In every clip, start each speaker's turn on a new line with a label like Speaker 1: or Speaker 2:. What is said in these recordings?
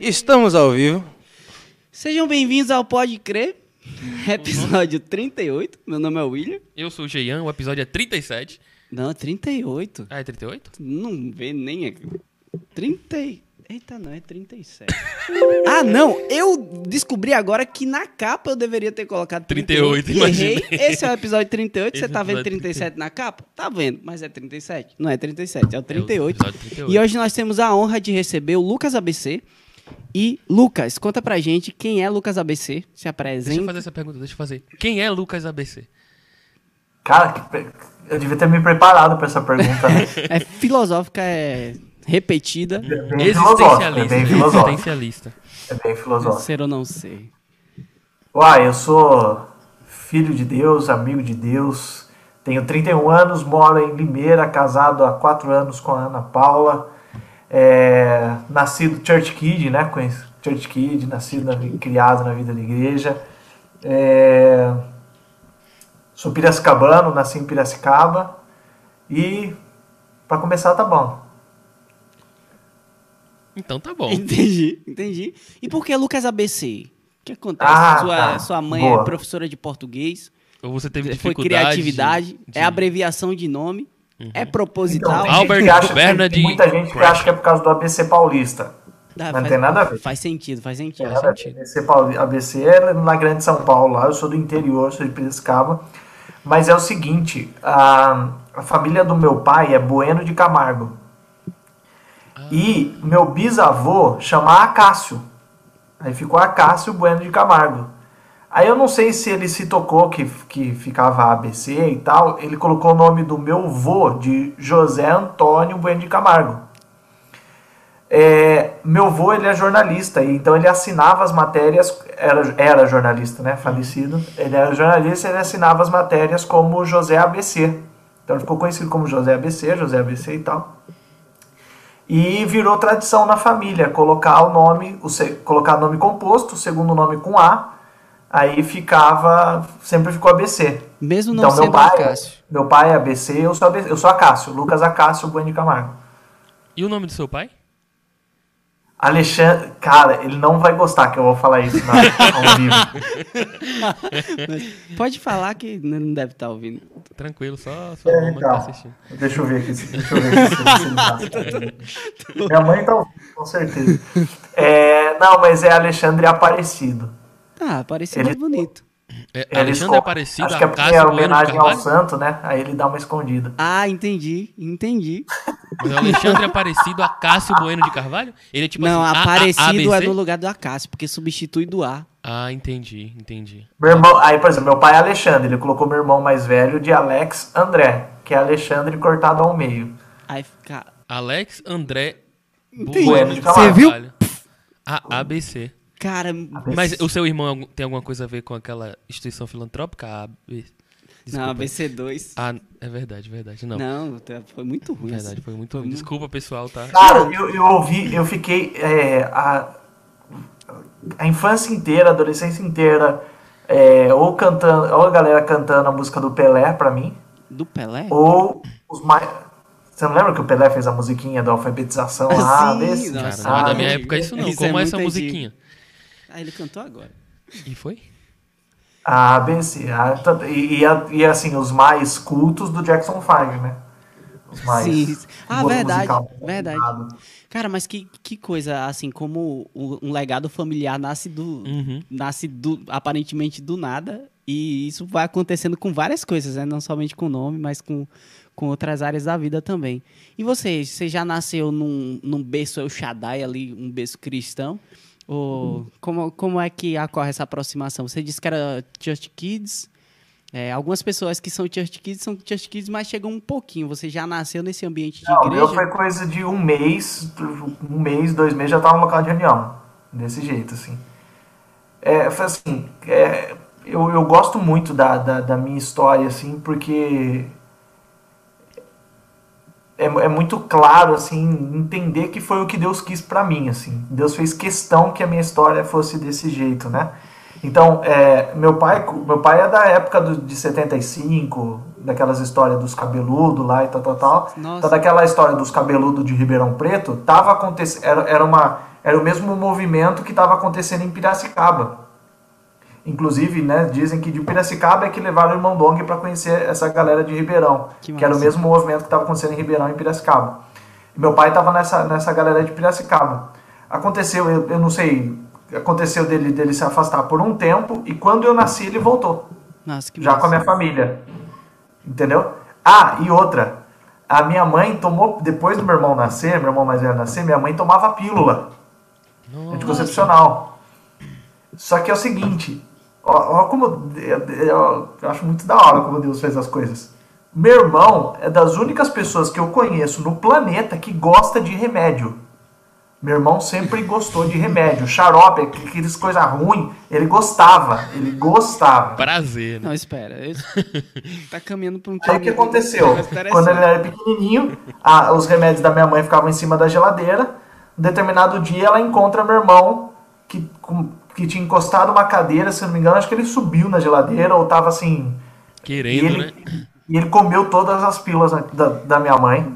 Speaker 1: Estamos ao vivo.
Speaker 2: Sejam bem-vindos ao Pode Crer, episódio 38. Meu nome é William.
Speaker 3: Eu sou o Geian, o episódio é 37.
Speaker 2: Não, 38.
Speaker 3: Ah, é 38?
Speaker 2: Não vê nem aqui. 30. e- Eita, não, é 37. ah, não! Eu descobri agora que na capa eu deveria ter colocado 38.
Speaker 3: 38,
Speaker 2: e errei.
Speaker 3: imaginei.
Speaker 2: Esse é o episódio 38. Você
Speaker 3: Esse
Speaker 2: tá vendo
Speaker 3: episódio
Speaker 2: 37 na capa? Tá vendo, mas é 37. Não é 37, é o 38.
Speaker 3: episódio 38.
Speaker 2: E hoje nós temos a honra de receber o Lucas ABC. E, Lucas, conta pra gente quem é Lucas ABC. Se
Speaker 3: Deixa eu
Speaker 2: apresenta.
Speaker 3: fazer essa pergunta, deixa eu fazer. Quem é Lucas ABC?
Speaker 4: Cara, eu devia ter me preparado pra essa pergunta. né?
Speaker 2: É filosófica, é repetida.
Speaker 4: Bem é
Speaker 3: Existencialista.
Speaker 4: bem filosófico.
Speaker 3: Existencialista.
Speaker 4: É bem filosófico.
Speaker 2: Ser ou não ser.
Speaker 4: Uai, eu sou filho de Deus, amigo de Deus. Tenho 31 anos, moro em Limeira, casado há 4 anos com a Ana Paula. É, nascido Church Kid, né? Conheço Church Kid, nascido, na, criado na vida da igreja. É, sou piracicabano, nasci em Piracicaba. E, pra começar, tá bom.
Speaker 3: Então tá bom.
Speaker 2: Entendi, entendi. E por que Lucas ABC? O que acontece?
Speaker 4: Ah,
Speaker 2: sua,
Speaker 4: tá.
Speaker 2: sua mãe
Speaker 4: Boa.
Speaker 2: é professora de português,
Speaker 3: Ou você teve
Speaker 2: foi
Speaker 3: dificuldade
Speaker 2: criatividade,
Speaker 3: de-
Speaker 2: é abreviação de nome, é proposital.
Speaker 4: tem
Speaker 3: Albert
Speaker 4: acha,
Speaker 3: Bernard
Speaker 4: tem muita gente que acha que é por causa do ABC Paulista.
Speaker 2: Ah,
Speaker 4: não
Speaker 2: faz-
Speaker 4: tem nada a ver.
Speaker 2: Faz sentido, faz sentido.
Speaker 4: É, a ver. ABC, Pauli- ABC é na Grande São Paulo, lá eu sou do interior, sou de Piracicaba. Mas é o seguinte, a, a família do meu pai é Bueno de Camargo. E meu bisavô chama Acácio. Aí ficou Acácio Bueno de Camargo. Aí eu não sei se ele se tocou que, que ficava ABC e tal, ele colocou o nome do meu vô de José Antônio Bueno de Camargo. É, meu avô ele é jornalista, então ele assinava as matérias, era, era jornalista, né, falecido. Ele era jornalista ele assinava as matérias como José ABC. Então ele ficou conhecido como José ABC, José ABC e tal. E virou tradição na família colocar o nome, o se- colocar o nome composto, o segundo nome com A, aí ficava, sempre ficou ABC.
Speaker 2: Mesmo não
Speaker 4: Então meu
Speaker 2: sendo
Speaker 4: pai,
Speaker 2: Acácio.
Speaker 4: meu pai é ABC, eu sou ABC, eu sou Acácio, Lucas Acácio Bueno de Camargo.
Speaker 3: E o nome do seu pai?
Speaker 4: Alexandre, cara, ele não vai gostar que eu vou falar isso na, ao vivo.
Speaker 2: Pode falar que não deve estar ouvindo.
Speaker 3: Tranquilo, só sua
Speaker 4: É,
Speaker 3: que
Speaker 4: então.
Speaker 3: tá assistindo.
Speaker 4: Deixa eu ver aqui, se- deixa eu ver aqui se, ele tá. Minha mãe tá ouvindo, com certeza. É, não, mas é Alexandre Aparecido.
Speaker 2: Ah, parecido
Speaker 4: Ele-
Speaker 2: é bonito.
Speaker 3: É,
Speaker 4: Ele
Speaker 3: Alexandre Aparecido,
Speaker 4: Acho que é porque é homenagem ao santo, né? Aí ele dá uma escondida.
Speaker 2: Ah, entendi, entendi.
Speaker 3: Mas é Alexandre Aparecido, a Cássio Bueno de Carvalho? Ele é tipo
Speaker 2: não,
Speaker 3: assim, A- A-
Speaker 2: aparecido é
Speaker 3: ABC?
Speaker 2: no lugar do Acácio, porque substitui do A.
Speaker 3: Ah, entendi, entendi.
Speaker 4: Meu irmão, aí, por exemplo, meu pai é Alexandre, ele colocou meu irmão mais velho de Alex André, que é Alexandre cortado ao meio.
Speaker 2: Aí fica.
Speaker 3: Alex André
Speaker 2: Entendi.
Speaker 3: Bueno de
Speaker 4: Você
Speaker 2: viu?
Speaker 3: Carvalho. A ABC.
Speaker 2: Cara,
Speaker 3: Mas o seu irmão tem alguma coisa a ver com aquela instituição filantrópica? A AB?
Speaker 2: não,
Speaker 3: Desculpa.
Speaker 2: ABC2.
Speaker 3: Ah, é verdade, verdade. Não,
Speaker 2: Não, tá- foi muito ruim.
Speaker 3: verdade, foi muito ruim. Desculpa, pessoal, tá?
Speaker 4: Cara, eu, eu ouvi, eu fiquei é, a, a infância inteira, a adolescência inteira, é, ou cantando, ou a galera cantando a música do Pelé pra mim,
Speaker 2: Do Pelé?
Speaker 4: ou os mais. Você não lembra que o Pelé fez a musiquinha da alfabetização lá?
Speaker 2: Sim,
Speaker 4: desse?
Speaker 3: Cara, não é da minha época isso não.
Speaker 2: isso
Speaker 3: Como é essa musiquinha?
Speaker 2: Ah, ele cantou agora.
Speaker 3: E foi?
Speaker 4: A ABC. a- tá- e, e, e, assim, os mais cultos do Jackson 5, né? Os mais.
Speaker 2: Sim. Ah, verdade,
Speaker 4: musical.
Speaker 2: verdade. Cara, mas que, que coisa, assim, como um legado familiar nasce do.
Speaker 3: Uhum.
Speaker 2: Nasce do, aparentemente do nada. E isso vai acontecendo com várias coisas, né? Não somente com o nome, mas com, com outras áreas da vida também. E você, você já nasceu num, num berço El Shaddai ali, um berço cristão? Ou como, como é que ocorre essa aproximação? Você disse que era Church Kids. É, algumas pessoas que são Church Kids são Church Kids, mas chegam um pouquinho. Você já nasceu nesse ambiente de
Speaker 4: Não, o meu
Speaker 2: igreja?
Speaker 4: foi coisa de um mês, um mês, dois meses já tava no local de reunião. Desse jeito, assim. É, foi assim, é, eu, eu gosto muito da, da, da minha história, assim, porque é, é muito claro, assim, entender que foi o que Deus quis pra mim, assim. Deus fez questão que a minha história fosse desse jeito, né? Então, é, meu pai meu pai é da época do, de 75, daquelas histórias dos cabeludos lá e tal, tal, tal.
Speaker 2: Nossa.
Speaker 4: Então, daquela história dos cabeludos de Ribeirão Preto, tava acontecendo, era, era, uma, era o mesmo movimento que estava acontecendo em Piracicaba. Inclusive, né, dizem que de Piracicaba é que levaram o irmão Dong para conhecer essa galera de Ribeirão,
Speaker 2: Que
Speaker 4: que, era o mesmo movimento que estava acontecendo em Ribeirão e Piracicaba. E meu pai estava nessa, nessa galera de Piracicaba. Aconteceu, eu, eu não sei, aconteceu dele, dele se afastar por um tempo e quando eu nasci ele voltou
Speaker 2: Nossa, que
Speaker 4: já
Speaker 2: massa.
Speaker 4: com a minha família. Entendeu? Ah, e outra. A minha mãe tomou, depois do meu irmão nascer, meu irmão mais velho nascer, minha mãe tomava pílula anticoncepcional. Só que é o seguinte, ó, ó como eu, eu- eu acho muito da hora como Deus fez as coisas. Meu irmão é das únicas pessoas que eu conheço no planeta que gosta de remédio. Meu irmão sempre gostou de remédio, xarope, aqueles coisa ruim, ele gostava, ele gostava.
Speaker 3: Prazer, né?
Speaker 2: Não, espera. tá caminhando pra um
Speaker 4: Aí o que
Speaker 2: caminho
Speaker 4: aconteceu? Quando ele era pequenininho, a- os remédios da minha mãe ficavam em cima da geladeira. Um determinado dia ela encontra meu irmão que, com- que tinha encostado uma cadeira, se não me engano, acho que ele subiu na geladeira ou tava assim. E
Speaker 3: Querendo,
Speaker 4: ele,
Speaker 3: né?
Speaker 4: e ele comeu todas as pílulas da, da minha mãe.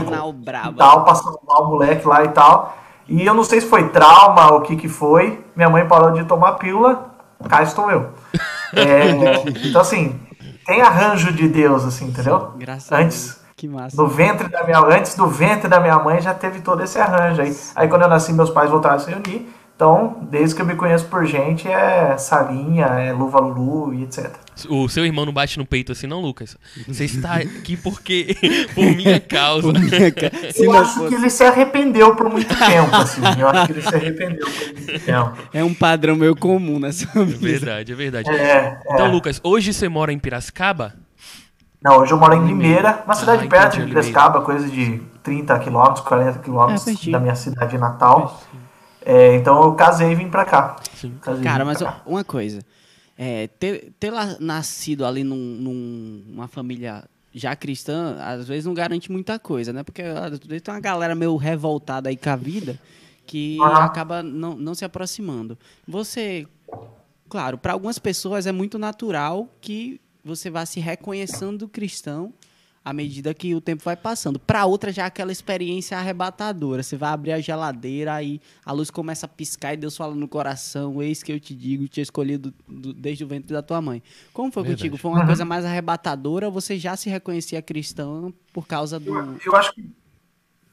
Speaker 2: Hormonal
Speaker 4: e
Speaker 2: braba.
Speaker 4: tal, passando mal o moleque lá e tal. E eu não sei se foi trauma ou o que que foi. Minha mãe parou de tomar pílula, cá estou eu. É, então assim, tem arranjo de Deus, assim, entendeu?
Speaker 2: Graças a
Speaker 4: Antes,
Speaker 2: Deus. Que massa.
Speaker 4: no ventre da minha, antes do ventre da minha mãe já teve todo esse arranjo aí. Aí quando eu nasci, meus pais voltaram a se reunir. Então, desde que eu me conheço por gente, é salinha, é luva lulu e etc.
Speaker 3: O seu irmão não bate no peito assim, não, Lucas? Você está aqui porque. por minha causa.
Speaker 2: Se
Speaker 4: eu
Speaker 2: não
Speaker 4: acho
Speaker 2: fosse-
Speaker 4: que ele se arrependeu por muito tempo, assim. Eu acho que ele se arrependeu por muito tempo.
Speaker 2: É um padrão meio comum nessa
Speaker 3: É
Speaker 2: vida.
Speaker 3: verdade, é verdade.
Speaker 4: É,
Speaker 3: Então,
Speaker 4: é.
Speaker 3: Lucas, hoje você mora em Piracicaba?
Speaker 4: Não, hoje eu moro em Limeira, uma cidade
Speaker 3: Ah,
Speaker 4: perto
Speaker 3: entendi,
Speaker 4: de Piracicaba, coisa de 30 quilômetros, 40
Speaker 2: É,
Speaker 4: quilômetros
Speaker 2: pertinho.
Speaker 4: da minha cidade natal. É, então eu casei e vim pra cá. Casei
Speaker 2: Cara, mas
Speaker 4: cá.
Speaker 2: uma coisa. É, ter, ter nascido ali num, num- numa família já cristã, às vezes não garante muita coisa, né? Porque às vezes tem uma galera meio revoltada aí com a vida que
Speaker 4: Aham.
Speaker 2: acaba não, não se aproximando. Você, claro, para algumas pessoas é muito natural que você vá se reconhecendo cristão à medida que o tempo vai passando. Para outra já é aquela experiência arrebatadora. Você vai abrir a geladeira, aí a luz começa a piscar e Deus fala no coração: Eis que eu te digo, te escolhi do- do- desde o ventre da tua mãe. Como foi
Speaker 3: Verdade.
Speaker 2: contigo? Foi uma coisa mais arrebatadora ou você já se reconhecia cristão por causa do.
Speaker 4: Eu acho que.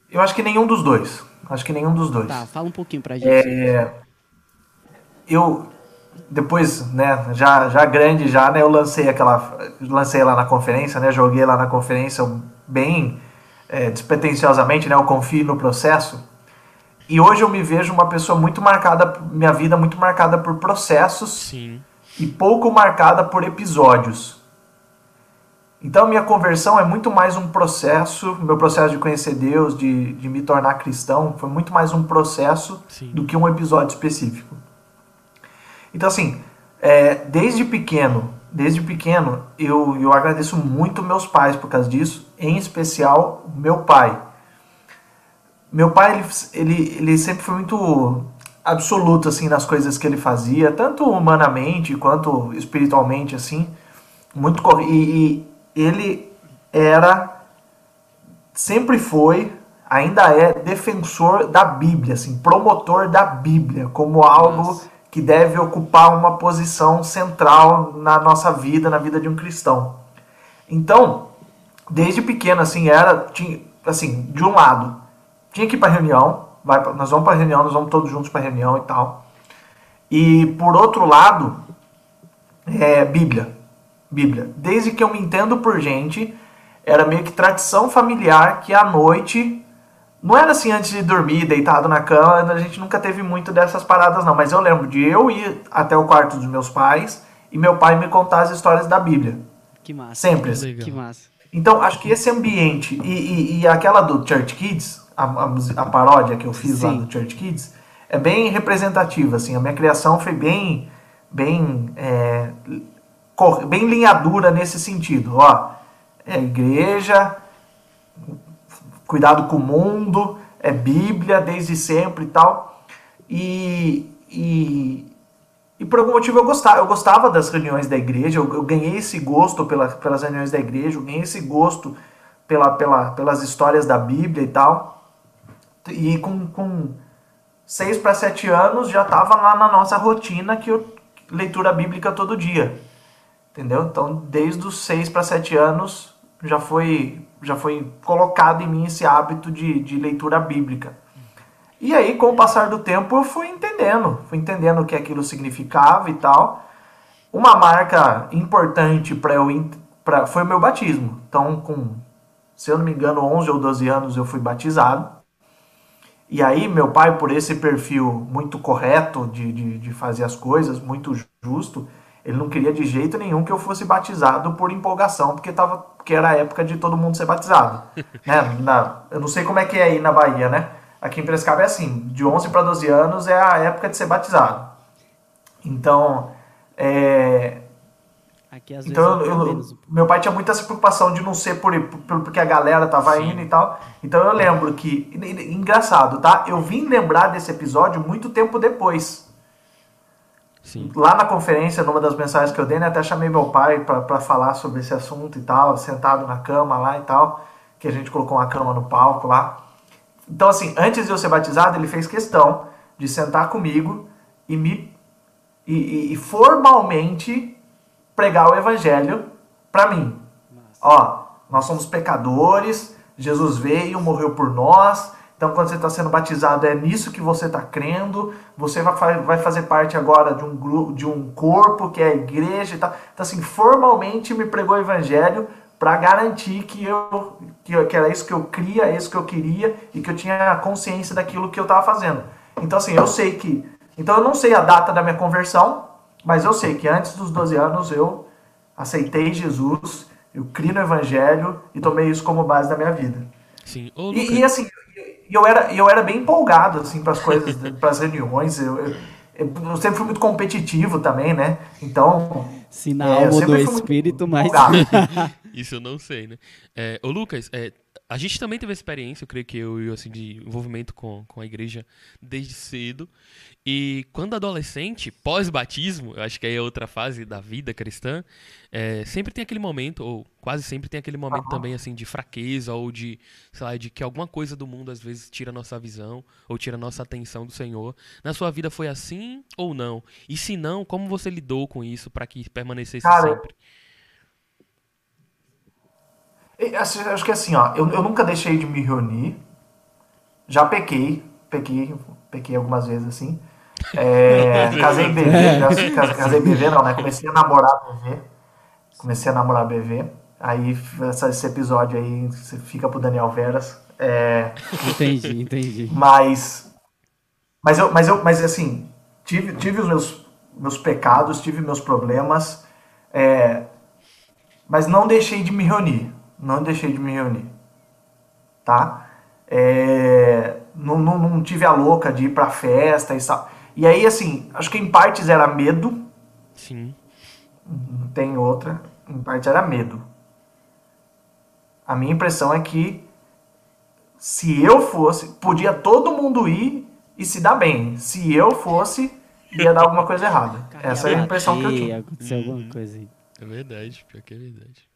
Speaker 4: Eu acho que nenhum dos dois. Acho que nenhum dos dois.
Speaker 2: Tá, fala um pouquinho pra gente.
Speaker 4: É, eu depois, né, já, já grande já, né, eu lancei aquela lancei lá na conferência, né, joguei lá na conferência bem é, despretensiosamente, né, eu confio no processo. E hoje eu me vejo uma pessoa muito marcada, minha vida muito marcada por processos
Speaker 3: Sim.
Speaker 4: e pouco marcada por episódios. Então, minha conversão é muito mais um processo, meu processo de conhecer Deus, de, de me tornar cristão, foi muito mais um processo
Speaker 3: Sim.
Speaker 4: do que um episódio específico. Então, assim, é, desde pequeno, desde pequeno, eu, eu agradeço muito meus pais por causa disso, em especial meu pai. Meu pai, ele, ele, ele sempre foi muito absoluto, assim, nas coisas que ele fazia, tanto humanamente quanto espiritualmente, assim, muito e, e ele era sempre foi ainda é defensor da Bíblia assim promotor da Bíblia como algo
Speaker 2: Nossa.
Speaker 4: Que deve ocupar uma posição central na nossa vida na vida de um cristão então desde pequeno assim era tinha, assim de um lado tinha que ir para reunião vai nós vamos para reunião nós vamos todos juntos para reunião e tal e por outro lado é Bíblia. Bíblia. Desde que eu me entendo por gente, era meio que tradição familiar que à noite. Não era assim antes de dormir, deitado na cama, a gente nunca teve muito dessas paradas, não. Mas eu lembro de eu ir até o quarto dos meus pais e meu pai me contar as histórias da Bíblia.
Speaker 2: Que massa.
Speaker 4: Sempre. assim.
Speaker 3: Legal.
Speaker 2: Que massa.
Speaker 4: Então, acho que esse ambiente e, e- e aquela do Church Kids, a, a a paródia que eu fiz lá
Speaker 2: Sim.
Speaker 4: do Church Kids, é bem representativa. Assim, a minha criação foi bem, bem, é, bem linhadura nesse sentido. Ó, é igreja, cuidado com o mundo, é Bíblia desde sempre e tal. E, e, e por algum motivo eu gostava, eu gostava das reuniões da igreja, eu, eu ganhei esse gosto pela, pelas reuniões da igreja, eu ganhei esse gosto pela, pela, pelas histórias da Bíblia e tal. E com, com seis para sete anos já estava lá na nossa rotina que eu, leitura bíblica todo dia. Entendeu? Então, desde os seis para sete anos já foi, já foi colocado em mim esse hábito de, de leitura bíblica. E aí, com o passar do tempo, eu fui entendendo, fui entendendo o que aquilo significava e tal. Uma marca importante para eu pra, foi o meu batismo. Então, com, se eu não me engano, 11 ou 12 anos eu fui batizado. E aí, meu pai, por esse perfil muito correto de, de, de fazer as coisas, muito justo, ele não queria de jeito nenhum que eu fosse batizado por empolgação, porque, tava, porque era a época de todo mundo ser batizado. né? Na, eu não sei como é que é aí na Bahia, né? Aqui em Prescaba é assim, de 11 para 12 anos é a época de ser batizado. Então, é, Aqui, então, eu, eu, meu pai tinha muita essa preocupação de não ser por, por porque a galera tava Sim. indo e tal. Então eu lembro que. Engraçado, tá? Eu vim lembrar desse episódio muito tempo depois. Sim. Lá na conferência, numa das mensagens que eu dei, né, até chamei meu pai para falar sobre esse assunto e tal, sentado na cama lá e tal, que a gente colocou uma cama no palco lá. Então, assim, antes de eu ser batizado, ele fez questão de sentar comigo e me e, e, e formalmente pregar o evangelho para mim. Ó, nós somos pecadores, Jesus veio, morreu por nós. Então, quando você está sendo batizado, é nisso que você está crendo. Você vai, fazer parte agora de um grupo, de um corpo que é a igreja e tal. Então, assim, formalmente me pregou o evangelho para garantir que eu que, que, era isso que eu cria, isso que eu queria e que eu tinha consciência daquilo que eu estava fazendo. Então, assim, eu sei que. Então, eu não sei a data da minha conversão, mas eu sei que antes dos 12 anos eu aceitei Jesus, eu criei no Evangelho e tomei isso como base da minha vida.
Speaker 3: Sim.
Speaker 4: Ô, e, e, assim, eu era, eu era bem empolgado assim, para as coisas, para as reuniões. Eu, eu, eu, sempre fui muito competitivo também, né? Então.
Speaker 2: Sinal é, do espírito, mas.
Speaker 3: isso eu não sei, né? É, ô, Lucas, é, a gente também teve experiência, eu creio que eu, assim, de envolvimento com, com a igreja desde cedo. E quando adolescente, pós-batismo, eu acho que aí é outra fase da vida cristã, é, sempre tem aquele momento, ou quase sempre tem aquele momento uhum. também, assim, de fraqueza, ou de, sei lá, de que alguma coisa do mundo às vezes tira a nossa visão, ou tira a nossa atenção do Senhor. Na sua vida foi assim ou não? E se não, como você lidou com isso para que permanecesse Cara, sempre?
Speaker 4: Assim, acho que assim, ó, eu, eu nunca deixei de me reunir, já pequei, pequei, pequei algumas vezes assim, é, casei BV, casei, BV não, né? Comecei a namorar BV. Comecei a namorar BV. Aí esse episódio aí fica pro Daniel Veras. É...
Speaker 2: Entendi, entendi.
Speaker 4: Mas. Mas eu, mas eu, mas assim, tive, tive os meus, meus pecados, tive meus problemas. É, mas não deixei de me reunir. Não deixei de me reunir. Tá? É, não, não, não tive a louca de ir pra festa e tal. E aí, assim, acho que em partes era medo.
Speaker 3: Sim.
Speaker 4: Não tem outra. Em partes era medo. A minha impressão é que se eu fosse, podia todo mundo ir e se dar bem. Se eu fosse, ia dar alguma coisa errada. Essa é a impressão que eu tinha.
Speaker 2: Aconteceu alguma uhum. coisa aí.
Speaker 3: É verdade, pior que é verdade.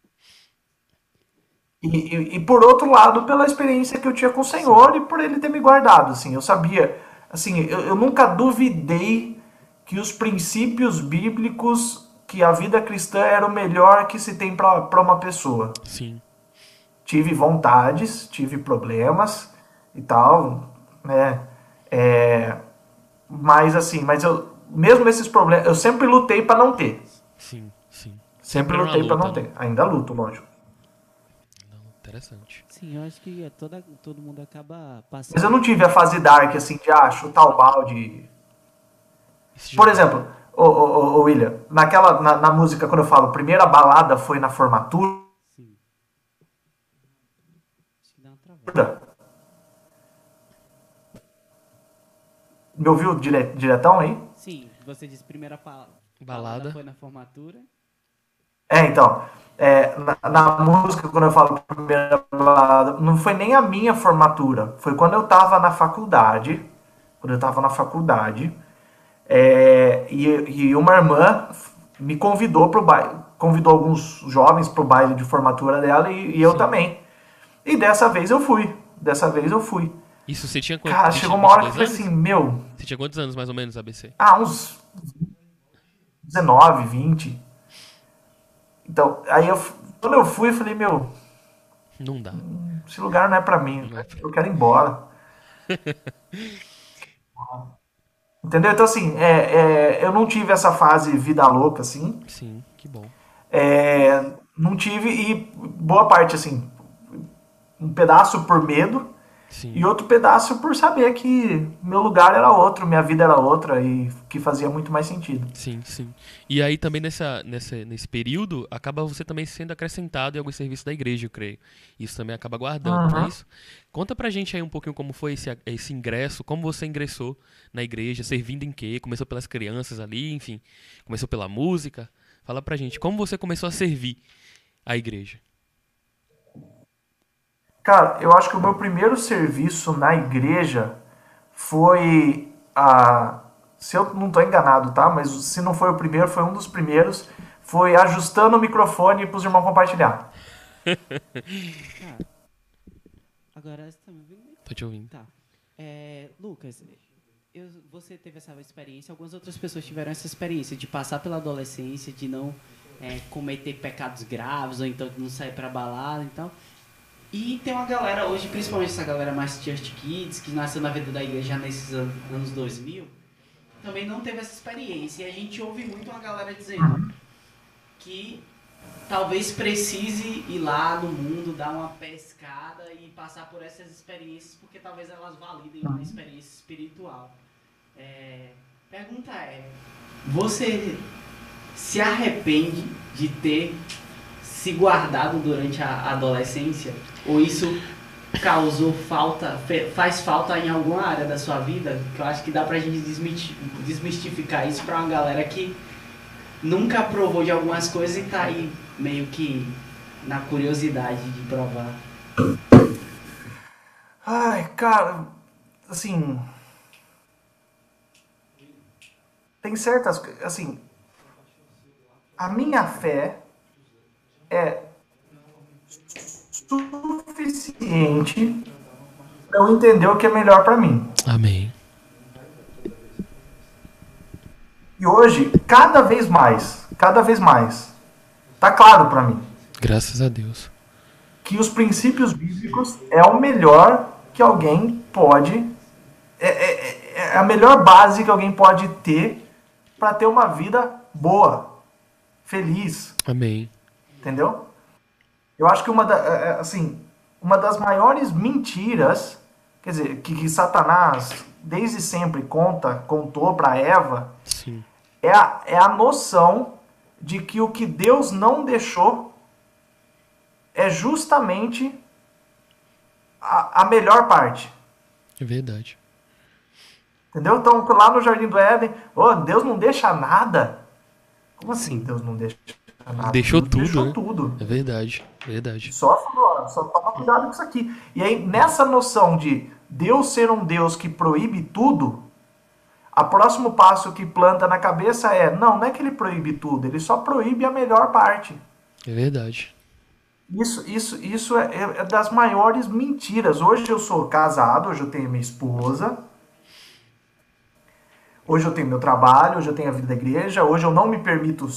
Speaker 4: E, e, e, por outro lado, pela experiência que eu tinha com o Senhor e por ele ter me guardado, assim, eu sabia assim, eu, eu nunca duvidei que os princípios bíblicos, que a vida cristã era o melhor que se tem para uma pessoa.
Speaker 3: Sim.
Speaker 4: Tive vontades, tive problemas e tal, né? É, mas assim, mas eu mesmo esses problemas, eu sempre lutei para não ter.
Speaker 3: Sim, sim.
Speaker 4: Sempre, sempre lutei para não né? ter. Ainda luto, lógico.
Speaker 3: Interessante.
Speaker 2: Sim, eu acho que é toda, todo mundo acaba passando.
Speaker 4: Mas eu não tive a fase dark, assim, de ah, chutar o balde. Por exemplo, o, o, o William, naquela, na, na, música, quando eu falo primeira balada foi na formatura. Sim. Acho que dá uma travada. Me ouviu dire, diretão aí?
Speaker 2: Sim, você disse primeira balada.
Speaker 3: balada
Speaker 2: foi na formatura.
Speaker 4: É, então. É, na, na, música, quando eu falo primeira balada, não foi nem a minha formatura. Foi quando eu estava na faculdade. Quando eu estava na faculdade. É, e, e uma irmã me convidou para o baile, convidou alguns jovens para o baile de formatura dela e, e eu também. E dessa vez eu fui. Dessa vez eu fui.
Speaker 3: Isso, você tinha quantos
Speaker 4: Cara, chegou uma hora que eu
Speaker 3: 22
Speaker 4: falei assim, meu,
Speaker 3: Você tinha quantos anos mais ou menos, ABC?
Speaker 4: ah, uns 19, 20. Então, aí eu, quando eu fui, eu falei, meu,
Speaker 3: Não dá.
Speaker 4: esse lugar não é pra mim,
Speaker 3: Não é
Speaker 4: eu quero ir embora. Entendeu? Então, assim, é, é, eu não tive essa fase vida louca, assim.
Speaker 3: Sim, que bom.
Speaker 4: É, não tive, e boa parte, assim, um pedaço por medo
Speaker 3: Sim.
Speaker 4: e outro pedaço por saber que meu lugar era outro, minha vida era outra e que fazia muito mais sentido.
Speaker 3: Sim, sim. E aí também nessa, nessa, nesse período, acaba você também sendo acrescentado em alguns serviços da igreja, eu creio. Isso também acaba guardando, não é
Speaker 4: Aham.
Speaker 3: isso? Conta pra gente aí um pouquinho como foi esse, esse ingresso, como você ingressou na igreja, servindo em quê? Começou pelas crianças ali, enfim. Começou pela música. Fala pra gente, como você começou a servir a igreja?
Speaker 4: Cara, eu acho que o meu primeiro serviço na igreja foi a. Se eu não tô enganado, tá? Mas se não foi o primeiro, foi um dos primeiros. Foi ajustando o microfone para os irmãos compartilhar.
Speaker 2: Agora você tá me ouvindo?
Speaker 3: Tô te ouvindo.
Speaker 2: Tá. É, Lucas, eu- você teve essa experiência, algumas outras pessoas tiveram essa experiência de passar pela adolescência, de não é, cometer pecados graves, ou então de não sair pra balada e tal. E tem uma galera hoje, principalmente essa galera mais Church Kids, que nasceu na vida da igreja nesses an- anos 2000, também não teve essa experiência. E a gente ouve muito uma galera dizendo que talvez precise ir lá no mundo, dar uma pescada e passar por essas experiências, porque talvez elas validem uma experiência espiritual. É, pergunta é: você se arrepende de ter se guardado durante a adolescência? Ou isso causou falta, faz falta em alguma área da sua vida? Que eu acho que dá pra gente desmistificar isso pra uma galera que nunca provou de algumas coisas e tá aí meio que na curiosidade de provar.
Speaker 4: Ai, cara, assim. Tem certas. Assim. A minha fé é suficiente pra eu entender o que é melhor pra mim.
Speaker 3: Amém.
Speaker 4: E hoje, cada vez mais, cada vez mais, tá claro pra mim
Speaker 3: Graças a Deus.
Speaker 4: que os princípios bíblicos é o melhor que alguém pode. É, é- é a melhor base que alguém pode ter para ter uma vida boa, feliz,
Speaker 3: Amém.
Speaker 4: entendeu? Eu acho que uma, da, é, é, assim, uma das maiores mentiras, quer dizer, que, que Satanás desde sempre conta, contou para Eva,
Speaker 3: Sim.
Speaker 4: é a, é a noção de que o que Deus não deixou é justamente a, a melhor parte.
Speaker 3: É verdade.
Speaker 4: Entendeu? Então, lá no Jardim do Éden, oh, Deus não deixa nada. Como assim Deus não deixa
Speaker 3: Deixou tudo,
Speaker 4: Deixou
Speaker 3: né?
Speaker 4: tudo.
Speaker 3: É verdade. Verdade.
Speaker 4: Só falou, só toma cuidado com isso aqui. E aí, nessa noção de Deus ser um Deus que proíbe tudo, a próximo passo que planta na cabeça é, não, não é que ele proíbe tudo, ele só proíbe a melhor parte.
Speaker 3: É verdade.
Speaker 4: Isso, isso, isso é, é- é das maiores mentiras. Hoje eu sou casado, hoje eu tenho minha esposa. Hoje eu tenho meu trabalho, hoje eu tenho a vida da igreja, hoje eu não me permito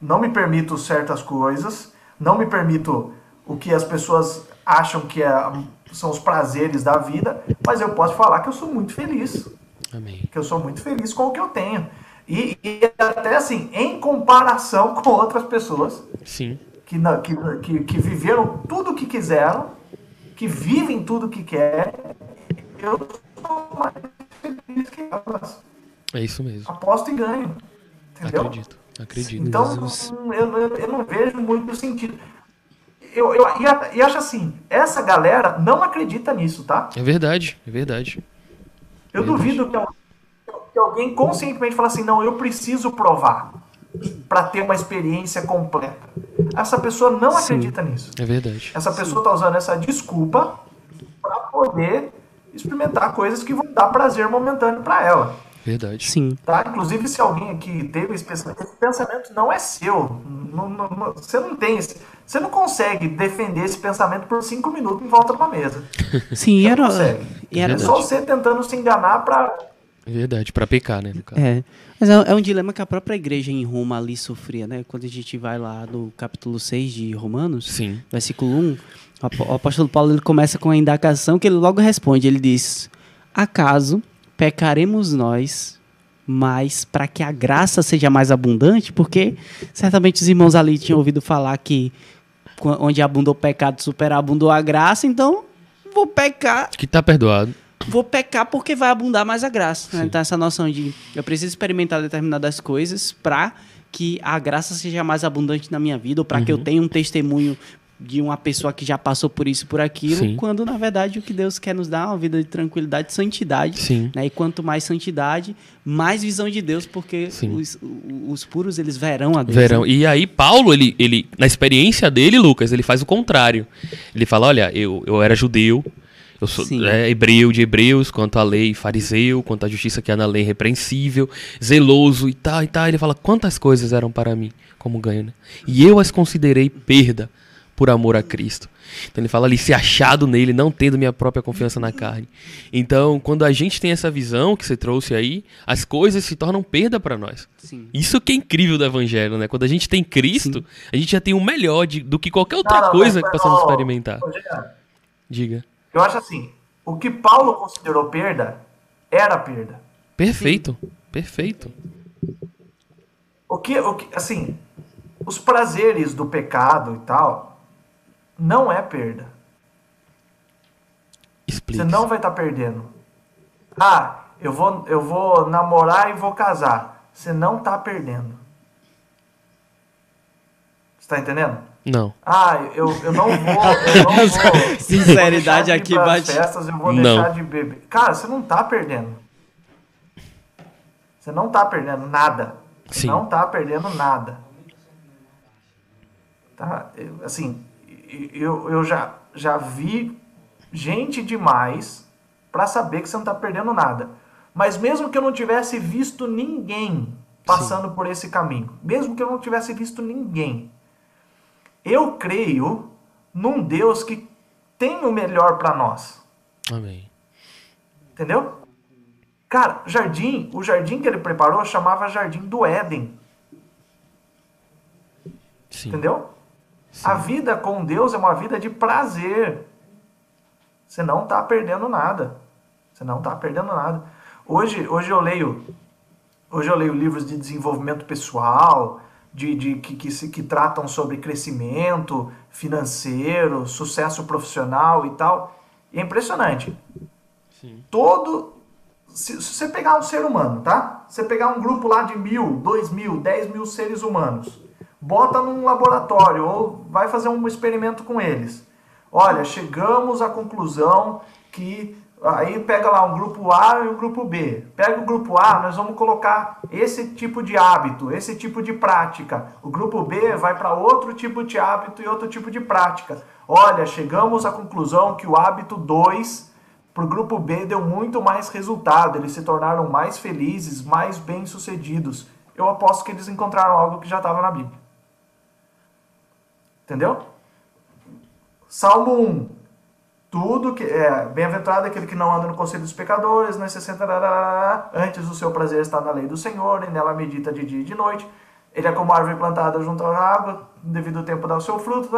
Speaker 4: não me permito certas coisas, não me permito o que as pessoas acham que é- são os prazeres da vida, mas eu posso falar que eu sou muito feliz
Speaker 3: Amém.
Speaker 4: que eu sou muito feliz com o que eu tenho. E, e até assim, em comparação com outras pessoas
Speaker 3: Sim.
Speaker 4: que, que, que, que viveram tudo o que quiseram, que vivem tudo o que querem, eu sou mais feliz que elas.
Speaker 3: É isso mesmo.
Speaker 4: Aposto e ganho. Entendeu?
Speaker 3: Acredito. Acredito.
Speaker 4: Então, eu, eu, eu não vejo muito sentido. Eu, eu, e, acho assim, essa galera não acredita nisso, tá?
Speaker 3: É verdade. É verdade.
Speaker 4: Eu
Speaker 3: Verdade.
Speaker 4: duvido que, al- que alguém conscientemente fale assim, não, eu preciso provar para ter uma experiência completa. Essa pessoa não acredita nisso.
Speaker 3: É verdade.
Speaker 4: Essa pessoa está usando essa desculpa para poder experimentar coisas que vão dar prazer momentâneo para ela.
Speaker 3: Verdade.
Speaker 2: Sim.
Speaker 4: Tá? Inclusive, se alguém aqui teve esse pensamento, esse pensamento não é seu. Não- não- não- você não tem esse, Você não consegue defender esse pensamento por cinco minutos em volta de uma mesa.
Speaker 2: Sim,
Speaker 4: Você não
Speaker 2: era.
Speaker 4: consegue.
Speaker 2: E era
Speaker 4: É só você tentando se enganar pra.
Speaker 3: Verdade, pra pecar, né? no caso.
Speaker 2: É. Mas é, é um dilema que a própria igreja em Roma ali sofria, né? Quando a gente vai lá no capítulo 6 de Romanos,
Speaker 3: Sim.
Speaker 2: versículo 1, o apó- o apóstolo Paulo ele começa com a indagação que ele logo responde. Ele diz: Acaso pecaremos nós, mas para que a graça seja mais abundante? Porque certamente os irmãos ali tinham ouvido falar que qu- onde abundou o pecado, superabundou a graça, então vou pecar
Speaker 3: Que tá perdoado.
Speaker 2: vou pecar porque vai abundar mais a graça. Né? Então, essa noção de eu preciso experimentar determinadas coisas para que a graça seja mais abundante na minha vida, ou para que eu
Speaker 3: Uhum.
Speaker 2: tenha um testemunho de uma pessoa que já passou por isso, por aquilo,
Speaker 3: Sim.
Speaker 2: quando na verdade o que Deus quer nos dar é uma vida de tranquilidade e santidade.
Speaker 3: Sim.
Speaker 2: Né? E quanto mais santidade, mais visão de Deus, porque os, os puros eles verão a Deus.
Speaker 3: Verão.
Speaker 2: né?
Speaker 3: E aí, Paulo, ele, ele, na experiência dele, Lucas, ele faz o contrário. Ele fala: olha, eu, eu era judeu, eu sou
Speaker 2: Sim.
Speaker 3: é, hebreu de hebreus, quanto à lei, fariseu, quanto à justiça que há na lei, repreensível, zeloso e tal e tal. Ele fala: quantas coisas eram para mim como ganho, né? E eu as considerei perda por amor a Cristo. Então ele fala ali, se achado nele, não tendo minha própria confiança na carne. Então, quando a gente tem essa visão que você trouxe aí, as coisas se tornam perda para nós.
Speaker 2: Sim.
Speaker 3: Isso que é incrível do evangelho, né? Quando a gente tem Cristo, a gente já tem o melhor de- do que qualquer outra
Speaker 4: Não, não,
Speaker 3: coisa
Speaker 4: mas-
Speaker 3: que possamos experimentar.
Speaker 4: Jean,
Speaker 3: Diga.
Speaker 4: Eu acho assim: o que Paulo considerou perda era perda.
Speaker 3: Perfeito. Perfeito.
Speaker 4: O que, o que, assim, os prazeres do pecado e tal, não é perda.
Speaker 3: Explica.
Speaker 4: Você não vai estar perdendo. Ah, eu vou, eu vou namorar e vou casar. Você não está perdendo. Você tá entendendo?
Speaker 3: Não.
Speaker 4: Ah, eu, eu não vou. Eu não vou
Speaker 2: Sinceridade
Speaker 4: eu vou
Speaker 2: aqui bate-
Speaker 4: Festas, eu vou
Speaker 3: Não.
Speaker 4: deixar de beber. Cara, você não tá perdendo. Você não tá perdendo nada. Você
Speaker 3: Sim.
Speaker 4: não tá perdendo nada. Tá? Eu, assim, eu, eu já, já vi gente demais pra saber que você não tá perdendo nada. Mas mesmo que eu não tivesse visto ninguém passando por esse caminho, mesmo que eu não tivesse visto ninguém, eu creio num Deus que tem o melhor pra nós.
Speaker 3: Amém.
Speaker 4: Entendeu? Cara, jardim, o jardim que ele preparou chamava Jardim do Éden.
Speaker 3: Sim.
Speaker 4: Entendeu? A vida com Deus é uma vida de prazer. Você não está perdendo nada. Você não está perdendo nada. Hoje, hoje eu leio, hoje eu leio livros de desenvolvimento pessoal, de, de que, que, se, que tratam sobre crescimento financeiro, sucesso profissional e tal. E é impressionante.
Speaker 3: Sim.
Speaker 4: Todo se, se você pegar um ser humano, tá? Você pegar um grupo lá de mil, dois mil, dez mil seres humanos, bota num laboratório ou vai fazer um experimento com eles. Olha, chegamos à conclusão que aí pega lá um grupo A e um grupo B. Pega o grupo A, nós vamos colocar esse tipo de hábito, esse tipo de prática. O grupo B vai para outro tipo de hábito e outro tipo de prática. Olha, chegamos à conclusão que o hábito 2 para o grupo B deu muito mais resultado, eles se tornaram mais felizes, mais bem-sucedidos. Eu aposto que eles encontraram algo que já estava na Bíblia. Entendeu? Salmo 1. Tudo que é bem-aventurado aquele que não anda no conselho dos pecadores, nas 60 rarará, antes o seu prazer está na lei do Senhor, e nela medita de dia e de noite. Ele é como árvore plantada junto à água, devido ao tempo dá o seu fruto,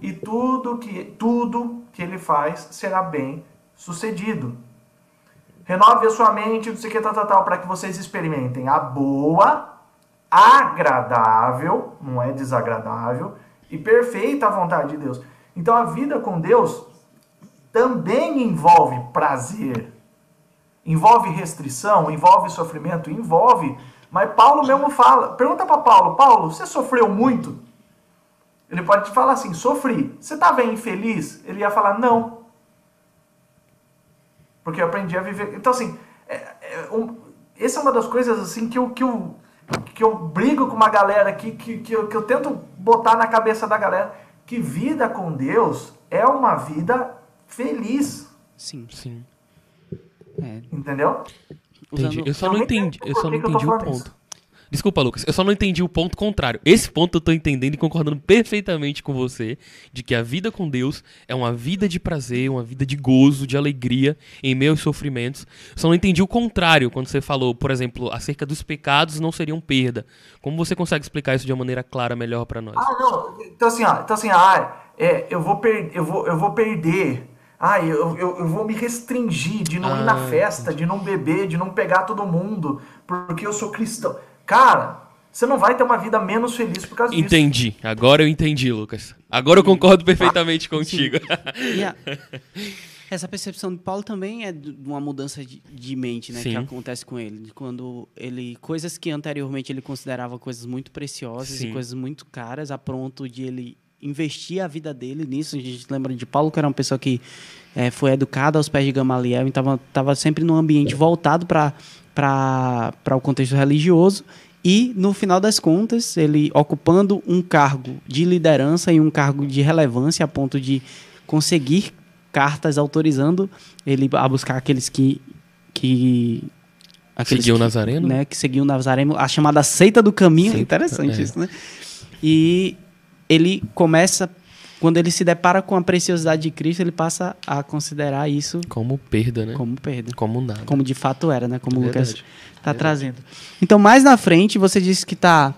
Speaker 4: e tudo que tudo que ele faz será bem sucedido. Renove a sua mente, não sei que, tal, tal, tal, para que vocês experimentem a boa, agradável, não é desagradável, e perfeita vontade de Deus. Então a vida com Deus também envolve prazer, envolve restrição, envolve sofrimento, envolve. Mas Paulo mesmo fala, pergunta para Paulo, Paulo, você sofreu muito? Ele pode te falar assim, sofri. Você estava infeliz? Ele ia falar, não. Porque eu aprendi a viver. Então, assim, é, é um, essa é uma das coisas assim que eu, que eu, que eu brigo com uma galera aqui, que, que, eu, que eu tento botar na cabeça da galera, que vida com Deus é uma vida feliz.
Speaker 2: Sim.
Speaker 3: Sim.
Speaker 2: É.
Speaker 4: Entendeu?
Speaker 3: Entendi. Eu só não entendi, eu só não entendi o
Speaker 4: falando isso.
Speaker 3: Desculpa, Lucas, eu só não entendi o ponto contrário. Esse ponto eu tô entendendo e concordando perfeitamente com você, de que a vida com Deus é uma vida de prazer, uma vida de gozo, de alegria em aos sofrimentos. Só não entendi o contrário quando você falou, por exemplo, acerca dos pecados não seriam perda. Como você consegue explicar isso de uma maneira clara melhor pra nós?
Speaker 4: Ah, não. Então assim, ó, então assim, ah, é, eu vou per, eu vou eu vou perder. Ah, eu, eu, eu vou me restringir de não ir na
Speaker 3: Ah,
Speaker 4: festa, de não beber, de não pegar todo mundo, porque eu sou cristão. Cara, você não vai ter uma vida menos feliz por causa disso.
Speaker 3: Entendi. Agora eu entendi, Lucas. Agora eu concordo perfeitamente contigo.
Speaker 2: E a- essa percepção de Paulo também é de uma mudança de, de mente, né,
Speaker 3: Sim.
Speaker 2: que acontece com ele, quando ele coisas que anteriormente ele considerava coisas muito preciosas
Speaker 3: Sim.
Speaker 2: e coisas muito caras, a ponto de ele investir a vida dele nisso. A gente lembra de Paulo, que era uma pessoa que eh, foi educada aos pés de Gamaliel, então estava sempre num ambiente voltado para para o contexto religioso. E, no final das contas, ele ocupando um cargo de liderança e um cargo de relevância a ponto de conseguir cartas autorizando ele a buscar aqueles que. que aqueles
Speaker 3: Seguiu o
Speaker 2: que,
Speaker 3: Nazareno?
Speaker 2: Né, que seguiam o Nazareno, a chamada seita do caminho.
Speaker 3: Seita,
Speaker 2: Interessante
Speaker 3: é.
Speaker 2: isso, né? E ele começa. Quando ele se depara com a preciosidade de Cristo, ele passa a considerar isso
Speaker 3: Como perda, né?
Speaker 2: como perda.
Speaker 3: Como nada.
Speaker 2: Como de fato era, né? Como o Lucas
Speaker 3: Verdade.
Speaker 2: tá trazendo. Então, mais na frente, você disse que tá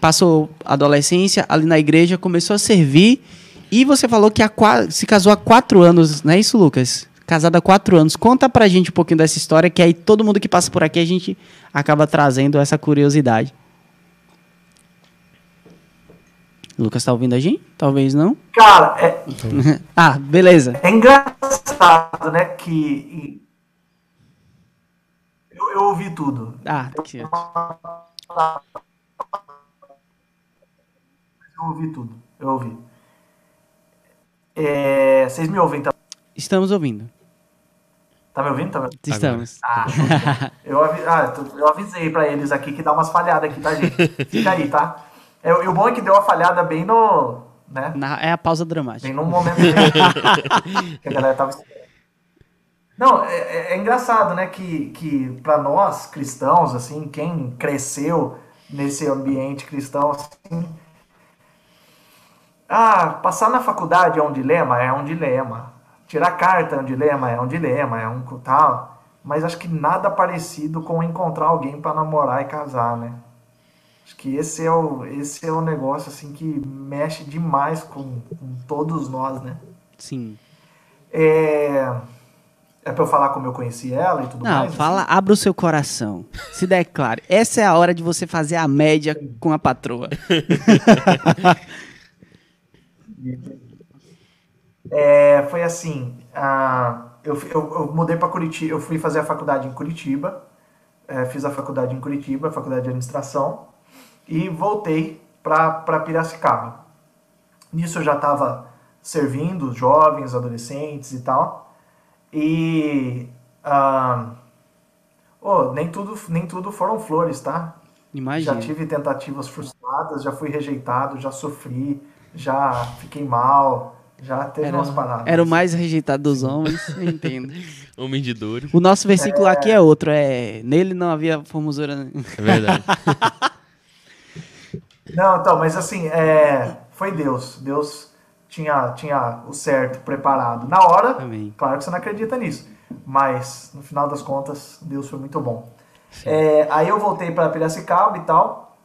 Speaker 2: passou a adolescência ali na igreja, começou a servir e você falou que se casou há quatro anos, não é isso, Lucas? Casado há quatro anos. Conta pra gente um pouquinho dessa história, que aí todo mundo que passa por aqui a gente acaba trazendo essa curiosidade. Lucas tá ouvindo a gente? Talvez não.
Speaker 4: Cara, é,
Speaker 2: ah, beleza.
Speaker 4: é engraçado, né, que eu, eu ouvi tudo.
Speaker 2: Ah, que...
Speaker 4: Eu ouvi tudo. Eu ouvi. É, vocês me ouvem, tá?
Speaker 2: estamos ouvindo.
Speaker 4: Tá me ouvindo? Tá me...
Speaker 2: Estamos.
Speaker 4: Ah, eu, avi- ah, eu avisei pra eles aqui que dá umas falhadas aqui, tá, gente? Fica aí, tá? É, e o bom é que deu uma falhada bem no. né?
Speaker 2: Na- é a pausa dramática.
Speaker 4: Bem num momento que a galera tava esperando. Não, é, é- é engraçado, né, que, que para nós cristãos, assim, quem cresceu nesse ambiente cristão, assim, ah, passar na faculdade é um dilema? É um dilema. Tirar carta é um dilema? É um dilema, é um tal. Mas acho que nada parecido com encontrar alguém para namorar e casar, né? Acho que esse é o, esse é o negócio assim que mexe demais com, com todos nós, né?
Speaker 2: Sim.
Speaker 4: É, é pra eu falar como eu conheci ela e tudo
Speaker 2: Não,
Speaker 4: mais?
Speaker 2: fala, abra o seu coração. Se declare. Essa é a hora de você fazer a média com a patroa.
Speaker 4: É, foi assim, ah, eu, eu, eu mudei para Curitiba, eu fui fazer a faculdade em Curitiba, é, fiz a faculdade em Curitiba, a faculdade de administração, e voltei para Piracicaba. Nisso eu já estava servindo jovens, adolescentes e tal, e ah, oh, nem, tudo, nem tudo foram flores, tá?
Speaker 2: Imagina.
Speaker 4: Já tive tentativas frustradas, já fui rejeitado, já sofri, já fiquei mal, já teve
Speaker 2: Era,
Speaker 4: umas paradas.
Speaker 2: era o mais rejeitado dos homens, entendo.
Speaker 3: Homem de dores.
Speaker 2: O nosso versículo aqui é outro, é nele não havia formosura.
Speaker 3: É verdade.
Speaker 4: Não, então, mas assim, é, foi Deus. Deus tinha, tinha o certo preparado. Na hora,
Speaker 2: Amém.
Speaker 4: claro que você não acredita nisso, mas no final das contas, Deus foi muito bom. É, aí eu voltei para Piracicaba e tal,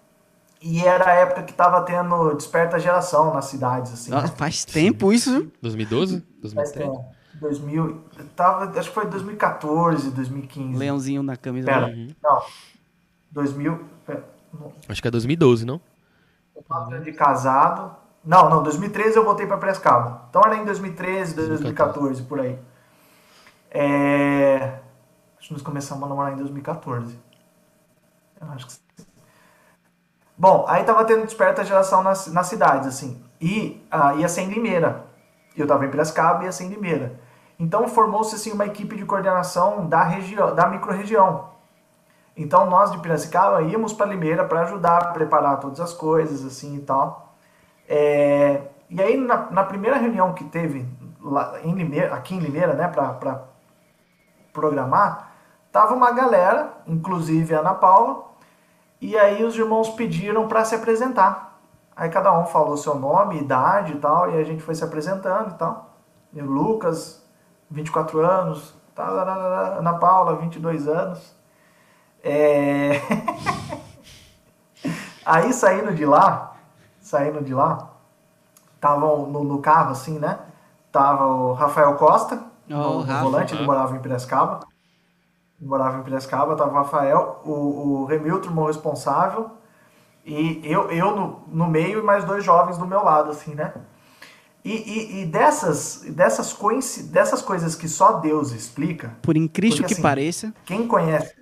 Speaker 4: e era a época que tava tendo desperta geração nas cidades, assim.
Speaker 2: Nossa, faz tempo isso.
Speaker 3: 2012?
Speaker 4: Mas,
Speaker 3: 2013?
Speaker 4: é, 2000, tava, acho que foi 2014, 2015.
Speaker 2: Leãozinho na camisa.
Speaker 4: Pera,
Speaker 3: Uhum.
Speaker 4: não. 2000, pera, não.
Speaker 3: Acho que é 2012, não?
Speaker 4: Quatro anos de casado. Não, não, 2013 eu voltei para Prescaba. Então era em 2013, 2014, por aí. É... Acho que nós começamos a namorar em 2014. Eu acho que. Bom, aí tava tendo desperta geração nas, nas cidades, assim. E ah, ia ser em Limeira. Eu tava em Piracicaba e ia ser em Limeira. Então formou-se assim, uma equipe de coordenação da região, da microrregião. Então nós de Piracicaba íamos para Limeira para ajudar a preparar todas as coisas assim e tal. É, e aí na, na primeira reunião que teve lá em Limeira, aqui em Limeira, né, para programar, Tava uma galera, inclusive a Ana Paula, e aí os irmãos pediram para se apresentar. Aí cada um falou seu nome, idade e tal, e a gente foi se apresentando e tal. Eu, Lucas, 24 anos, Ana Paula, 22 anos. É... aí saindo de lá, saindo de lá, estavam no, no, carro assim, né? Tava o Rafael Costa, oh, no, volante, ele morava em Piracicaba. Ele morava em Piracicaba, tava o Rafael, o, o Remilton, irmão responsável, e eu, eu no, no meio e mais dois jovens do meu lado, assim, né? E, e, e dessas, dessas, dessas coisas que só Deus explica.
Speaker 2: Por incrível porque, que assim, pareça.
Speaker 4: Quem conhece.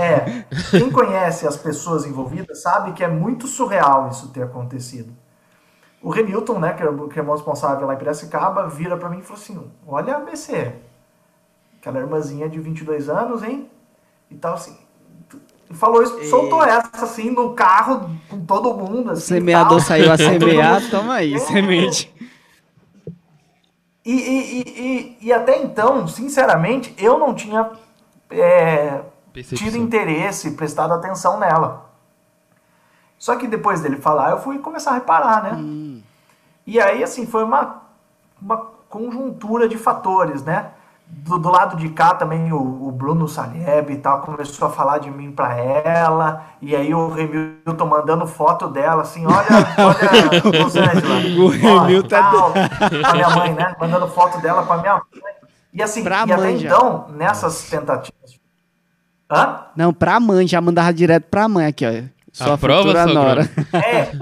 Speaker 4: É, quem conhece as pessoas envolvidas sabe que é muito surreal isso ter acontecido. O Remilton, né, que é o é responsável lá em Piracicaba, vira para mim e falou assim: Olha a ABC, aquela irmãzinha de 22 anos, hein? E tal assim. Falou isso, soltou essa assim no carro com todo mundo. Assim,
Speaker 2: o semeador tal. saiu a semear, toma aí, é, semente.
Speaker 4: E, e, e, e, até então, sinceramente, eu não tinha é, tido interesse, prestado atenção nela. Só que depois dele falar, eu fui começar a reparar, né? Hum. E aí, assim, foi uma, uma conjuntura de fatores, né? Do, do lado de cá também o, o, Bruno Saleb e tal começou a falar de mim pra ela. E aí o Remilton mandando foto dela, assim, olha, olha, Rosângela.
Speaker 2: O Remilton
Speaker 4: tá. Pra minha mãe, né? Mandando foto dela pra minha mãe. E assim, pra e até já. então, nessas tentativas.
Speaker 2: Hã? Não, pra mãe, já mandava direto pra mãe aqui, ó. Sua
Speaker 3: a prova,
Speaker 2: nora.
Speaker 4: É.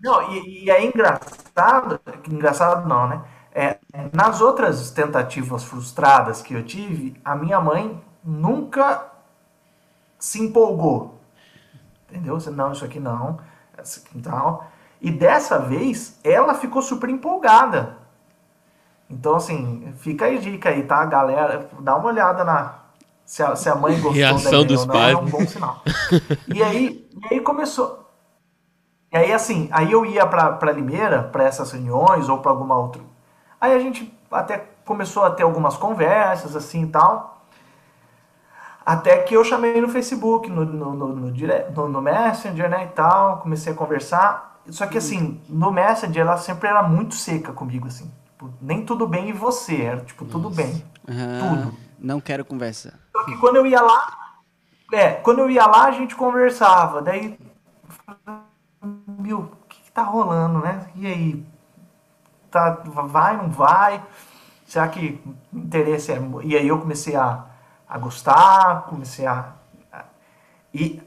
Speaker 4: Não, e, e é engraçado, engraçado não, né? É, nas outras tentativas frustradas que eu tive, a minha mãe nunca se empolgou. Entendeu? Não, isso aqui não. Aqui tal. E dessa vez, ela ficou super empolgada. Então, assim, fica aí dica aí, tá, galera? Dá uma olhada na, se a, se a mãe gostou
Speaker 3: Reação dos não, pais. é
Speaker 4: um bom sinal. e, aí, e aí começou. E aí, assim, aí eu ia para Limeira, para essas reuniões ou para alguma outra. Aí a gente até começou a ter algumas conversas, assim e tal. Até que eu chamei no Facebook, no, no, no, no, no Messenger, né, e tal. Comecei a conversar. Só que, assim, no Messenger ela sempre era muito seca comigo, assim. Tipo, nem tudo bem e você. Era, tipo, tudo Nossa. bem. Uhum. Tudo.
Speaker 2: Não quero conversa.
Speaker 4: Só que quando eu ia lá, é, quando eu ia lá a gente conversava. Daí, meu, o que, que tá rolando, né? E aí? Tá, vai, não vai? Será que interesse é. E aí eu comecei a, a gostar, comecei a. a e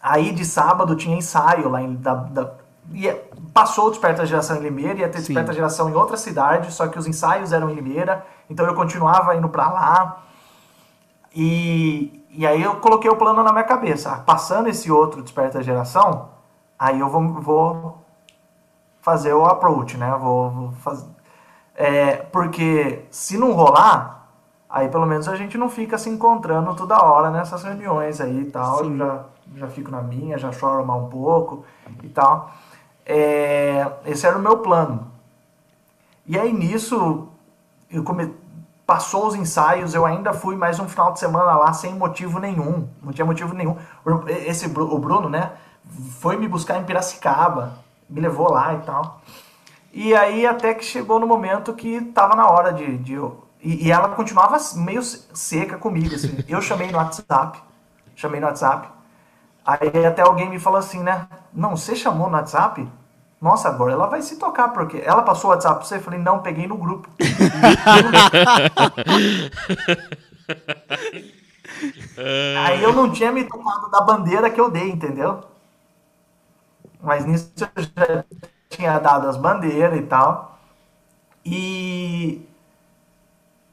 Speaker 4: aí de sábado tinha ensaio lá em, da, da, e passou o Desperta Geração em Limeira, ia ter Sim. Desperta Geração em outra cidade, só que os ensaios eram em Limeira. Então eu continuava indo para lá. E, e aí eu coloquei o plano na minha cabeça. Passando esse outro Desperta Geração, aí eu vou, vou fazer o approach, né? Vou, vou fazer. É, porque se não rolar, aí pelo menos a gente não fica se encontrando toda hora nessas reuniões aí e tal. Sim. Eu já, já fico na minha, já choro mal um pouco e tal. É, esse era o meu plano. E aí nisso eu come... passou os ensaios, eu ainda fui mais um final de semana lá sem motivo nenhum, não tinha motivo nenhum. Esse o Bruno, né, foi me buscar em Piracicaba, me levou lá e tal. E aí até que chegou no momento que tava na hora de, de e, ela continuava meio seca comigo, assim. Eu chamei no WhatsApp, chamei no WhatsApp. Aí até alguém me falou assim, né? Não, você chamou no WhatsApp? Nossa, agora ela vai se tocar, porque ela passou o WhatsApp pra você? Eu falei, não, peguei no grupo. Aí eu não tinha me tocado da bandeira que eu dei, entendeu? Mas nisso eu já tinha dado as bandeiras e tal. E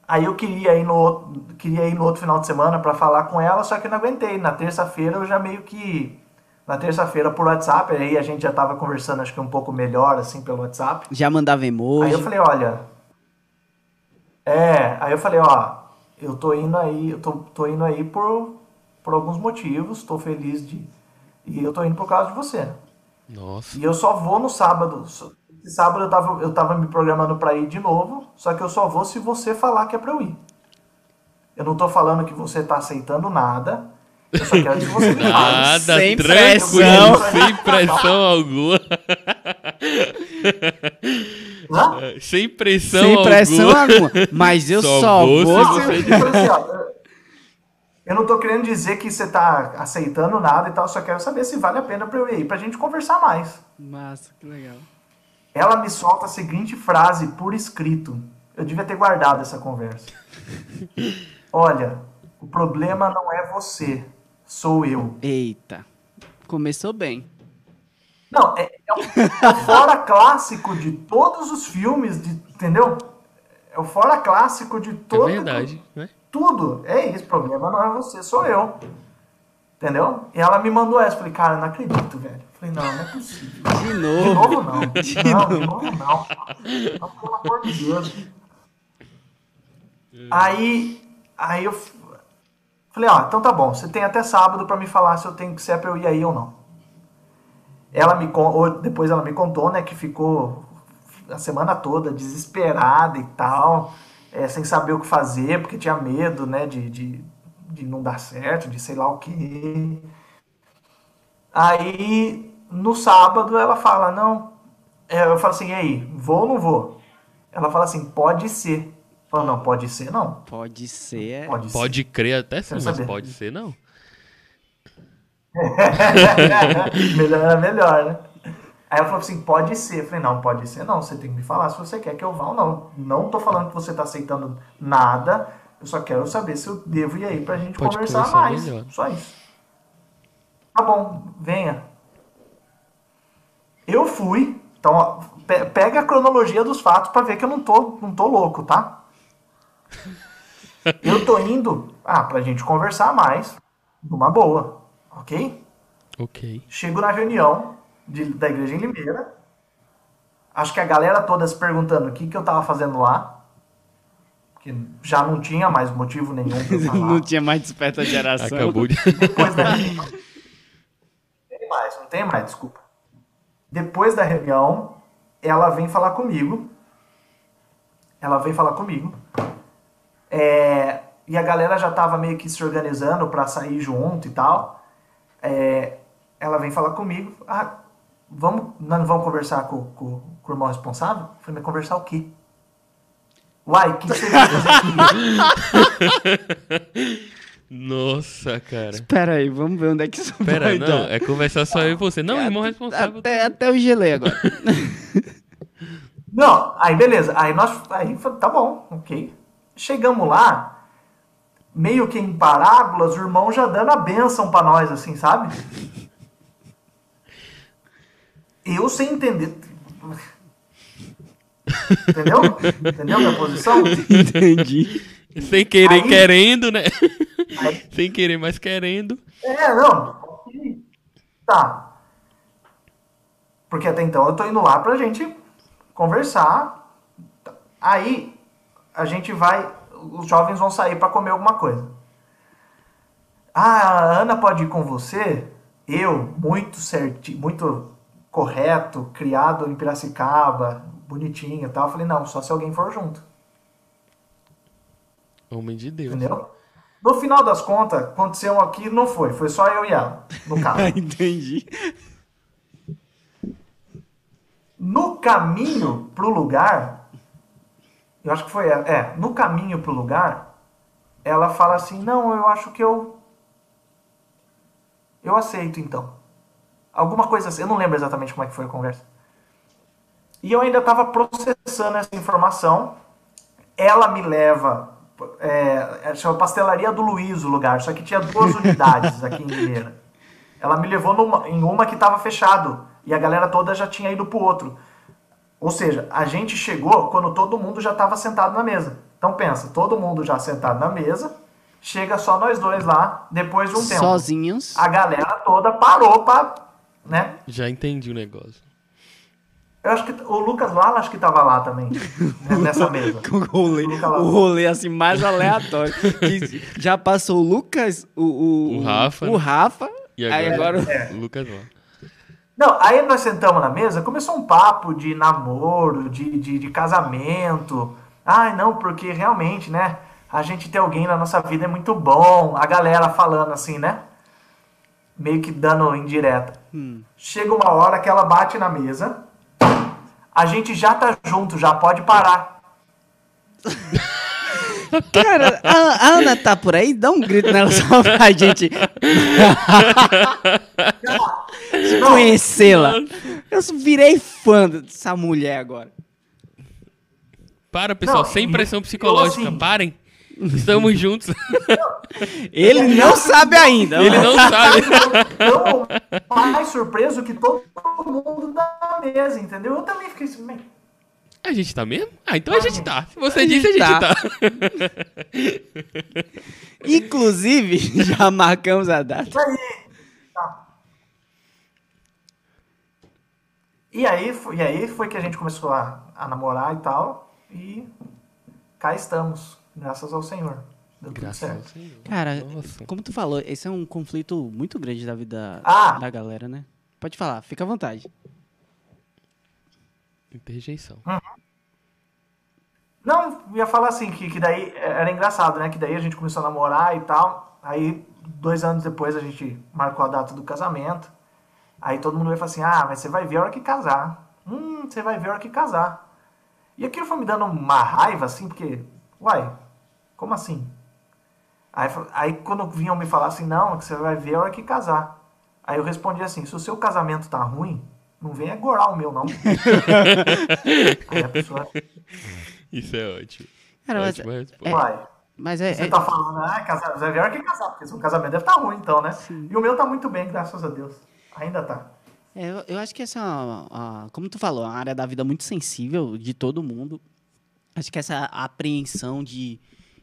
Speaker 4: aí eu queria ir no outro, queria ir no outro final de semana para falar com ela, só que eu não aguentei. Na terça-feira eu já meio que na terça-feira por WhatsApp, aí a gente já tava conversando acho que um pouco melhor, assim, pelo WhatsApp.
Speaker 2: Já mandava emoji.
Speaker 4: Aí eu falei, olha... É, aí eu falei, ó, eu tô indo aí, eu tô, tô indo aí por, por alguns motivos, tô feliz de... E eu tô indo por causa de você.
Speaker 3: Nossa.
Speaker 4: E eu só vou no sábado. Esse sábado eu tava, eu tava me programando para ir de novo, só que eu só vou se você falar que é pra eu ir. Eu não tô falando que você tá aceitando nada. Eu só quero que você me fale.
Speaker 3: Nada,
Speaker 2: Sem pressão.
Speaker 3: sem pressão alguma.
Speaker 4: Hã?
Speaker 3: Sem pressão
Speaker 2: Sem pressão
Speaker 3: alguma.
Speaker 2: alguma. Mas eu
Speaker 3: Só
Speaker 2: só,
Speaker 3: vou
Speaker 2: vou.
Speaker 3: você-
Speaker 4: Eu assim, eu não tô querendo dizer que você tá aceitando nada e tal, só quero saber se vale a pena pra eu ir aí, pra gente conversar mais.
Speaker 2: Massa, que legal.
Speaker 4: Ela me solta a seguinte frase por escrito. Eu devia ter guardado essa conversa. Olha, o problema não é você, sou eu.
Speaker 2: Eita. Começou bem.
Speaker 4: Não, é, é o, é o fora clássico de todos os filmes, de, entendeu? É o fora clássico de
Speaker 3: É
Speaker 4: todo,
Speaker 3: verdade, né?
Speaker 4: tudo. É isso, o problema não é você, sou eu. Entendeu? E ela me mandou essa. Falei, cara, não acredito, velho. Falei, não, não é possível.
Speaker 2: De
Speaker 4: De
Speaker 2: novo.
Speaker 4: novo não. não, de novo não. Não, pelo amor de Deus. Aí, aí eu falei, ó, então tá bom, você tem até sábado pra me falar se eu tenho que ser pra eu ir aí ou não. Ela me depois ela me contou, né, que ficou a semana toda desesperada e tal, é, sem saber o que fazer, porque tinha medo, né, de, de, de não dar certo, de sei lá o que. Aí, no sábado, ela fala, não. É, Eu falo assim, e aí, vou ou não vou? Ela fala assim, pode ser. Eu falo, não, pode ser não.
Speaker 2: Pode ser. é-
Speaker 4: Pode, ser.
Speaker 3: Pode crer até sim,
Speaker 4: Quero
Speaker 3: mas
Speaker 4: saber.
Speaker 3: pode ser não.
Speaker 4: melhor era melhor, né? Aí ela falou assim, pode ser. Eu falei, não, pode ser não. Você tem que me falar se você quer que eu vá ou não. Não tô falando que você tá aceitando nada. Eu só quero saber se eu devo ir aí pra gente
Speaker 3: Pode
Speaker 4: conversar
Speaker 3: conversar
Speaker 4: mais.
Speaker 3: melhor.
Speaker 4: Só isso. Tá bom, venha. Eu fui. Então, ó, pe- pega a cronologia dos fatos pra ver que eu não tô, não tô louco, tá? Eu tô indo, ah, pra gente conversar mais, numa boa, ok?
Speaker 3: Ok.
Speaker 4: Chego na reunião de- da igreja em Limeira. Acho que a galera toda se perguntando o que, que eu tava fazendo lá. Que já não tinha mais motivo nenhum.
Speaker 2: Não tinha mais desperta geração.
Speaker 3: Acabou de.
Speaker 4: Depois da reunião. Não tem mais, não tem mais, desculpa. Depois da reunião, ela vem falar comigo. Ela vem falar comigo. É, e a galera já tava meio que se organizando pra sair junto e tal. É, ela vem falar comigo. Ah, vamos, nós não vamos conversar com, com- com o irmão responsável? Eu falei, mas conversar o quê? Uai, o que que você vai fazer aqui?
Speaker 3: Nossa, cara.
Speaker 2: Espera aí, vamos ver onde é que isso
Speaker 3: Pera,
Speaker 2: vai
Speaker 3: não,
Speaker 2: dar.
Speaker 3: é conversar só eu e você. Não, irmão responsável.
Speaker 2: Até, até eu gelei agora.
Speaker 4: Não, aí beleza. Aí nós. Aí tá bom, ok. Chegamos lá, meio que em parábolas, o irmão já dando a bênção pra nós, assim, sabe? Eu sem entender. Entendeu? Entendeu minha posição?
Speaker 2: Entendi.
Speaker 3: Sem querer,
Speaker 4: Aí-
Speaker 3: querendo, né?
Speaker 4: Aí-
Speaker 3: Sem querer, mas querendo.
Speaker 4: É, não. Tá. Porque até então eu tô indo lá pra gente conversar. Aí a gente vai. Os jovens vão sair pra comer alguma coisa. Ah, a Ana pode ir com você? Eu, muito certinho, muito correto, criado em Piracicaba, bonitinho e tal. Eu falei, não, só se alguém for junto.
Speaker 3: Homem de Deus.
Speaker 4: Entendeu? No final das contas, aconteceu aqui, não foi. Foi só eu e ela, no carro.
Speaker 2: Entendi.
Speaker 4: No caminho pro lugar, eu acho que foi ela, é, no caminho pro lugar, ela fala assim: "Não, eu acho que eu eu aceito então". Alguma coisa assim, eu não lembro exatamente como é que foi a conversa. E eu ainda estava processando essa informação. Ela me leva é, é, chama Pastelaria do Luiz o lugar, só que tinha duas unidades aqui em Limeira. Ela me levou numa- em uma que estava fechado e a galera toda já tinha ido pro outro. Ou seja, a gente chegou quando todo mundo já estava sentado na mesa. Então pensa, todo mundo já sentado na mesa, chega só nós dois lá depois de um tempo.
Speaker 2: Sozinhos.
Speaker 4: A galera toda parou pra, né?
Speaker 3: Já entendi o negócio.
Speaker 4: Eu acho que o Lucas Lala acho que tava lá também, né, nessa mesa.
Speaker 2: O rolê,
Speaker 4: lá.
Speaker 2: o rolê assim mais aleatório. Já passou o Lucas, o, o,
Speaker 3: O Rafa,
Speaker 2: o? Rafa.
Speaker 3: E
Speaker 2: aí
Speaker 3: agora,
Speaker 2: agora
Speaker 3: o Lucas lá.
Speaker 4: Não, aí nós sentamos na mesa, começou um papo de namoro, de, de, de casamento. Ai, não, porque realmente, né? a gente ter alguém na nossa vida é muito bom. A galera falando assim, né? Meio que dando indireta.
Speaker 2: Hum.
Speaker 4: Chega uma hora que ela bate na mesa. A gente já tá junto, já pode parar.
Speaker 2: Cara, a, a Ana tá por aí? Dá um grito nela só pra gente conhecê-la. Eu virei fã dessa mulher agora.
Speaker 3: Para, pessoal,
Speaker 4: Não,
Speaker 3: sem pressão
Speaker 4: eu,
Speaker 3: psicológica.
Speaker 4: assim-
Speaker 3: Parem. Estamos juntos.
Speaker 2: Ele não sabe ainda.
Speaker 3: Ele não sabe.
Speaker 4: Então, mais surpreso que todo mundo da mesa, entendeu? Eu também fiquei assim, "Mas
Speaker 3: A gente tá mesmo? Ah, então a gente tá. Se você
Speaker 2: A
Speaker 3: disse, a
Speaker 2: gente tá.
Speaker 3: tá.
Speaker 2: Inclusive, já marcamos a data.
Speaker 4: E aí? Tá. E aí, foi- e aí foi que a gente começou a, a namorar e tal. E cá estamos, graças ao Senhor. Deu tudo
Speaker 3: Graças ao
Speaker 4: certo.
Speaker 3: Senhor.
Speaker 2: Cara,
Speaker 3: Nossa.
Speaker 2: como tu falou, esse é um conflito muito grande da vida
Speaker 4: Ah!
Speaker 2: da galera, né? Pode falar, fica à vontade.
Speaker 3: Interjeição.
Speaker 4: Não, ia falar assim, que, que daí era engraçado, né? Que daí a gente começou a namorar e tal. Aí, dois anos depois, a gente marcou a data do casamento. Aí todo mundo ia falar assim, ah, mas você vai ver a hora que casar. Hum, você vai ver a hora que casar. E aquilo foi me dando uma raiva, assim, porque, uai, como assim? Aí, aí quando vinham me falar assim, não, que você vai ver a hora que casar. Aí eu respondi assim, se o seu casamento tá ruim, não venha gorar o meu, não. aí a pessoa,
Speaker 3: Isso é ótimo.
Speaker 2: Cara, mas. É,
Speaker 4: uai,
Speaker 2: mas é,
Speaker 4: Você
Speaker 2: é-
Speaker 4: tá falando, ah, casar, vai ver a hora que casar, porque seu casamento deve estar ruim, então, né? E o meu tá muito bem, graças a Deus. Ainda tá.
Speaker 2: É, eu, eu acho que essa, uma- a- como tu falou, é uma área da vida muito sensível de todo mundo. Acho que essa apreensão de,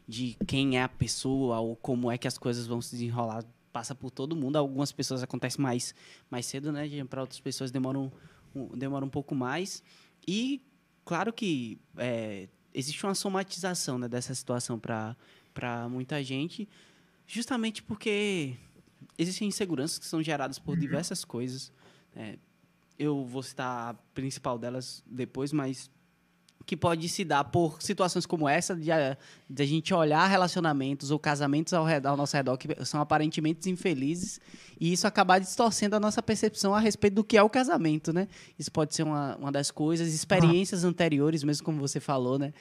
Speaker 2: de quem é a pessoa ou como é que as coisas vão se desenrolar passa por todo mundo. Algumas pessoas acontece mais, mais cedo, né? Para outras pessoas demoram um, demora um pouco mais. E claro que é, existe uma somatização né, dessa situação para muita gente, justamente porque existem inseguranças que são geradas por diversas coisas. É, eu vou citar a principal delas depois, mas que pode se dar por situações como essa de a, de a gente olhar relacionamentos ou casamentos ao, redor, ao nosso redor que são aparentemente infelizes e isso acabar distorcendo a nossa percepção a respeito do que é o casamento, né? Isso pode ser uma, uma das coisas, experiências anteriores, mesmo como você falou, né?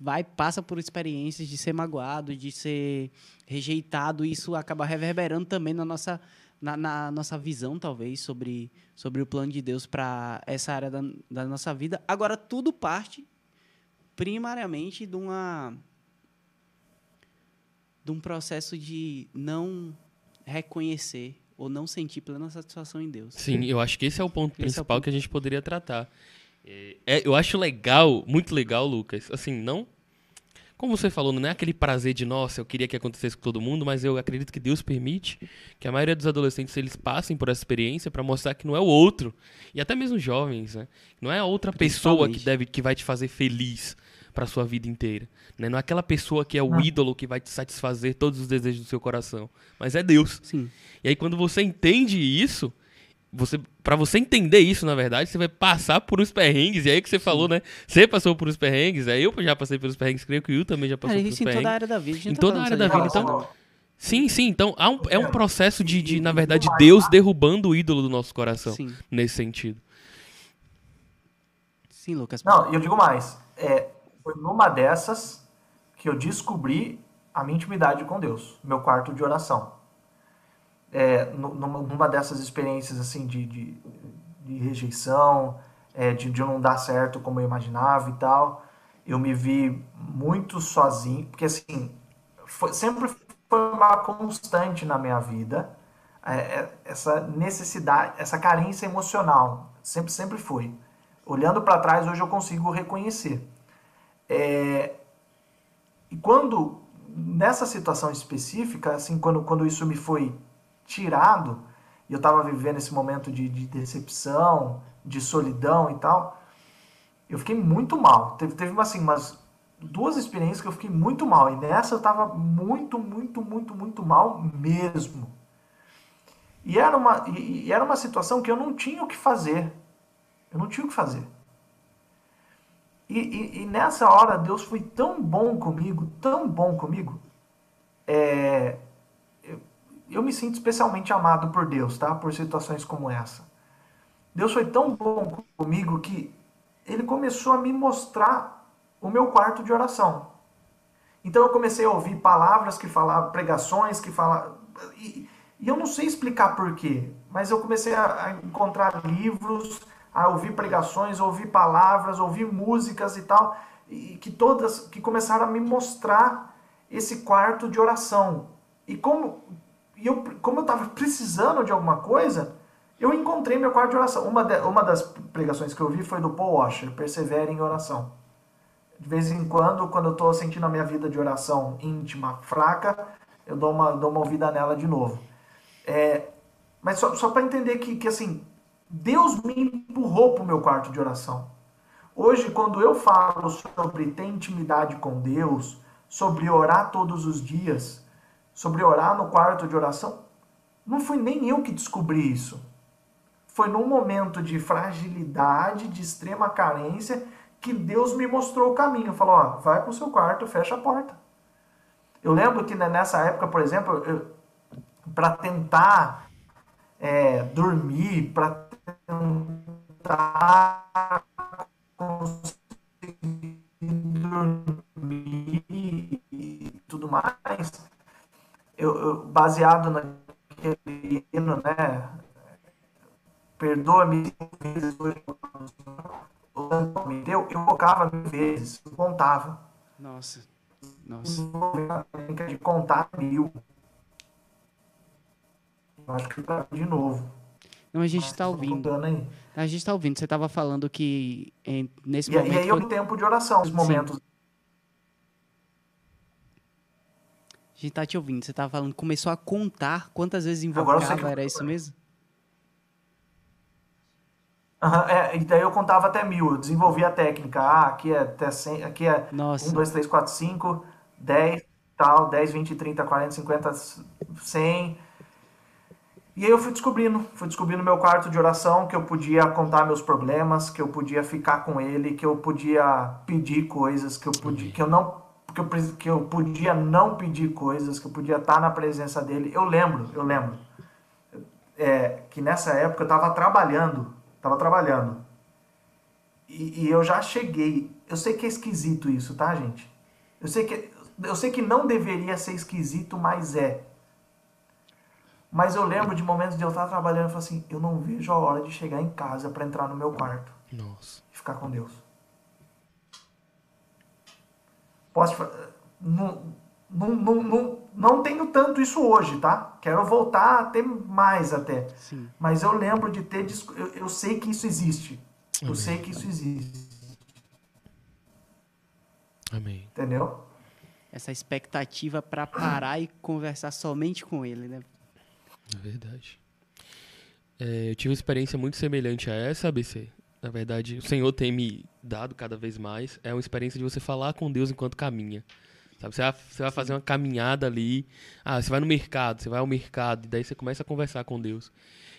Speaker 2: Vai, passa por experiências de ser magoado, de ser rejeitado, e isso acaba reverberando também na nossa, na, na nossa visão, talvez, sobre, sobre o plano de Deus para essa área da, da nossa vida. Agora, tudo parte primariamente de uma de um processo de não reconhecer ou não sentir plena satisfação em Deus.
Speaker 3: Sim, eu acho que esse é o ponto
Speaker 2: Esse é o
Speaker 3: principal
Speaker 2: ponto.
Speaker 3: que a gente poderia tratar. É, é, eu acho legal, muito legal, Lucas. Assim, não. Como você falou, não é aquele prazer de, nossa, eu queria que acontecesse com todo mundo, mas eu acredito que Deus permite que a maioria dos adolescentes eles passem por essa experiência para mostrar que não é o outro, e até mesmo jovens, né? Não é a outra pessoa que deve que vai te fazer feliz para sua vida inteira, né? Não é aquela pessoa que é o ídolo que vai te satisfazer todos os desejos do seu coração, mas é Deus.
Speaker 2: Sim.
Speaker 3: E aí quando você entende isso, você para você entender isso, na verdade, você vai passar por uns perrengues. E aí que você falou, né? Você passou por uns perrengues, aí eu já passei pelos perrengues, creio que o Will também já passou por uns
Speaker 2: isso em toda a
Speaker 3: perrengues.
Speaker 2: área da vida.
Speaker 3: Em
Speaker 2: tá
Speaker 3: toda a área da vida,
Speaker 2: relacionamento.
Speaker 3: Sim, sim, então há um- é um processo de, de, na verdade, Deus derrubando o ídolo do nosso coração,
Speaker 2: Sim.
Speaker 3: nesse sentido.
Speaker 2: Sim, Lucas.
Speaker 4: Não, e eu digo mais. É, foi numa dessas que eu descobri a minha intimidade com Deus, meu quarto de oração. É, nu- numa, numa dessas experiências assim de, de, de rejeição, é, de, de não dar certo como eu imaginava e tal, eu me vi muito sozinho, porque assim, foi- sempre foi uma constante na minha vida é, é, essa necessidade, essa carência emocional, sempre, sempre foi. Olhando para trás, hoje eu consigo reconhecer. É, e quando, nessa situação específica, assim, quando, quando isso me foi tirado, e eu estava vivendo esse momento de, de decepção, de solidão e tal, eu fiquei muito mal. Teve, teve assim, umas duas experiências que eu fiquei muito mal. E nessa eu estava muito, muito, muito, muito mal mesmo. E era, uma, e, e era uma situação que eu não tinha o que fazer. Eu não tinha o que fazer. E, e, e, nessa hora Deus foi tão bom comigo, tão bom comigo. É, eu, me sinto especialmente amado por Deus, tá? Por situações como essa. Deus foi tão bom comigo que ele começou a me mostrar o meu quarto de oração. Então eu comecei a ouvir palavras que falavam, pregações que falavam. E, e eu não sei explicar porquê, mas eu comecei a, a encontrar livros a ouvir pregações, ouvir palavras, ouvir músicas e tal, e que todas que começaram a me mostrar esse quarto de oração. E como e eu como eu estava precisando de alguma coisa, eu encontrei meu quarto de oração. Uma, de, uma das pregações que eu vi foi do Paul Washer, Persevere em oração. De vez em quando, quando eu estou sentindo a minha vida de oração íntima fraca, eu dou uma, dou uma ouvida nela de novo. É, mas só, só para entender que, que assim, Deus me empurrou para o meu quarto de oração. Hoje, quando eu falo sobre ter intimidade com Deus, sobre orar todos os dias, sobre orar no quarto de oração, não fui nem eu que descobri isso. Foi num momento de fragilidade, de extrema carência, que Deus me mostrou o caminho. Falou: ó, vai para o seu quarto, fecha a porta. Eu lembro que né, nessa época, por exemplo, para tentar é, dormir, para tentar conseguir dormir e tudo mais, eu, eu baseado naquele hino, né? Perdoa-me me deu, eu colocava mil vezes, eu contava.
Speaker 2: Nossa. Nossa.
Speaker 4: De contar mil. Eu acho que de novo.
Speaker 2: Não, a gente está ouvindo. A gente está ouvindo. Você estava falando que em, nesse
Speaker 4: e,
Speaker 2: momento.
Speaker 4: E aí foi... o tempo de oração, os momentos. Sim.
Speaker 2: A gente tá te ouvindo. Você estava falando, começou a contar quantas vezes invocava, que... era isso mesmo?
Speaker 4: Uhum, é, e daí eu contava até mil, eu desenvolvia a técnica. Ah, aqui é até 100, aqui é Nossa. 1, 2, 3, 4, 5, 10, tal, 10, 20, 30, 40, 50, 100. E aí eu fui descobrindo, fui descobrindo meu quarto de oração, que eu podia contar meus problemas, que eu podia ficar com ele, que eu podia pedir coisas, que eu podia, que eu não, que eu, que eu podia não pedir coisas, que eu podia estar na presença dele. Eu lembro, eu lembro, é, que nessa época eu estava trabalhando, estava trabalhando, e, e eu já cheguei. Eu sei que é esquisito isso, tá, gente? Eu sei que eu sei que não deveria ser esquisito, mas é. Mas eu lembro de momentos de eu estar trabalhando e falar assim, eu não vejo a hora de chegar em casa para entrar no meu quarto.
Speaker 3: Nossa.
Speaker 4: E ficar com Deus. Posso não, não, não, não, não tenho tanto isso hoje, tá? Quero voltar a ter mais até.
Speaker 2: Sim.
Speaker 4: Mas eu lembro de ter. Eu, eu sei que isso existe. Amém. Eu sei que isso existe.
Speaker 3: Amém.
Speaker 4: Entendeu?
Speaker 2: Essa expectativa para parar e conversar somente com ele, né?
Speaker 3: É verdade. É, eu tive uma experiência muito semelhante a essa, ABC. Na verdade, o Senhor tem me dado cada vez mais. É uma experiência de você falar com Deus enquanto caminha. Sabe? Você, vai, você vai fazer uma caminhada ali. Ah, você vai no mercado, você vai ao mercado, e daí você começa a conversar com Deus.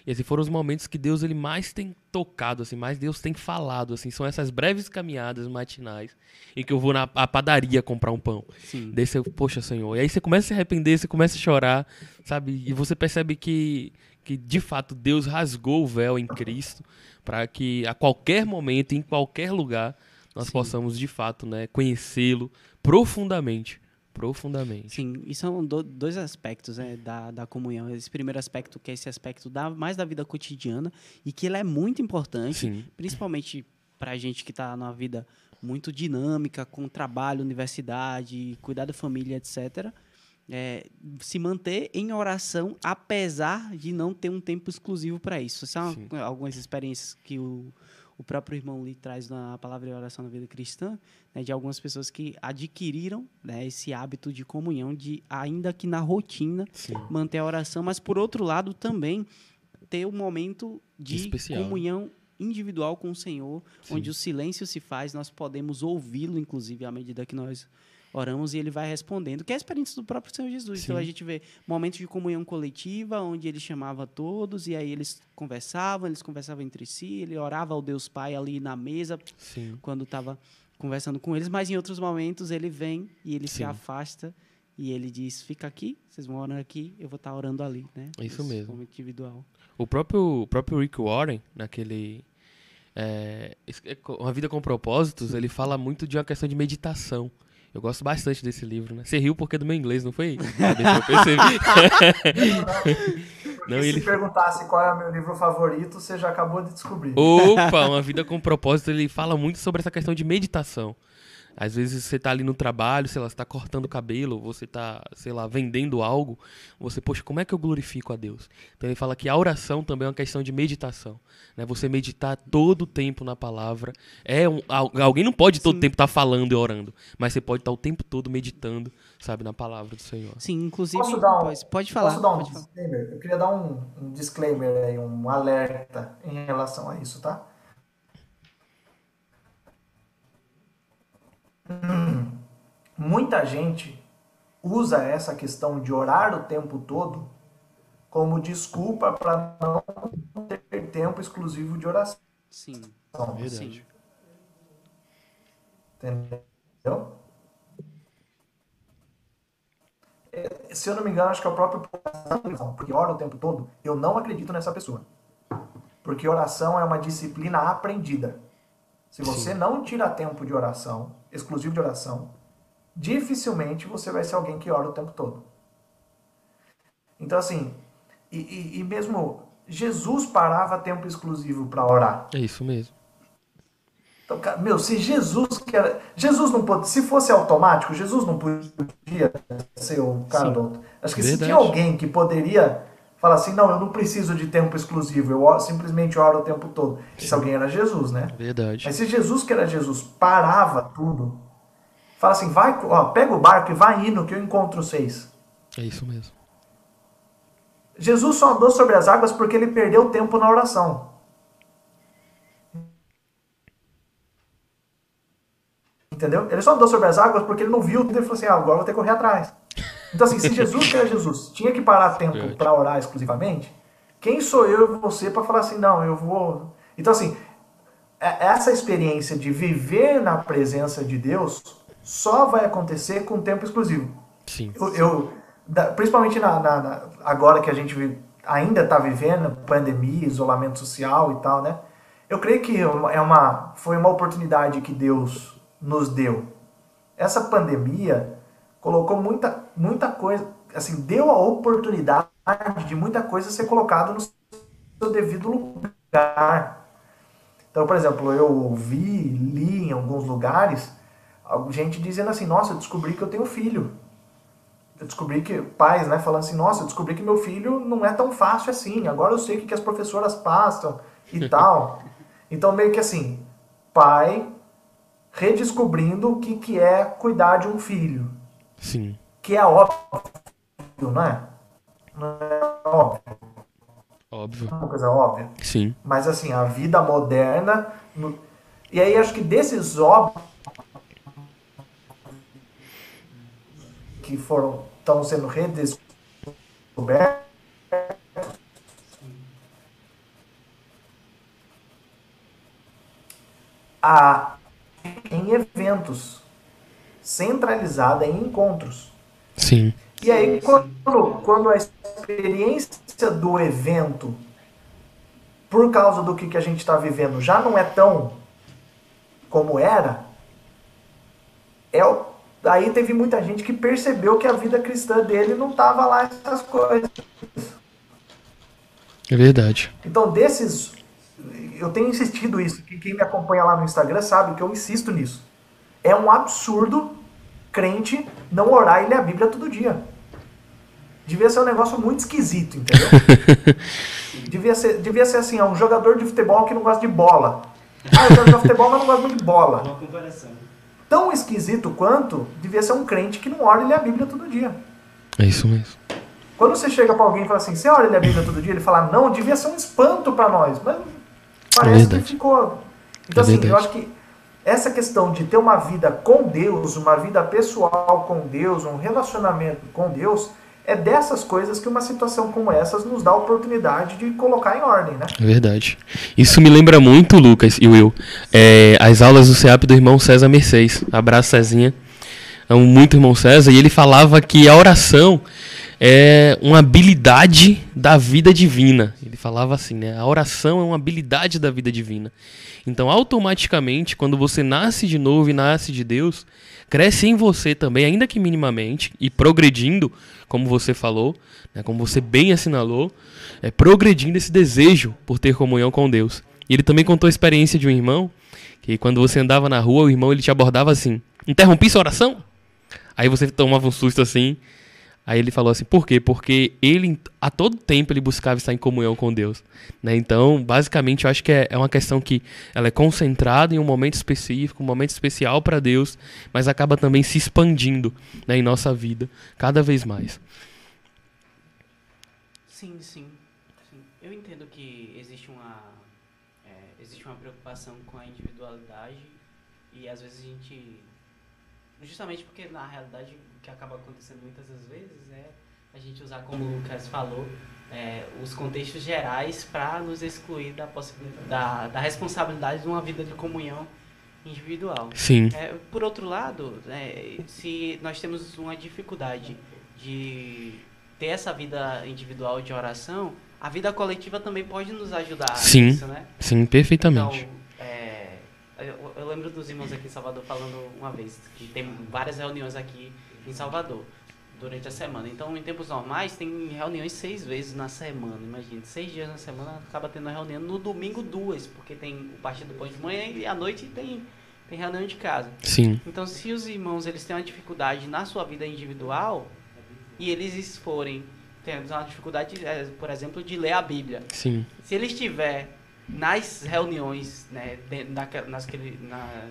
Speaker 3: E esses foram os momentos que Deus ele mais tem tocado, assim, mais Deus tem falado, assim, são essas breves caminhadas matinais em que eu vou na padaria comprar um pão.
Speaker 2: Sim.
Speaker 3: Daí você, poxa, Senhor. E aí você começa a se arrepender, você começa a chorar, sabe? E você percebe que que de fato Deus rasgou o véu em Cristo para que a qualquer momento, em qualquer lugar, nós Sim. possamos de fato, né, conhecê-lo profundamente profundamente.
Speaker 2: Sim, e são do, dois aspectos né, da, da comunhão. Esse primeiro aspecto, que é esse aspecto da, mais da vida cotidiana, e que ele é muito importante,
Speaker 3: Sim.
Speaker 2: principalmente para a gente que está numa vida muito dinâmica, com trabalho, universidade, cuidar da família, etc. É, se manter em oração, apesar de não ter um tempo exclusivo para isso. São algumas experiências que o, o próprio irmão Lee traz na palavra de oração na vida cristã, né, de algumas pessoas que adquiriram né, esse hábito de comunhão, de ainda que na rotina
Speaker 3: Sim.
Speaker 2: manter a oração, mas por outro lado também ter um momento de
Speaker 3: Especial.
Speaker 2: comunhão individual com o Senhor, Sim. onde o silêncio se faz, nós podemos ouvi-lo, inclusive, à medida que nós oramos e ele vai respondendo, que é a experiência do próprio Senhor Jesus. Sim. Então a gente vê momentos de comunhão coletiva, onde ele chamava todos e aí eles conversavam, eles conversavam entre si, ele orava ao Deus Pai ali na mesa,
Speaker 3: Sim.
Speaker 2: quando estava conversando com eles, mas em outros momentos ele vem e ele se
Speaker 3: Sim.
Speaker 2: afasta e ele diz: fica aqui, vocês vão orando aqui, eu vou estar orando ali, né?
Speaker 3: É isso
Speaker 2: Nesse
Speaker 3: mesmo.
Speaker 2: individual.
Speaker 3: O próprio, o próprio Rick Warren, naquele. é, es- é Uma Vida com Propósitos, ele fala muito de uma questão de meditação. Eu gosto bastante desse livro, né? Você riu porque é do meu inglês, não foi? Ah.
Speaker 4: Porque
Speaker 3: Não,
Speaker 4: se
Speaker 3: ele-
Speaker 4: perguntasse qual é o meu livro favorito, você já acabou de descobrir.
Speaker 3: Opa, Uma Vida com Propósito, ele fala muito sobre essa questão de meditação. Às vezes você tá ali no trabalho, sei lá, você tá cortando o cabelo, você tá, sei lá, vendendo algo, você, poxa, como é que eu glorifico a Deus? Então ele fala que a oração também é uma questão de meditação, né? Você meditar todo o tempo na palavra. É um, al- alguém não pode todo o tempo estar falando e orando, mas você pode estar o tempo todo meditando, sabe, na palavra do Senhor.
Speaker 2: Sim, inclusive.
Speaker 4: Posso dar um-
Speaker 2: pode, pode falar.
Speaker 4: Posso dar um
Speaker 2: pode falar.
Speaker 4: disclaimer? Eu queria dar um, um disclaimer aí, um alerta em relação a isso, tá? Hum, muita gente usa essa questão de orar o tempo todo como desculpa para não ter tempo exclusivo de oração.
Speaker 2: Sim,
Speaker 3: Verdade.
Speaker 2: sim.
Speaker 4: Entendeu? Se eu não me engano, acho que é o próprio Paulo, porque ora o tempo todo. Eu não acredito nessa pessoa. Porque oração é uma disciplina aprendida. Se você não tira tempo de oração, exclusivo de oração, dificilmente você vai ser alguém que ora o tempo todo. Então, assim, e, e- e mesmo Jesus parava tempo exclusivo para orar.
Speaker 3: É isso mesmo.
Speaker 4: Então, meu, se Jesus que era, Jesus não pode, se fosse automático, Jesus não podia ser o cara
Speaker 2: Sim.
Speaker 4: do outro. Acho que se
Speaker 3: Verdade.
Speaker 4: tinha alguém que poderia falar assim, não, eu não preciso de tempo exclusivo, eu oro- simplesmente oro o tempo todo. Esse alguém era Jesus, né?
Speaker 3: Verdade.
Speaker 4: Mas se Jesus que era Jesus parava tudo, fala assim, vai, ó, pega o barco e vai indo que eu encontro vocês.
Speaker 3: É isso mesmo.
Speaker 4: Jesus só andou sobre as águas porque ele perdeu tempo na oração. Entendeu? Ele só andou sobre as águas porque ele não viu tudo e falou assim: ah, agora eu vou ter que correr atrás. Então, assim, se Jesus, que era Jesus, tinha que parar tempo para orar exclusivamente, quem sou eu e você para falar assim: não, eu vou. Então, assim, é- essa experiência de viver na presença de Deus só vai acontecer com tempo exclusivo.
Speaker 3: Sim.
Speaker 4: Eu, eu- principalmente na, na- na- agora que a gente ainda está vivendo pandemia, isolamento social e tal, né? Eu creio que é uma- é uma, foi uma oportunidade que Deus nos deu. Essa pandemia colocou muita, muita coisa, assim, deu a oportunidade de muita coisa ser colocada no seu devido lugar. Então, por exemplo, eu ouvi, li em alguns lugares, gente dizendo assim, nossa, eu descobri que eu tenho filho eu descobri que pais, né, falando assim, nossa, eu descobri que meu filho não é tão fácil assim. Agora eu sei o que, que as professoras passam e tal. Então meio que assim, pai redescobrindo o que, que é cuidar de um filho,
Speaker 3: Sim.
Speaker 4: que é óbvio, não é? Não é óbvio,
Speaker 3: Óbvio.
Speaker 4: é uma coisa óbvia.
Speaker 3: Sim.
Speaker 4: Mas assim, a vida moderna. no- E aí acho que desses óbvios que foram estão sendo redescobertos. A, em eventos, centralizada em encontros.
Speaker 3: Sim.
Speaker 4: E aí, quando, quando a experiência do evento, por causa do que, que a gente está vivendo, já não é tão como era, é o- aí teve muita gente que percebeu que a vida cristã dele não estava lá essas coisas.
Speaker 3: É verdade.
Speaker 4: Então, desses. Eu tenho insistido isso. que Quem me acompanha lá no Instagram sabe que eu insisto nisso. É um absurdo crente não orar e ler a Bíblia todo dia. Devia ser um negócio muito esquisito, entendeu? devia, ser, devia ser assim, é um jogador de futebol que não gosta de bola. Ah, eu jogo futebol, mas não gosto muito de bola.
Speaker 2: Uma comparação.
Speaker 4: Tão esquisito quanto devia ser um crente que não ora e lê a Bíblia todo dia.
Speaker 3: É isso mesmo.
Speaker 4: Quando você chega pra alguém e fala assim, você ora e lê a Bíblia todo dia? Ele fala, não, devia ser um espanto pra nós. Mas parece que
Speaker 3: verdade.
Speaker 4: ficou. Então,
Speaker 3: É
Speaker 4: assim, eu
Speaker 3: verdade.
Speaker 4: acho que essa questão de ter uma vida com Deus, uma vida pessoal com Deus, um relacionamento com Deus, é dessas coisas que uma situação como essas nos dá a oportunidade de colocar em ordem, né?
Speaker 3: É verdade. Isso me lembra muito, Lucas e Will, é, as aulas do CEAP do irmão César Mercedes. Abraço, Cezinha. Amo muito o irmão César. E ele falava que a oração é uma habilidade da vida divina. Ele falava assim, né? A oração é uma habilidade da vida divina. Então, automaticamente, quando você nasce de novo e nasce de Deus, cresce em você também, ainda que minimamente, e progredindo, como você falou, né, como você bem assinalou, é, progredindo esse desejo por ter comunhão com Deus. E ele também contou a experiência de um irmão, que quando você andava na rua, o irmão ele te abordava assim: interrompi sua oração? Aí você tomava um susto assim, Aí ele falou assim, por quê? Porque ele, a todo tempo, ele buscava estar em comunhão com Deus. Né? Então, basicamente, eu acho que é, é uma questão que ela é concentrada em um momento específico, um momento especial para Deus, mas acaba também se expandindo né, em nossa vida, cada vez mais.
Speaker 2: Sim, sim, sim. Eu entendo que existe uma, é, existe uma preocupação com a individualidade e às vezes a gente justamente porque na realidade que acaba acontecendo muitas das vezes é a gente usar, como o Lucas falou, é, os contextos gerais para nos excluir da da, da responsabilidade de uma vida de comunhão individual.
Speaker 3: Sim.
Speaker 2: É, por outro lado, é, se nós temos uma dificuldade de ter essa vida individual de oração, a vida coletiva também pode nos ajudar
Speaker 3: Sim.
Speaker 2: nisso, né?
Speaker 3: Sim, perfeitamente.
Speaker 2: Então, é, eu, eu lembro dos irmãos aqui em Salvador falando uma vez que tem várias reuniões aqui em Salvador durante a semana. Então, em tempos normais, tem reuniões seis vezes na semana. Imagina, seis dias na semana acaba tendo uma reunião. No domingo, duas, porque tem o partido do pão de manhã e à noite tem, tem reunião de casa.
Speaker 3: Sim.
Speaker 2: Então, se os irmãos eles têm uma dificuldade na sua vida individual e eles forem tendo uma dificuldade, é, por exemplo, de ler a Bíblia,
Speaker 3: Sim.
Speaker 2: se ele estiver nas reuniões, né, dentro daquela- nas na,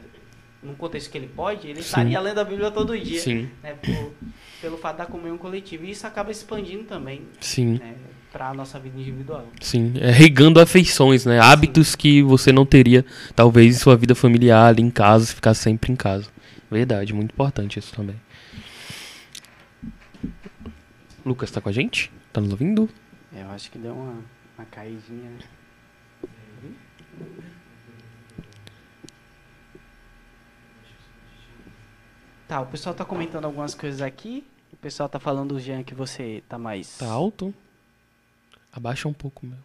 Speaker 2: num contexto que ele pode, ele
Speaker 3: Sim.
Speaker 2: estaria lendo a Bíblia todo dia,
Speaker 3: Sim.
Speaker 2: né, por- pelo fato da comunhão coletiva. E isso acaba expandindo também
Speaker 3: Sim.
Speaker 2: né, para a nossa vida individual.
Speaker 3: Sim, é regando afeições, né? Hábitos que você não teria, talvez, em sua vida familiar, ali em casa, se ficar sempre em casa. Verdade, muito importante isso também. Lucas tá com a gente? Tá nos ouvindo?
Speaker 2: Eu acho que deu uma, uma caidinha. Tá, o pessoal tá comentando algumas coisas aqui. O pessoal tá falando, Jean, que você tá mais.
Speaker 3: Tá alto? Abaixa um pouco, meu.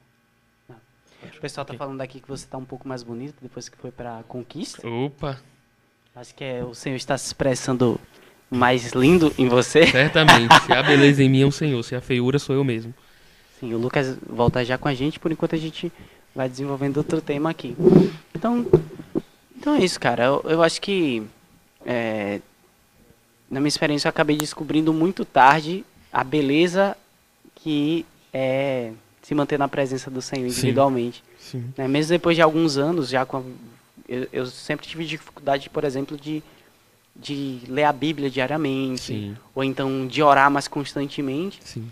Speaker 2: O pessoal tá falando aqui que você tá um pouco mais bonito depois que foi pra conquista.
Speaker 3: Opa,
Speaker 2: Acho que é, o senhor está se expressando mais lindo em você.
Speaker 3: certamente. se a beleza em mim é um senhor, se a feiura sou eu mesmo.
Speaker 2: Sim, o Lucas volta já com a gente, por enquanto a gente vai desenvolvendo outro tema aqui. Então, então é isso, cara. Eu, eu acho que é, na minha experiência eu acabei descobrindo muito tarde a beleza que é se manter na presença do Senhor
Speaker 3: Sim.
Speaker 2: individualmente.
Speaker 3: Sim.
Speaker 2: né? Mesmo depois de alguns anos, já com a- eu, eu sempre tive dificuldade, por exemplo, de, de ler a Bíblia diariamente,
Speaker 3: Sim,
Speaker 2: ou então de orar mais constantemente.
Speaker 3: sim.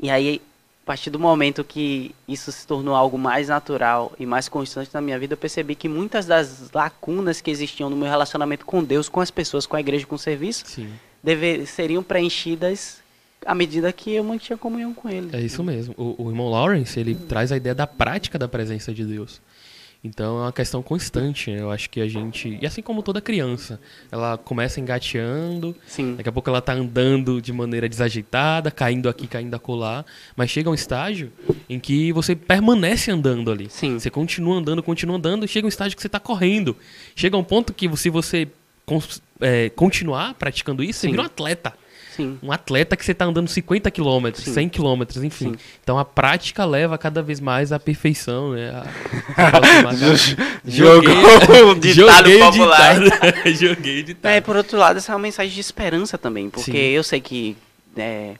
Speaker 2: E aí, a partir do momento que isso se tornou algo mais natural e mais constante na minha vida, eu percebi que muitas das lacunas que existiam no meu relacionamento com Deus, com as pessoas, com a igreja, com o serviço,
Speaker 3: Sim,
Speaker 2: deve, seriam preenchidas à medida que eu mantinha comunhão com Ele.
Speaker 3: é isso mesmo. O, o irmão Lawrence, ele traz a ideia da prática da presença de Deus. Então é uma questão constante. né? Eu acho que a gente. E assim como toda criança, ela começa engateando,
Speaker 2: Sim,
Speaker 3: daqui a pouco ela tá andando de maneira desajeitada, caindo aqui, caindo acolá. Mas chega um estágio em que você permanece andando ali.
Speaker 2: sim,
Speaker 3: Você continua andando, continua andando, e chega um estágio que você está correndo. Chega um ponto que se você é, continuar praticando isso, você
Speaker 2: Sim.
Speaker 3: vira um atleta.
Speaker 2: Sim.
Speaker 3: Um atleta que você está andando 50 quilômetros,
Speaker 2: Sim.
Speaker 3: 100 quilômetros, enfim.
Speaker 2: Sim.
Speaker 3: Então a prática leva cada vez mais à perfeição, né? A- a-
Speaker 2: Jogou o ditado
Speaker 3: Joguei
Speaker 2: popular.
Speaker 3: ditado. Joguei ditado.
Speaker 2: É, por outro lado, essa é uma mensagem de esperança também, porque
Speaker 3: Sim.
Speaker 2: eu sei que é,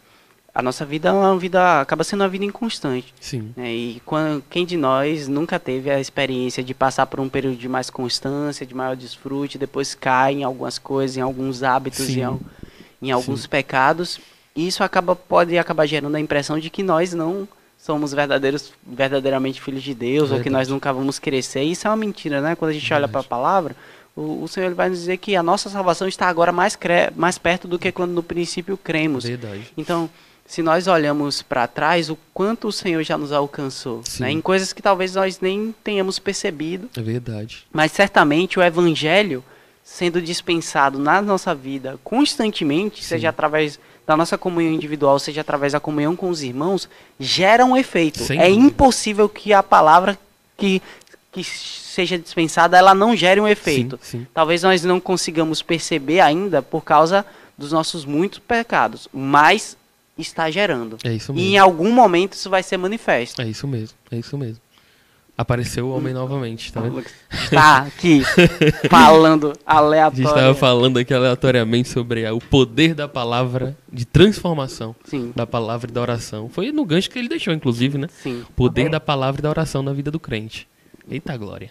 Speaker 2: a nossa vida é uma vida acaba sendo uma vida inconstante.
Speaker 3: Sim,
Speaker 2: né? E quan- quem de nós nunca teve a experiência de passar por um período de mais constância, de maior desfrute, depois cai em algumas coisas, em alguns hábitos,
Speaker 3: Sim.
Speaker 2: em, em alguns
Speaker 3: Sim.
Speaker 2: pecados, e isso acaba pode acabar gerando a impressão de que nós não somos verdadeiros, verdadeiramente filhos de Deus, ou que
Speaker 3: Verdade.
Speaker 2: nós nunca vamos crescer. Isso é uma mentira, né? Quando a gente olha para a
Speaker 3: Verdade.
Speaker 2: palavra, o, o Senhor ele vai nos dizer que a nossa salvação está agora mais, cre- mais perto do que quando no princípio cremos.
Speaker 3: verdade.
Speaker 2: Então, se nós olhamos para trás, o quanto o Senhor já nos alcançou, né? em coisas que talvez nós nem tenhamos percebido,
Speaker 3: É verdade.
Speaker 2: mas certamente o Evangelho sendo dispensado na nossa vida constantemente,
Speaker 3: Sim.
Speaker 2: seja através da nossa comunhão individual, seja através da comunhão com os irmãos, gera um efeito.
Speaker 3: Sem
Speaker 2: é
Speaker 3: dúvida.
Speaker 2: impossível que a palavra que, que seja dispensada, ela não gere um efeito.
Speaker 3: Sim, sim.
Speaker 2: Talvez nós não consigamos perceber ainda por causa dos nossos muitos pecados, mas está gerando.
Speaker 3: É isso
Speaker 2: E
Speaker 3: mesmo.
Speaker 2: em algum momento isso vai ser manifesto.
Speaker 3: É isso mesmo. É isso mesmo. Apareceu o homem novamente, tá vendo?
Speaker 2: Está aqui falando
Speaker 3: A gente
Speaker 2: aleatório.
Speaker 3: estava falando aqui aleatoriamente sobre o poder da palavra de transformação,
Speaker 2: Sim,
Speaker 3: da palavra e da oração. Foi no gancho que ele deixou, inclusive, né?
Speaker 2: sim.
Speaker 3: O poder da palavra e da oração na vida do crente. Eita glória.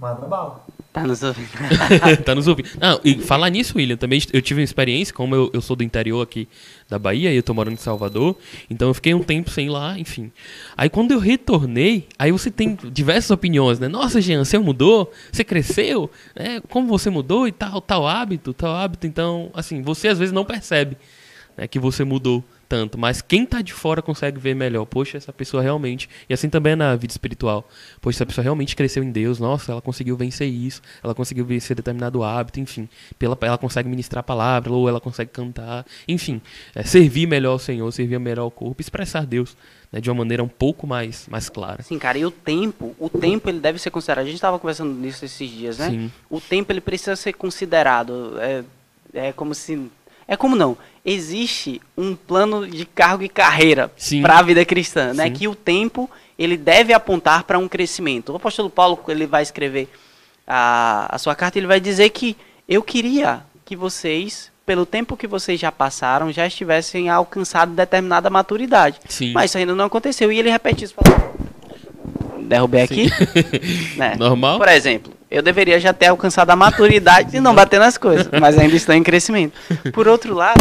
Speaker 4: Manda bala.
Speaker 2: Tá nos ouvindo.
Speaker 3: tá nos ouvindo. Ah, e falar nisso, William, também eu tive uma experiência, como eu, eu sou do interior aqui da Bahia e eu tô morando em Salvador, então eu fiquei um tempo sem ir lá, enfim. Aí quando eu retornei, aí você tem diversas opiniões, né? Nossa, Jean, você mudou? Você cresceu? É, como você mudou e tal, tal hábito, tal hábito. Então, assim, você às vezes não percebe né, que você mudou tanto, mas quem tá de fora consegue ver melhor. Poxa, essa pessoa realmente. E assim também é na vida espiritual. Poxa, essa pessoa realmente cresceu em Deus. Nossa, ela conseguiu vencer isso. Ela conseguiu vencer determinado hábito. Enfim, pela, ela consegue ministrar a palavra ou ela consegue cantar. Enfim, é, servir melhor ao Senhor, servir melhor ao corpo, expressar Deus né, de uma maneira um pouco mais, mais clara.
Speaker 2: Sim, cara, e o tempo, o tempo ele deve ser considerado. A gente estava conversando nisso esses dias, né?
Speaker 3: Sim.
Speaker 2: O tempo ele precisa ser considerado. É, é como se. É como não. Existe um plano de cargo e carreira para a vida cristã, né?
Speaker 3: Sim.
Speaker 2: Que o tempo ele deve apontar para um crescimento. O apóstolo Paulo, ele vai escrever a, a sua carta, ele vai dizer que eu queria que vocês, pelo tempo que vocês já passaram, já estivessem alcançado determinada maturidade.
Speaker 3: Sim.
Speaker 2: Mas isso ainda não aconteceu. E ele repete isso. Fala, Derrubei aqui. né?
Speaker 3: Normal?
Speaker 2: Por exemplo, eu deveria já ter alcançado a maturidade e não bater nas coisas, mas ainda estou em crescimento. Por outro lado,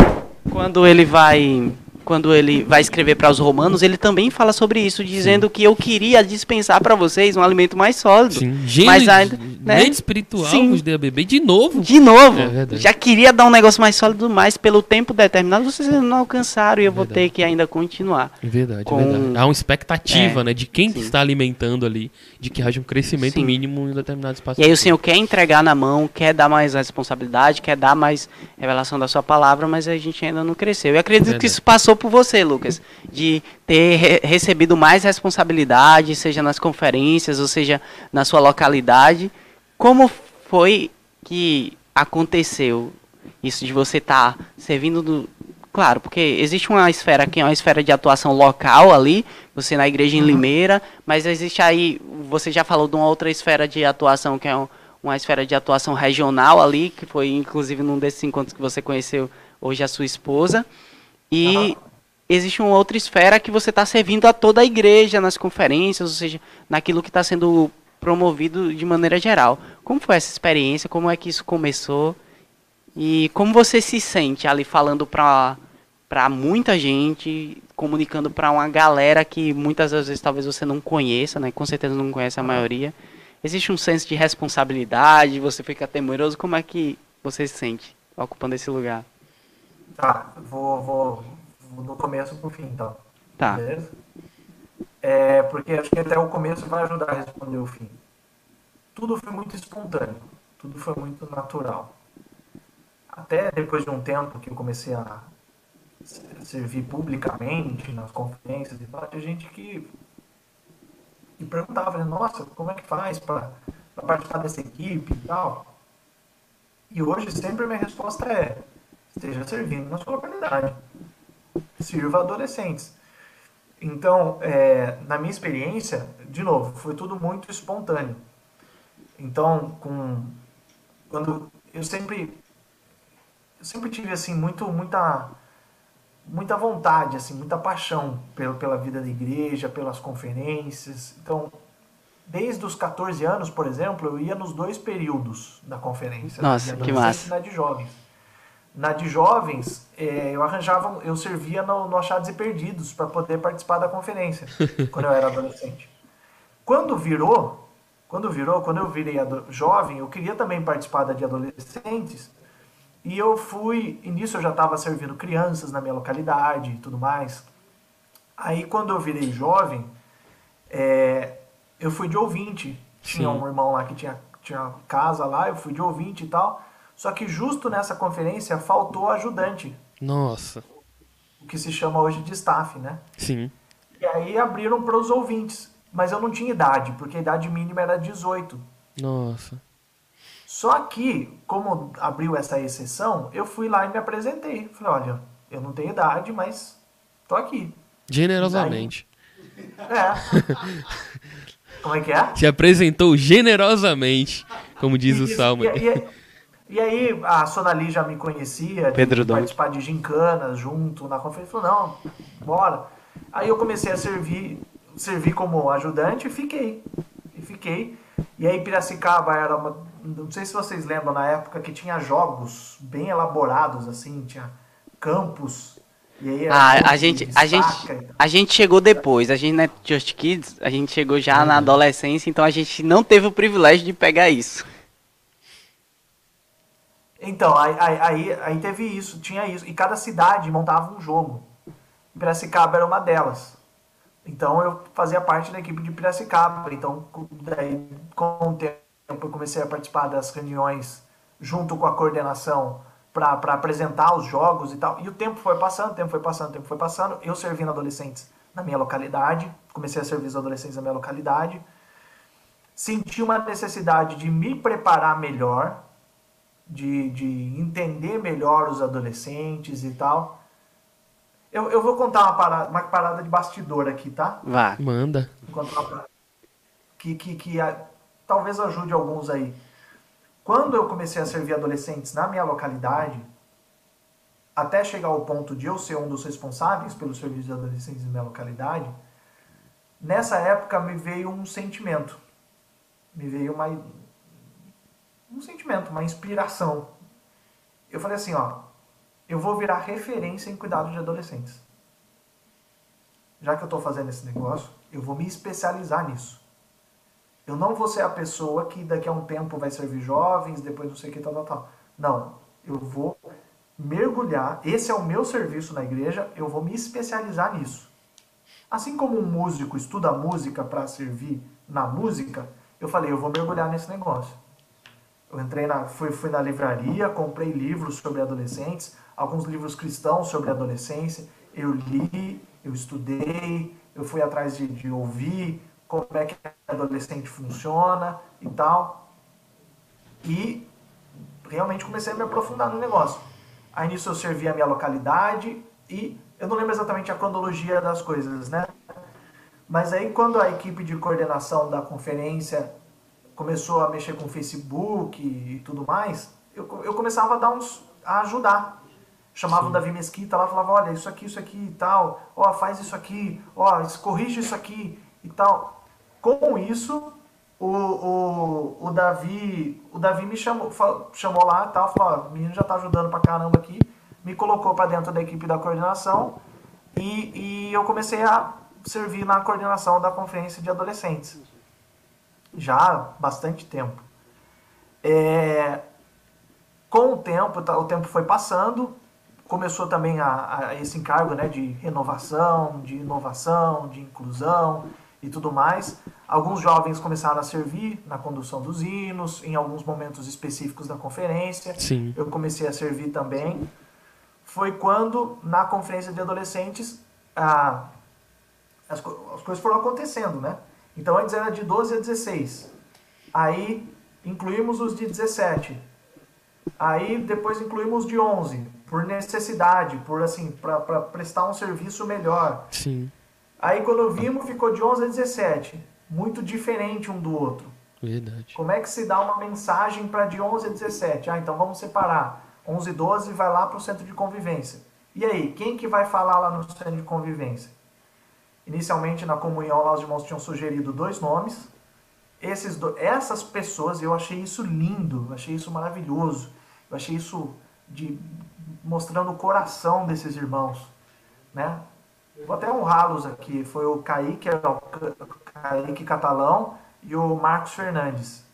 Speaker 2: quando ele vai quando ele vai escrever para os romanos, ele também fala sobre isso, dizendo que eu queria dispensar para vocês um alimento mais sólido.
Speaker 3: Sim.
Speaker 2: Mas ainda, né?
Speaker 3: espiritual,
Speaker 2: Sim.
Speaker 3: vos dei a beber de novo.
Speaker 2: De novo,
Speaker 3: É
Speaker 2: já queria dar um negócio mais sólido, mas pelo tempo determinado vocês não alcançaram e eu vou
Speaker 3: Verdade.
Speaker 2: ter que ainda continuar.
Speaker 3: Verdade,
Speaker 2: com-
Speaker 3: verdade. Há uma expectativa,
Speaker 2: É,
Speaker 3: né, de quem
Speaker 2: sim.
Speaker 3: está alimentando ali, de que haja um crescimento
Speaker 2: Sim.
Speaker 3: mínimo em determinado espaço.
Speaker 2: E aí o Senhor quer entregar na mão, quer dar mais responsabilidade, quer dar mais revelação da sua palavra, mas a gente ainda não cresceu. Eu acredito
Speaker 3: Verdade.
Speaker 2: que isso passou por você, Lucas, de ter re- recebido mais responsabilidade, seja nas conferências, ou seja, na sua localidade. Como foi que aconteceu isso de você estar servindo do... Claro, porque existe uma esfera que é uma esfera de atuação local ali, você na igreja em Limeira, mas existe aí, você já falou de uma outra esfera de atuação que é um- uma esfera de atuação regional ali, que foi inclusive num desses encontros que você conheceu hoje a sua esposa. E
Speaker 4: Aham.
Speaker 2: Existe uma outra esfera que você está servindo a toda a igreja nas conferências, ou seja, naquilo que está sendo promovido de maneira geral. Como foi essa experiência? Como é que isso começou? E como você se sente ali falando para para muita gente, comunicando para uma galera que muitas vezes talvez você não conheça, né? Com certeza não conhece a maioria. Existe um senso de responsabilidade, você fica temeroso, como é que você se sente ocupando esse lugar?
Speaker 4: Tá, vou, vou do começo pro fim, então.
Speaker 2: Tá.
Speaker 4: Beleza? É, porque acho que até o começo vai ajudar a responder o fim. Tudo foi muito espontâneo, tudo foi muito natural. Até depois de um tempo que eu comecei a servir publicamente nas conferências e tal, tinha gente que, que perguntava, né, nossa, como é que faz para participar dessa equipe e tal. E hoje sempre a minha resposta é, esteja servindo na sua localidade. Sirva adolescentes. Então, é, na minha experiência, de novo, foi tudo muito espontâneo. Então, com quando eu sempre eu sempre tive assim muito muita muita vontade, assim, muita paixão pela, pela vida da igreja, pelas conferências. Então, desde os 14 anos, por exemplo, eu ia nos dois períodos da conferência.
Speaker 2: Nossa, que massa.
Speaker 4: Na de jovens. Na de jovens, eh, eu arranjava, eu servia no, no Achados e Perdidos para poder participar da conferência, quando eu era adolescente. Quando virou, quando virou, quando eu virei jovem, eu queria também participar da de adolescentes, E eu fui, e nisso eu já estava servindo crianças na minha localidade e tudo mais. Aí quando eu virei jovem, é, eu fui de ouvinte. Tinha
Speaker 3: Sim.
Speaker 4: um irmão lá que tinha, tinha casa lá, eu fui de ouvinte e tal. Só que justo nessa conferência faltou ajudante,
Speaker 3: Nossa.
Speaker 4: o que se chama hoje de staff, né?
Speaker 3: Sim.
Speaker 4: E aí abriram para os ouvintes. Mas eu não tinha idade, porque a idade mínima era 18.
Speaker 3: Nossa.
Speaker 4: Só que, como abriu essa exceção, eu fui lá e me apresentei. Falei, olha, eu não tenho idade, mas tô aqui.
Speaker 3: Generosamente.
Speaker 4: É. Como é que é?
Speaker 3: Se apresentou generosamente, como diz o Salmo.
Speaker 4: E, e- e aí a Sonali já me conhecia, de
Speaker 2: Pedro Dom.
Speaker 4: participar de gincanas junto na conferência. Falou, não, bora. Aí eu comecei a servir, servir como ajudante e fiquei. E fiquei. E aí Piracicaba era uma. Não sei se vocês lembram na época que tinha jogos bem elaborados, assim, tinha campos. E aí
Speaker 2: Ah, a
Speaker 4: de
Speaker 2: gente, a gente, a gente chegou depois. A gente não é Just Kids, a gente chegou já na adolescência, então a gente não teve o privilégio de pegar isso.
Speaker 4: Então, aí, aí, aí, teve isso, tinha isso. E cada cidade montava um jogo. Piracicaba era uma delas. Então eu fazia parte da equipe de Piracicaba. Então, daí, com o tempo, eu comecei a participar das reuniões junto com a coordenação para apresentar os jogos e tal. E o tempo foi passando, o tempo foi passando, o tempo foi passando. Eu servindo adolescentes na minha localidade. Comecei a servir os adolescentes na minha localidade. Senti uma necessidade de me preparar melhor de, de entender melhor os adolescentes e tal. Eu, eu vou contar uma parada, uma parada de bastidor aqui, tá?
Speaker 2: Vá.
Speaker 3: Manda.
Speaker 4: Vou contar uma parada que, que, que ah, talvez ajude alguns aí. Quando eu comecei a servir adolescentes na minha localidade, até chegar ao ponto de eu ser um dos responsáveis pelo serviço de adolescentes na minha localidade, nessa época me veio um sentimento. Me veio uma, um sentimento, uma inspiração. Eu falei assim, ó, eu vou virar referência em cuidado de adolescentes. Já que eu estou fazendo esse negócio, eu vou me especializar nisso. Eu não vou ser a pessoa que daqui a um tempo vai servir jovens, depois não sei o que, tal, tal, tal. Não, eu vou mergulhar, esse é o meu serviço na igreja, eu vou me especializar nisso. Assim como um músico estuda música para servir na música, eu falei, eu vou mergulhar nesse negócio. Eu entrei na, fui, fui na livraria, comprei livros sobre adolescentes, alguns livros cristãos sobre adolescência. Eu li, eu estudei, eu fui atrás de, de ouvir como é que adolescente funciona e tal. E realmente comecei a me aprofundar no negócio. Aí nisso eu servi a minha localidade e eu não lembro exatamente a cronologia das coisas, né? Mas aí quando a equipe de coordenação da conferência começou a mexer com o Facebook e tudo mais, eu, eu começava a dar uns a ajudar. Chamava o Davi Mesquita lá, falava, olha, isso aqui, isso aqui e tal, ó, faz isso aqui, ó, corrige isso aqui e tal. Com isso, o, o, o Davi, o Davi me chamou, fa- chamou lá e tal, falou, ó, o menino já tá ajudando pra caramba aqui, me colocou para dentro da equipe da coordenação e, e eu comecei a servir na coordenação da conferência de adolescentes já há bastante tempo. É, com o tempo, tá, o tempo foi passando, começou também a, a esse encargo né, de renovação, de inovação, de inclusão e tudo mais. Alguns jovens começaram a servir na condução dos hinos, em alguns momentos específicos da conferência.
Speaker 3: Sim.
Speaker 4: Eu comecei a servir também. Foi quando, na conferência de adolescentes, a, as, as coisas foram acontecendo, né? Então antes era de 12 a 16. Aí incluímos os de 17. Aí depois incluímos os de 11, por necessidade, por assim, para prestar um serviço melhor.
Speaker 3: Sim.
Speaker 4: Aí quando vimos ficou de 11 a 17, muito diferente um do outro.
Speaker 3: Verdade.
Speaker 4: Como é que se dá uma mensagem para de 11 a 17? Ah, então vamos separar. 11 e 12 vai lá para o centro de convivência. E aí, quem que vai falar lá no centro de convivência? Inicialmente na comunhão lá os irmãos tinham sugerido dois nomes. Esses do... Essas pessoas, eu achei isso lindo, eu achei isso maravilhoso. Eu achei isso de mostrando o coração desses irmãos, né? Vou até honrá-los aqui. Foi o Kaique, é o Catalão e o Marcos Fernandes.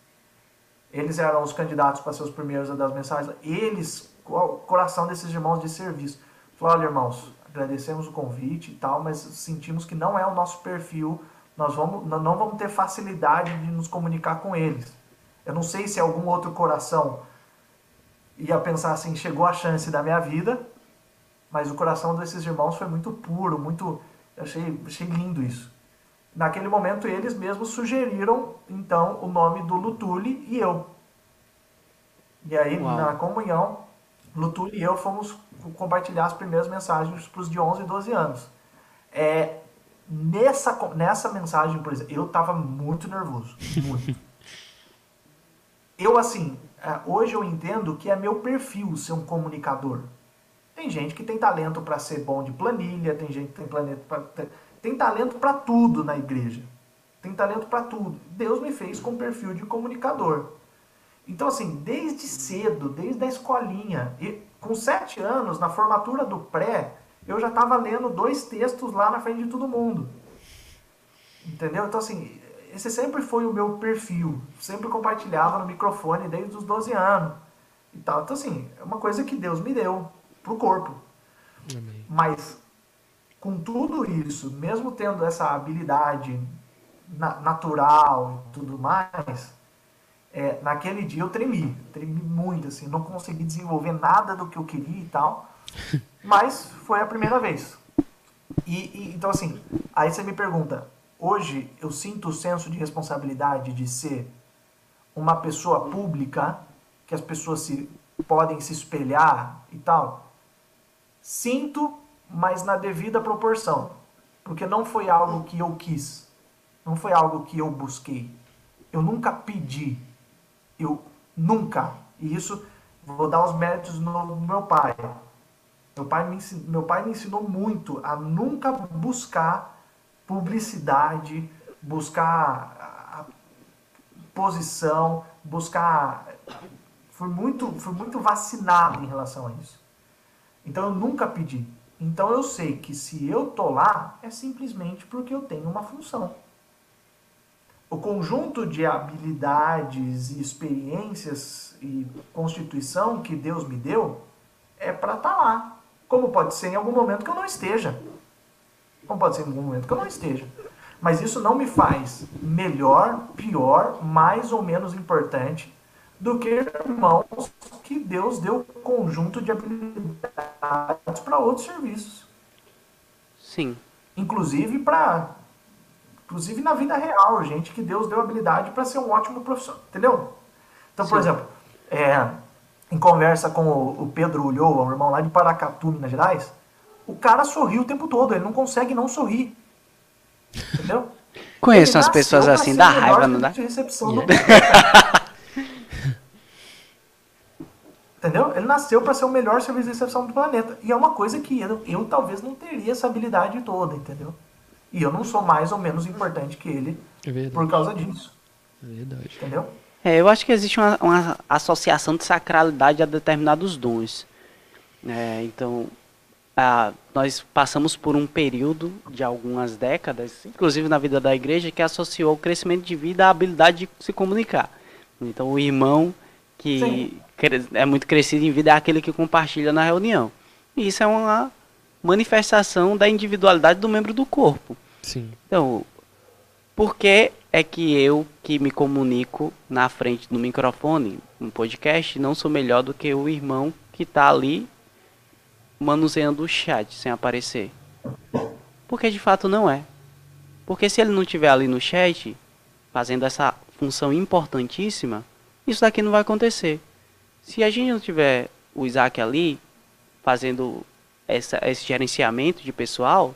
Speaker 4: Eles eram os candidatos para ser os primeiros a dar as mensagens. Eles o coração desses irmãos de serviço. Falou, olha, irmãos, agradecemos o convite e tal, mas sentimos que não é o nosso perfil, nós vamos, não vamos ter facilidade de nos comunicar com eles. Eu não sei se algum outro coração ia pensar assim, chegou a chance da minha vida, mas o coração desses irmãos foi muito puro, muito. Eu achei, achei lindo isso. Naquele momento, eles mesmos sugeriram, então, o nome do Lutuli e eu. E aí, Uau. na comunhão, Lutuli e eu fomos compartilhar as primeiras mensagens para os de 11 e 12 anos. É, nessa, nessa mensagem, por exemplo, eu estava muito nervoso. Muito. eu, assim, é, hoje eu entendo que é meu perfil ser um comunicador. Tem gente que tem talento para ser bom de planilha, tem gente que tem, planeta pra, tem talento para tudo na igreja. Tem talento para tudo. Deus me fez com perfil de comunicador. Então, assim, desde cedo, desde a escolinha, e com sete anos, na formatura do pré, eu já estava lendo dois textos lá na frente de todo mundo. Entendeu? Então, assim, esse sempre foi o meu perfil. Sempre compartilhava no microfone desde os 12 anos. E tal. Então, assim, é uma coisa que Deus me deu pro corpo. Amém. Mas, com tudo isso, mesmo tendo essa habilidade na natural e tudo mais, é, naquele dia eu tremi. Tremi muito, assim. Não consegui desenvolver nada do que eu queria e tal. Mas foi a primeira vez. E, e, então, assim, aí você me pergunta, hoje eu sinto o senso de responsabilidade de ser uma pessoa pública, que as pessoas se, podem se espelhar e tal? Sinto, mas na devida proporção. Porque não foi algo que eu quis. Não foi algo que eu busquei. Eu nunca pedi. Eu nunca. E isso, vou dar os méritos no meu pai. Meu pai me, meu pai me ensinou muito a nunca buscar publicidade, buscar posição, buscar. Fui muito, fui muito vacinado em relação a isso. Então eu nunca pedi. Então eu sei que se eu tô lá é simplesmente porque eu tenho uma função. O conjunto de habilidades e experiências e constituição que Deus me deu é para estar tá lá. Como pode ser em algum momento que eu não esteja. Como pode ser em algum momento que eu não esteja. Mas isso não me faz melhor, pior, mais ou menos importante do que irmãos que Deus deu conjunto de habilidades para outros serviços.
Speaker 2: Sim.
Speaker 4: Inclusive para inclusive na vida real, gente que Deus deu habilidade para ser um ótimo profissional, entendeu? Então, por Sim. exemplo, é, em conversa com o, Pedro Ulloa, um irmão lá de Paracatu, Minas Gerais, o cara sorri o tempo todo, ele não consegue não sorrir. Entendeu?
Speaker 2: Conheço umas pessoas assim, dá raiva, não dá? De recepção yeah.
Speaker 4: Entendeu? Ele nasceu para ser o melhor serviço de recepção do planeta. E é uma coisa que eu, eu talvez não teria essa habilidade toda, entendeu? E eu não sou mais ou menos importante que ele é por causa disso. É verdade. Entendeu?
Speaker 2: É, eu acho que existe uma, uma associação de sacralidade a determinados dons. É, então, ah, nós passamos por um período de algumas décadas, inclusive na vida da igreja, que associou o crescimento de vida à habilidade de se comunicar. Então, o irmão que Sim. é muito crescido em vida é aquele que compartilha na reunião. E isso é uma manifestação da individualidade do membro do corpo.
Speaker 3: Sim.
Speaker 2: Então, por que é que eu, que me comunico na frente do microfone, no podcast, não sou melhor do que o irmão que está ali manuseando o chat sem aparecer. Porque de fato não é. Porque se ele não estiver ali no chat, fazendo essa função importantíssima, isso daqui não vai acontecer. Se a gente não tiver o Isaac ali, fazendo essa, esse gerenciamento de pessoal,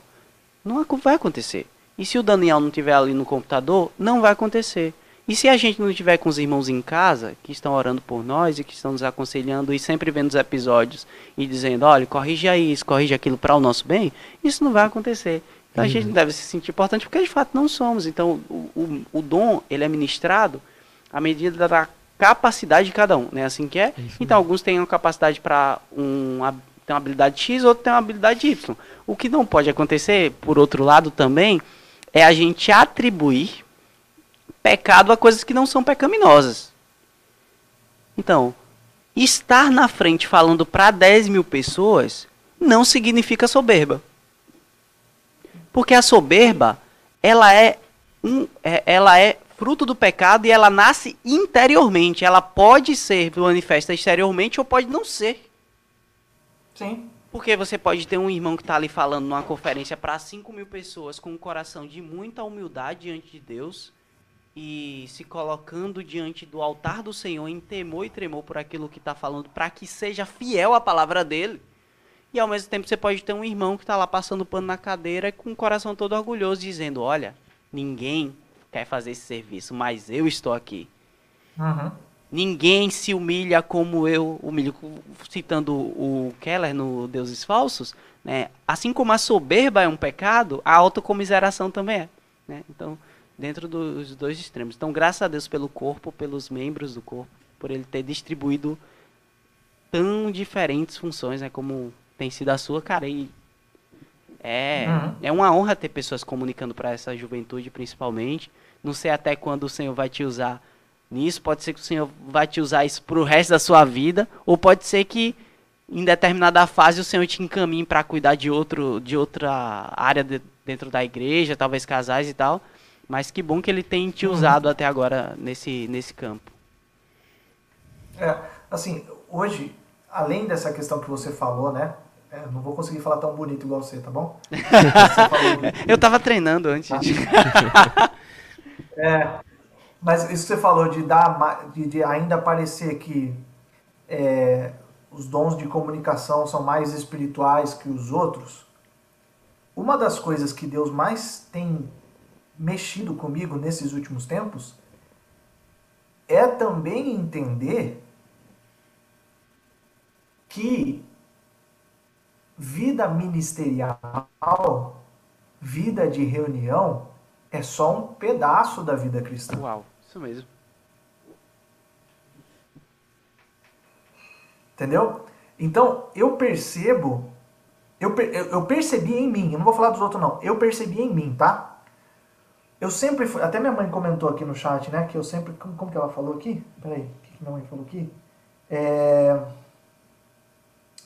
Speaker 2: não vai acontecer. E se o Daniel não estiver ali no computador, não vai acontecer. E se a gente não estiver com os irmãos em casa, que estão orando por nós e que estão nos aconselhando e sempre vendo os episódios e dizendo, olha, corrija isso, corrija aquilo para o nosso bem, isso não vai acontecer. Então uhum. a gente uhum. deve se sentir importante porque de fato não somos. Então o, o, o dom, ele é ministrado à medida da capacidade de cada um, né? Assim que é. é então alguns têm uma capacidade para um tem uma habilidade X, outro tem uma habilidade Y. O que não pode acontecer, por outro lado também, é a gente atribuir pecado a coisas que não são pecaminosas. Então, estar na frente falando para 10 mil pessoas não significa soberba. Porque a soberba, ela é, um, é, ela é fruto do pecado e ela nasce interiormente. Ela pode ser manifesta exteriormente ou pode não ser.
Speaker 4: Sim.
Speaker 2: Porque você pode ter um irmão que está ali falando numa conferência para 5 mil pessoas com um coração de muita humildade diante de Deus e se colocando diante do altar do Senhor em temor e tremor por aquilo que está falando, para que seja fiel à palavra dele. E ao mesmo tempo você pode ter um irmão que está lá passando pano na cadeira com o coração todo orgulhoso, dizendo: Olha, ninguém quer fazer esse serviço, mas eu estou aqui.
Speaker 4: Uhum.
Speaker 2: Ninguém se humilha como eu humilho. Citando o Keller no Deuses Falsos, né? assim como a soberba é um pecado, a autocomiseração também é. Né? Então, dentro dos dois extremos. Então, graças a Deus pelo corpo, pelos membros do corpo, por ele ter distribuído tão diferentes funções, né? como tem sido a sua, cara. E é, uhum. é uma honra ter pessoas comunicando para essa juventude, principalmente. Não sei até quando o Senhor vai te usar nisso. Pode ser que o Senhor vai te usar isso para o resto da sua vida, ou pode ser que em determinada fase o Senhor te encaminhe para cuidar de outro, de outra área de, dentro da igreja, talvez casais e tal. Mas que bom que ele tem te uhum. usado uhum. até agora nesse, nesse campo.
Speaker 4: É, assim, hoje, além dessa questão que você falou, né? É, não vou conseguir falar tão bonito igual você, tá bom?
Speaker 2: você Eu tava treinando antes.
Speaker 4: Tá? é, mas isso que você falou de dar, de, de ainda parecer que é, os dons de comunicação são mais espirituais que os outros. Uma das coisas que Deus mais tem mexido comigo nesses últimos tempos é também entender que vida ministerial, vida de reunião, é só um pedaço da vida cristã.
Speaker 2: Uau, isso mesmo.
Speaker 4: Entendeu? Então, eu percebo, eu, eu percebi em mim, eu não vou falar dos outros não, eu percebi em mim, tá? Eu sempre fui, até minha mãe comentou aqui no chat, né, que eu sempre, como, como que ela falou aqui? Peraí, o que, que minha mãe falou aqui? É...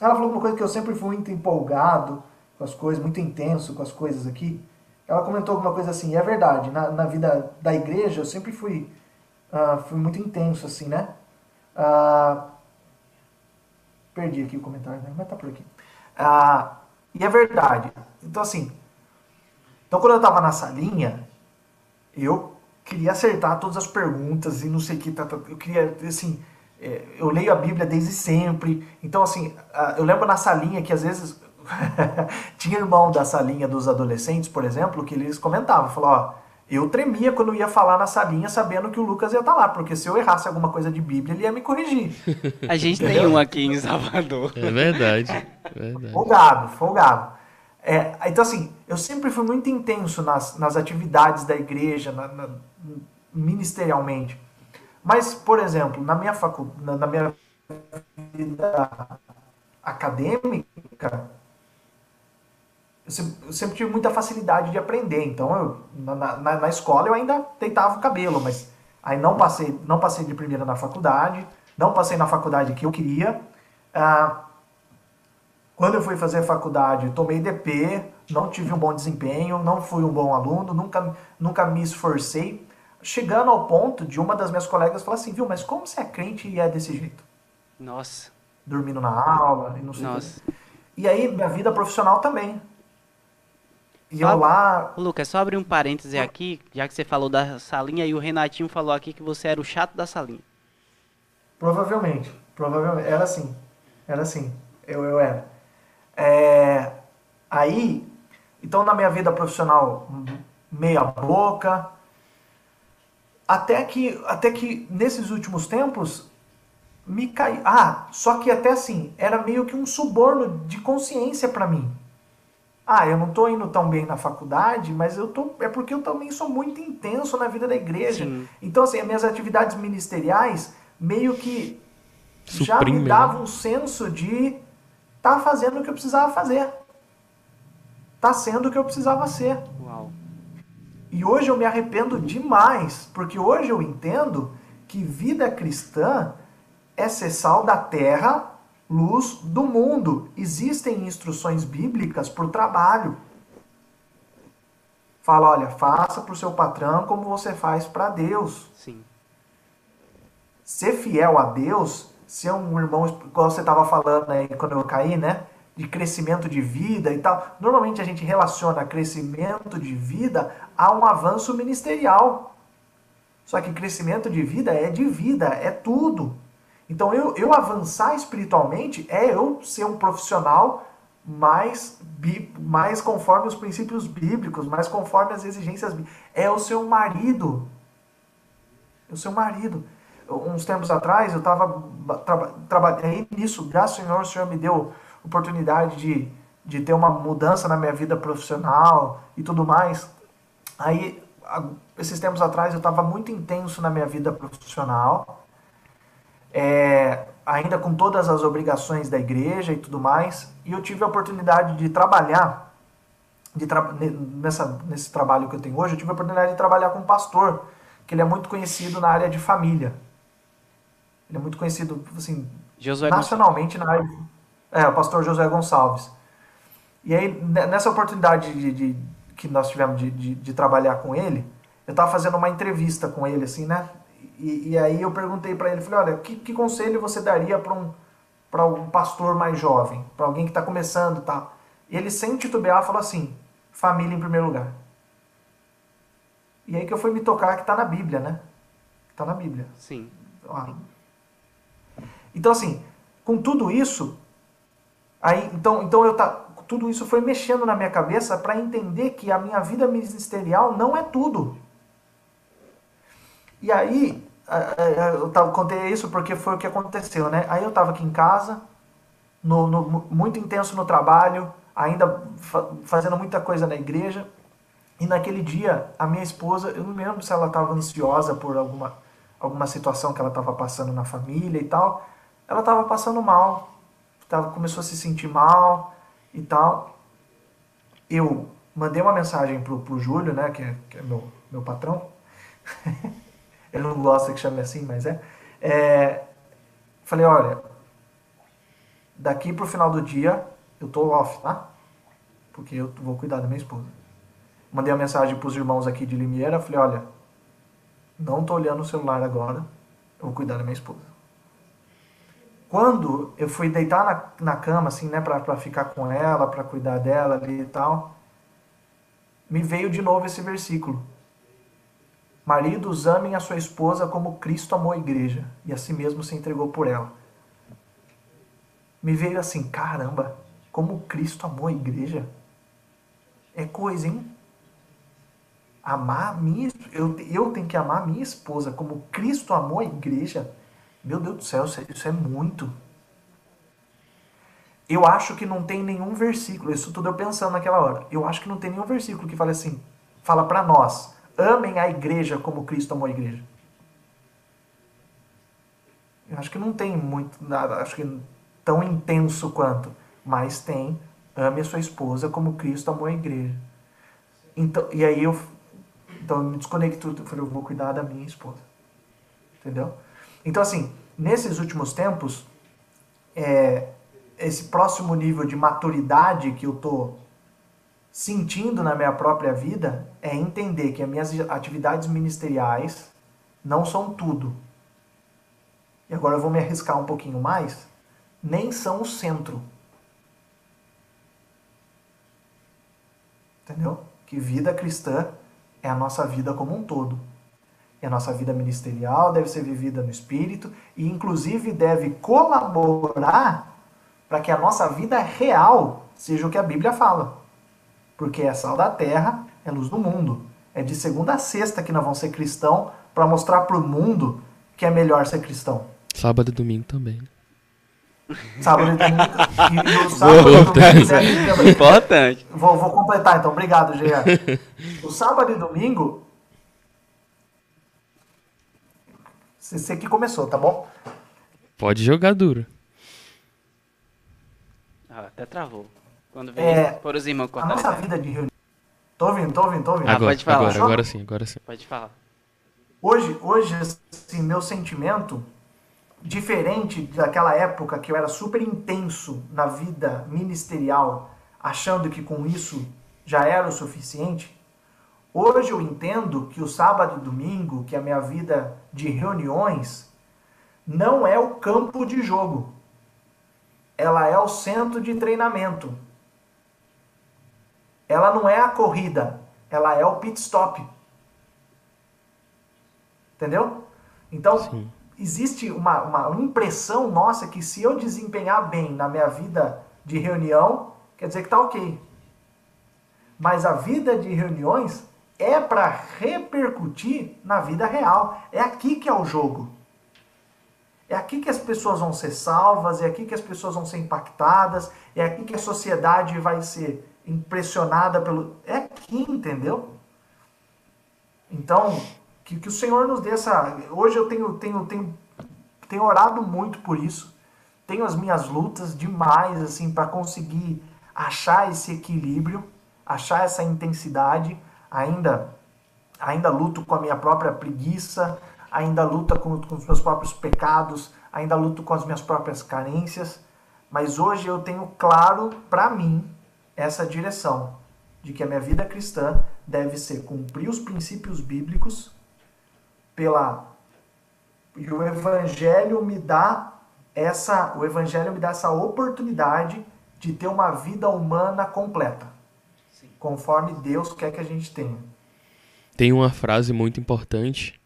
Speaker 4: Ela falou uma coisa que eu sempre fui muito empolgado com as coisas, muito intenso com as coisas aqui. Ela comentou alguma coisa assim, e é verdade, na, na vida da igreja eu sempre fui, uh, fui muito intenso, assim, né? Uh, perdi aqui o comentário, né? mas tá por aqui. Uh, e é verdade. Então, assim, então quando eu tava na salinha, eu queria acertar todas as perguntas e não sei o que, tá, tá, eu queria, assim, é, eu leio a Bíblia desde sempre. Então, assim, eu lembro na salinha que às vezes tinha irmão da salinha dos adolescentes, por exemplo, que eles comentavam, falou, ó, eu tremia quando ia falar na salinha sabendo que o Lucas ia estar tá lá, porque se eu errasse alguma coisa de Bíblia, ele ia me corrigir.
Speaker 2: A gente Entendeu? tem um aqui em Salvador.
Speaker 3: É verdade. É verdade.
Speaker 4: Folgado, folgado. É, então, assim, eu sempre fui muito intenso nas, nas atividades da igreja, na, na, ministerialmente. Mas, por exemplo, na minha faculdade, na, na minha vida acadêmica, eu sempre, eu sempre, tive muita facilidade de aprender. Então, eu, na, na, na, escola eu ainda deitava o cabelo, mas aí não passei, não passei de primeira na faculdade, não passei na faculdade que eu queria. Ah, quando eu fui fazer faculdade, tomei DP, não tive um bom desempenho, não fui um bom aluno, nunca, nunca me esforcei chegando ao ponto de uma das minhas colegas falar assim, viu, mas como você é crente e é desse jeito?
Speaker 2: Nossa.
Speaker 4: Dormindo na aula e não sei Nossa. E aí, minha vida profissional também.
Speaker 2: Lá. Lucas, só abrir um parêntese aqui, já que você falou da salinha e o Renatinho falou aqui que você era o chato da salinha.
Speaker 4: Provavelmente. Provavelmente. Era assim. Era assim. Eu, eu era. É... Aí, então na minha vida profissional, meia boca, até que, até que nesses últimos tempos me caiu. Ah, só que até assim, era meio que um suborno de consciência para mim. Ah, eu não tô indo tão bem na faculdade, mas eu tô. É porque eu também sou muito intenso na vida da igreja. Sim. Então, assim, as minhas atividades ministeriais meio que Suprime, já me né? davam um senso de tá fazendo o que eu precisava fazer. Tá sendo o que eu precisava ser.
Speaker 2: Uau.
Speaker 4: E hoje eu me arrependo demais, porque hoje eu entendo que vida cristã é ser sal da terra, luz do mundo. Existem instruções bíblicas para o trabalho. Fala, olha, faça para o seu patrão como você faz para Deus.
Speaker 2: Sim.
Speaker 4: Ser fiel a Deus, ser um irmão, igual você estava falando aí quando eu caí, né? De crescimento de vida e tal. Normalmente a gente relaciona crescimento de vida a um avanço ministerial. Só que crescimento de vida é de vida, é tudo. Então eu, eu avançar espiritualmente é eu ser um profissional mais, mais conforme os princípios bíblicos, mais conforme as exigências bíblicas. É o seu marido. É o seu marido. Uns tempos atrás eu estava trabalhando nisso, graças ao Senhor, o Senhor me deu oportunidade de, de ter uma mudança na minha vida profissional e tudo mais. Aí, esses tempos atrás, eu estava muito intenso na minha vida profissional é, ainda com todas as obrigações da igreja e tudo mais, e eu tive a oportunidade de trabalhar, de tra nessa, nesse trabalho que eu tenho hoje, eu tive a oportunidade de trabalhar com um pastor, que ele é muito conhecido na área de família. Ele é muito conhecido, assim, Josué nacionalmente na área. É, o pastor José Gonçalves. E aí, nessa oportunidade de, de que nós tivemos de, de, de trabalhar com ele, eu estava fazendo uma entrevista com ele, assim, né? E, e aí eu perguntei para ele, falei, olha, que, que conselho você daria para um, para um pastor mais jovem, para alguém que está começando, tá? E ele sem titubear falou assim, família em primeiro lugar. E aí que eu fui me tocar que está na Bíblia, né? Está na Bíblia.
Speaker 2: Sim.
Speaker 4: Então assim, com tudo isso, aí então então eu tá tudo isso foi mexendo na minha cabeça para entender que a minha vida ministerial não é tudo. E aí, eu contei isso porque foi o que aconteceu, né? Aí eu estava aqui em casa, no, no, muito intenso no trabalho, ainda fa fazendo muita coisa na igreja. E naquele dia, a minha esposa, eu não me lembro se ela estava ansiosa por alguma, alguma situação que ela estava passando na família e tal. Ela estava passando mal, tava, começou a se sentir mal e tal. Eu mandei uma mensagem pro, pro Júlio, né, que é, que é meu, meu patrão. ele não gosta que chame assim, mas é. é falei, olha, daqui pro final do dia eu tô off, tá? Porque eu vou cuidar da minha esposa. Mandei uma mensagem pros irmãos aqui de Limeira, falei, olha, não tô olhando o celular agora, eu vou cuidar da minha esposa. Quando eu fui deitar na, na cama, assim, né, pra, pra ficar com ela, pra cuidar dela ali e tal, me veio de novo esse versículo. Maridos, amem a sua esposa como Cristo amou a igreja e a si mesmo se entregou por ela. Me veio assim, caramba, como Cristo amou a igreja. É coisa, hein? Amar minha, eu, eu tenho que amar minha esposa como Cristo amou a igreja. Meu Deus do céu, isso é muito. Eu acho que não tem nenhum versículo, isso tudo eu pensando naquela hora. Eu acho que não tem nenhum versículo que fale assim, fala para nós, amem a igreja como Cristo amou a igreja. Eu acho que não tem muito nada, acho que tão intenso quanto, mas tem ame a sua esposa como Cristo amou a igreja. Então, e aí eu então eu me desconecto, eu falei, eu vou cuidar da minha esposa. Entendeu? Então assim, nesses últimos tempos, é, esse próximo nível de maturidade que eu tô sentindo na minha própria vida é entender que as minhas atividades ministeriais não são tudo. E agora eu vou me arriscar um pouquinho mais, nem são o centro. Entendeu? Que vida cristã é a nossa vida como um todo. E a nossa vida ministerial deve ser vivida no espírito e inclusive deve colaborar para que a nossa vida real seja o que a Bíblia fala porque é sal da terra, é luz do mundo. É de segunda a sexta que nós vamos ser cristão para mostrar para o mundo que é melhor ser cristão.
Speaker 3: Sábado e domingo também.
Speaker 4: Sábado e domingo. E sábado e domingo
Speaker 2: é Importante.
Speaker 4: Vou, vou completar então. Obrigado, Jean. O sábado e domingo. Você que começou, tá bom?
Speaker 3: Pode jogar duro.
Speaker 2: Ah, até travou. Quando vem é, por os irmãos
Speaker 4: A nossa vida de reunião. Tô ouvindo, tô ouvindo, tô ouvindo.
Speaker 3: Agora, ah, pode falar. Agora, agora sim, agora sim.
Speaker 2: Pode falar.
Speaker 4: Hoje, hoje, assim, meu sentimento diferente daquela época que eu era super intenso na vida ministerial, achando que com isso já era o suficiente, hoje eu entendo que o sábado e domingo, que é a minha vida de reuniões, não é o campo de jogo. Ela é o centro de treinamento. Ela não é a corrida, ela é o pit stop. Entendeu? Então, Sim. existe uma, uma impressão nossa que se eu desempenhar bem na minha vida de reunião, quer dizer que tá ok. Mas a vida de reuniões é para repercutir na vida real. É aqui que é o jogo. É aqui que as pessoas vão ser salvas, é aqui que as pessoas vão ser impactadas, é aqui que a sociedade vai ser impressionada pelo. É aqui, entendeu? Então, que, que o Senhor nos dê essa. Hoje eu tenho, tenho, tenho, tenho orado muito por isso. Tenho as minhas lutas demais, assim, para conseguir achar esse equilíbrio, achar essa intensidade. Ainda, ainda luto com a minha própria preguiça, ainda luto com, com os meus próprios pecados, ainda luto com as minhas próprias carências. Mas hoje eu tenho claro para mim essa direção de que a minha vida cristã deve ser cumprir os princípios bíblicos pela e o evangelho me dá essa o evangelho me dá essa oportunidade de ter uma vida humana completa. Sim. Conforme Deus quer que a gente tenha.
Speaker 3: Tem uma frase muito importante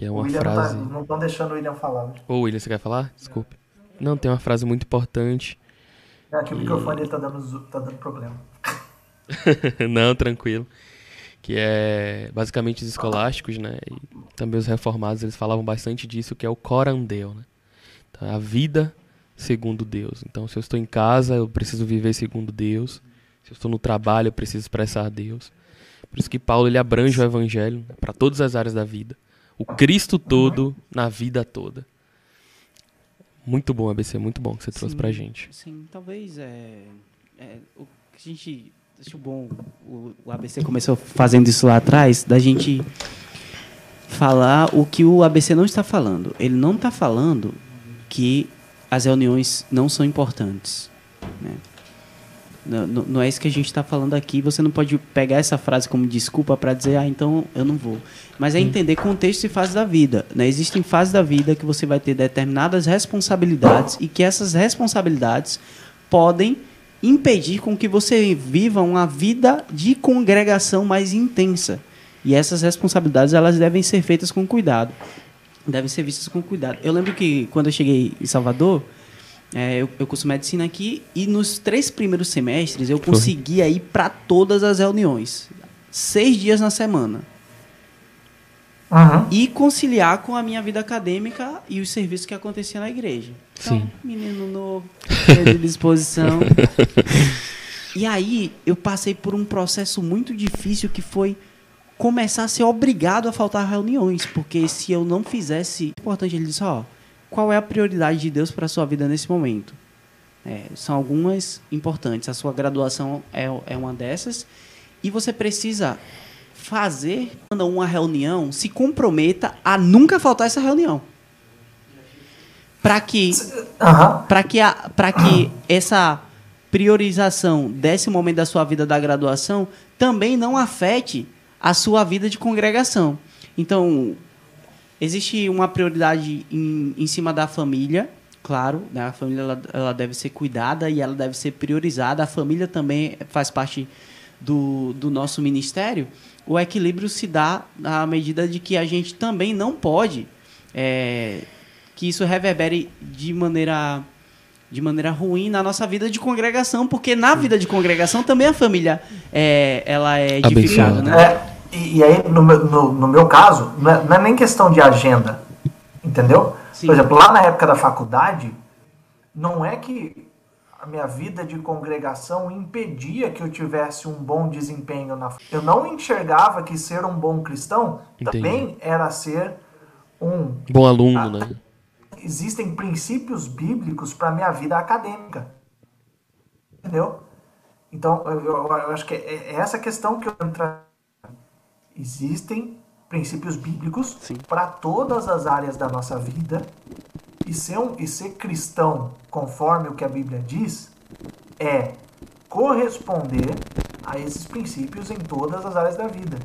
Speaker 3: que é uma
Speaker 4: William
Speaker 3: frase
Speaker 4: não estão deixando o William falar. Né?
Speaker 3: Ô, William, você quer falar? Desculpe. Não, tem uma frase muito importante.
Speaker 4: É, aqui o microfone está dando, tá dando problema.
Speaker 3: não, tranquilo que é basicamente os escolásticos, né? E também os reformados, eles falavam bastante disso, que é o corandeu, né? Então, é a vida segundo Deus. Então, se eu estou em casa, eu preciso viver segundo Deus. Se eu estou no trabalho, eu preciso expressar a Deus. Por isso que Paulo ele abrange o evangelho para todas as áreas da vida. O Cristo todo na vida toda. Muito bom, ABC, muito bom que você sim, trouxe pra gente.
Speaker 2: Sim, talvez é, é o que a gente acho bom, o, o ABC começou fazendo isso lá atrás, da gente falar o que o ABC não está falando. Ele não está falando que as reuniões não são importantes. Né? Não, não, é isso que a gente está falando aqui. Você não pode pegar essa frase como desculpa para dizer, ah, então eu não vou. Mas é entender contexto e fase da vida. Né? Existem fases da vida que você vai ter determinadas responsabilidades e que essas responsabilidades podem impedir com que você viva uma vida de congregação mais intensa. E essas responsabilidades elas devem ser feitas com cuidado. Devem ser vistas com cuidado. Eu lembro que quando eu cheguei em Salvador, é, eu, eu curso medicina aqui e nos três primeiros semestres eu conseguia ir para todas as reuniões. Seis dias na semana.
Speaker 4: Uhum.
Speaker 2: E conciliar com a minha vida acadêmica e os serviços que aconteciam na igreja. Então,
Speaker 3: Sim.
Speaker 2: menino novo, de disposição. e aí eu passei por um processo muito difícil que foi começar a ser obrigado a faltar reuniões, porque se eu não fizesse, importante ele disse, ó, qual é a prioridade de Deus para a sua vida nesse momento? É, são algumas importantes. A sua graduação é, é uma dessas. E você precisa fazer uma reunião, se comprometa a nunca faltar essa reunião. Para que,
Speaker 4: uhum.
Speaker 2: para que, para que essa priorização desse momento da sua vida da graduação também não afete a sua vida de congregação. Então, existe uma prioridade em, em cima da família, claro, né? a família ela, ela deve ser cuidada e ela deve ser priorizada. A família também faz parte do, do nosso ministério, o equilíbrio se dá à medida de que a gente também não pode é, que isso reverbere de maneira de maneira ruim na nossa vida de congregação, porque na vida de congregação também a família é, ela é edificada, né?
Speaker 4: E, e, aí, no, no, no meu caso, não é, não é, nem questão de agenda, entendeu? Sim. Por exemplo, lá na época da faculdade, não é que a minha vida de congregação impedia que eu tivesse um bom desempenho na eu não enxergava que ser um bom cristão Entendi. também era ser um
Speaker 3: bom aluno, a, né?
Speaker 4: Existem princípios bíblicos para minha vida acadêmica, entendeu? Então eu, eu, eu acho que é, é essa questão que eu. Existem princípios bíblicos para todas as áreas da nossa vida E ser, um, e ser cristão, conforme o que a Bíblia diz, é corresponder a esses princípios em todas as áreas da vida.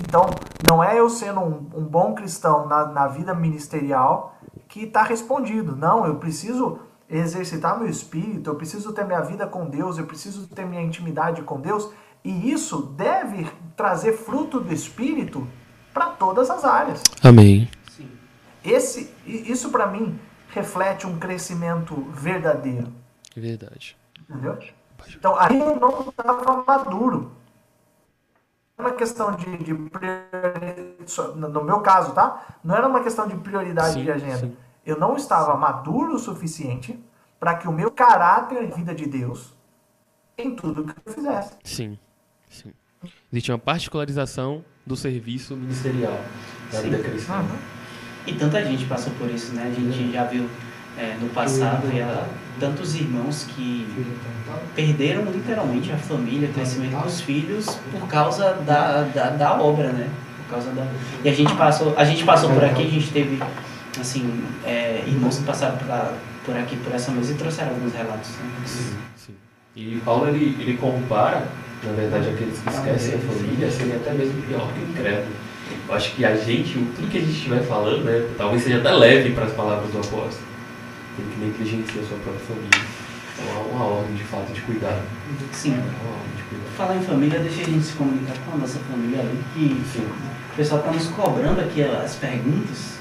Speaker 4: Então, não é eu sendo um, um bom cristão na, na vida ministerial que está respondido. Não, eu preciso exercitar meu espírito, eu preciso ter minha vida com Deus, eu preciso ter minha intimidade com Deus. E isso deve trazer fruto do espírito para todas as áreas.
Speaker 3: Amém.
Speaker 4: Esse, isso para mim reflete um crescimento verdadeiro.
Speaker 3: Verdade.
Speaker 4: Entendeu? Então, aí eu não estava maduro. Não é uma questão de, de prioridade, no meu caso, tá? Não era uma questão de prioridade
Speaker 3: Sim,
Speaker 4: de agenda.
Speaker 3: sim.
Speaker 4: Eu não estava maduro o suficiente para que o meu caráter e vida de Deus em tudo que eu fizesse.
Speaker 3: Sim. Sim. Existe uma particularização do serviço ministerial da
Speaker 2: Sim.
Speaker 3: vida cristã.
Speaker 4: Uhum.
Speaker 2: E tanta gente passou por isso, né? A gente já viu é, no passado já tantos irmãos que perderam literalmente a família, o crescimento dos filhos por causa da, da, da obra, né? Por causa da... E a gente passou, a gente passou por aqui, a gente teve assim, é, irmãos que passaram por, a- por aqui por essa mesa e trouxeram alguns relatos. Né?
Speaker 3: Sim, sim. E Paulo ele, ele compara, na verdade, aqueles que esquecem a família serem até mesmo pior que o incrédulo. Eu acho que a gente, tudo que a gente estiver falando, né, talvez seja até leve para as palavras do apóstolo. Tem que negligenciar a sua própria família. Então há uma ordem de fato de cuidado.
Speaker 2: Sim.
Speaker 3: Cuidado.
Speaker 2: Falar em família, deixa a gente se comunicar com a nossa família ali, que
Speaker 3: Sim.
Speaker 2: o pessoal está nos cobrando aqui as perguntas.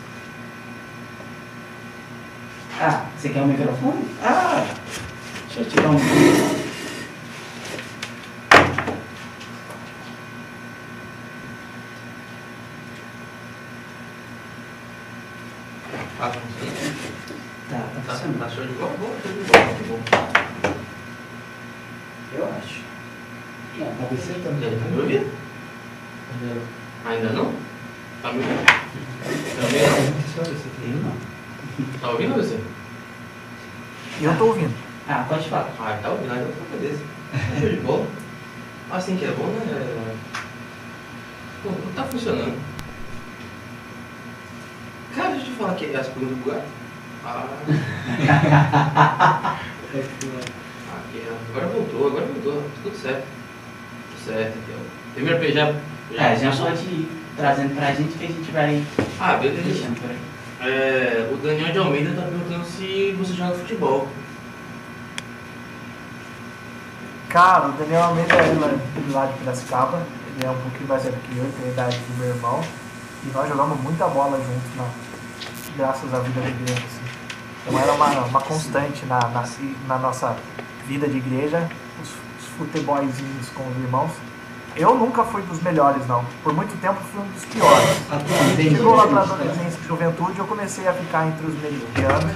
Speaker 2: Ah, você quer o microfone? Ah, deixa eu tirar um.
Speaker 1: Ah,
Speaker 2: Tá, tá
Speaker 1: tá,
Speaker 2: funcionando.
Speaker 1: tá show de bola? Boa, show de bola, que bom.
Speaker 2: Eu acho. Não, tá você
Speaker 1: E aí, tá me ouvindo? Ainda não? Tá me ouvindo? Também não?
Speaker 2: não.
Speaker 1: Tá ouvindo você?
Speaker 4: Eu tô ouvindo.
Speaker 2: Ah, pode falar.
Speaker 1: Ah, tá ouvindo, aí tá beleza. Show de bola. Assim que é bom, né? Pô, não tá funcionando. Cara, deixa eu te falar que as perguntas do gato. Ah. Aqui, agora voltou, agora voltou. Tudo certo. Certo, aqui, ó. Primeiro P já.
Speaker 2: É, já pode ir trazendo pra gente que a gente vai
Speaker 1: Ah, beleza.
Speaker 2: deixando por aí.
Speaker 1: É, o Daniel de Almeida tá perguntando se você joga futebol.
Speaker 4: Cara, o Daniel Almeida é lá, lá de Piracicaba. Ele é um pouquinho mais velho que eu, tem a idade do meu irmão. E nós jogamos muita bola juntos, na, graças à vida da igreja. Assim. Então era uma, uma constante na, na, na nossa vida de igreja, futeboizinhos com os irmãos. Eu nunca fui dos melhores, não. Por muito tempo fui um dos piores. Chegou lá pra adolescência e juventude, eu comecei a ficar entre os medianos.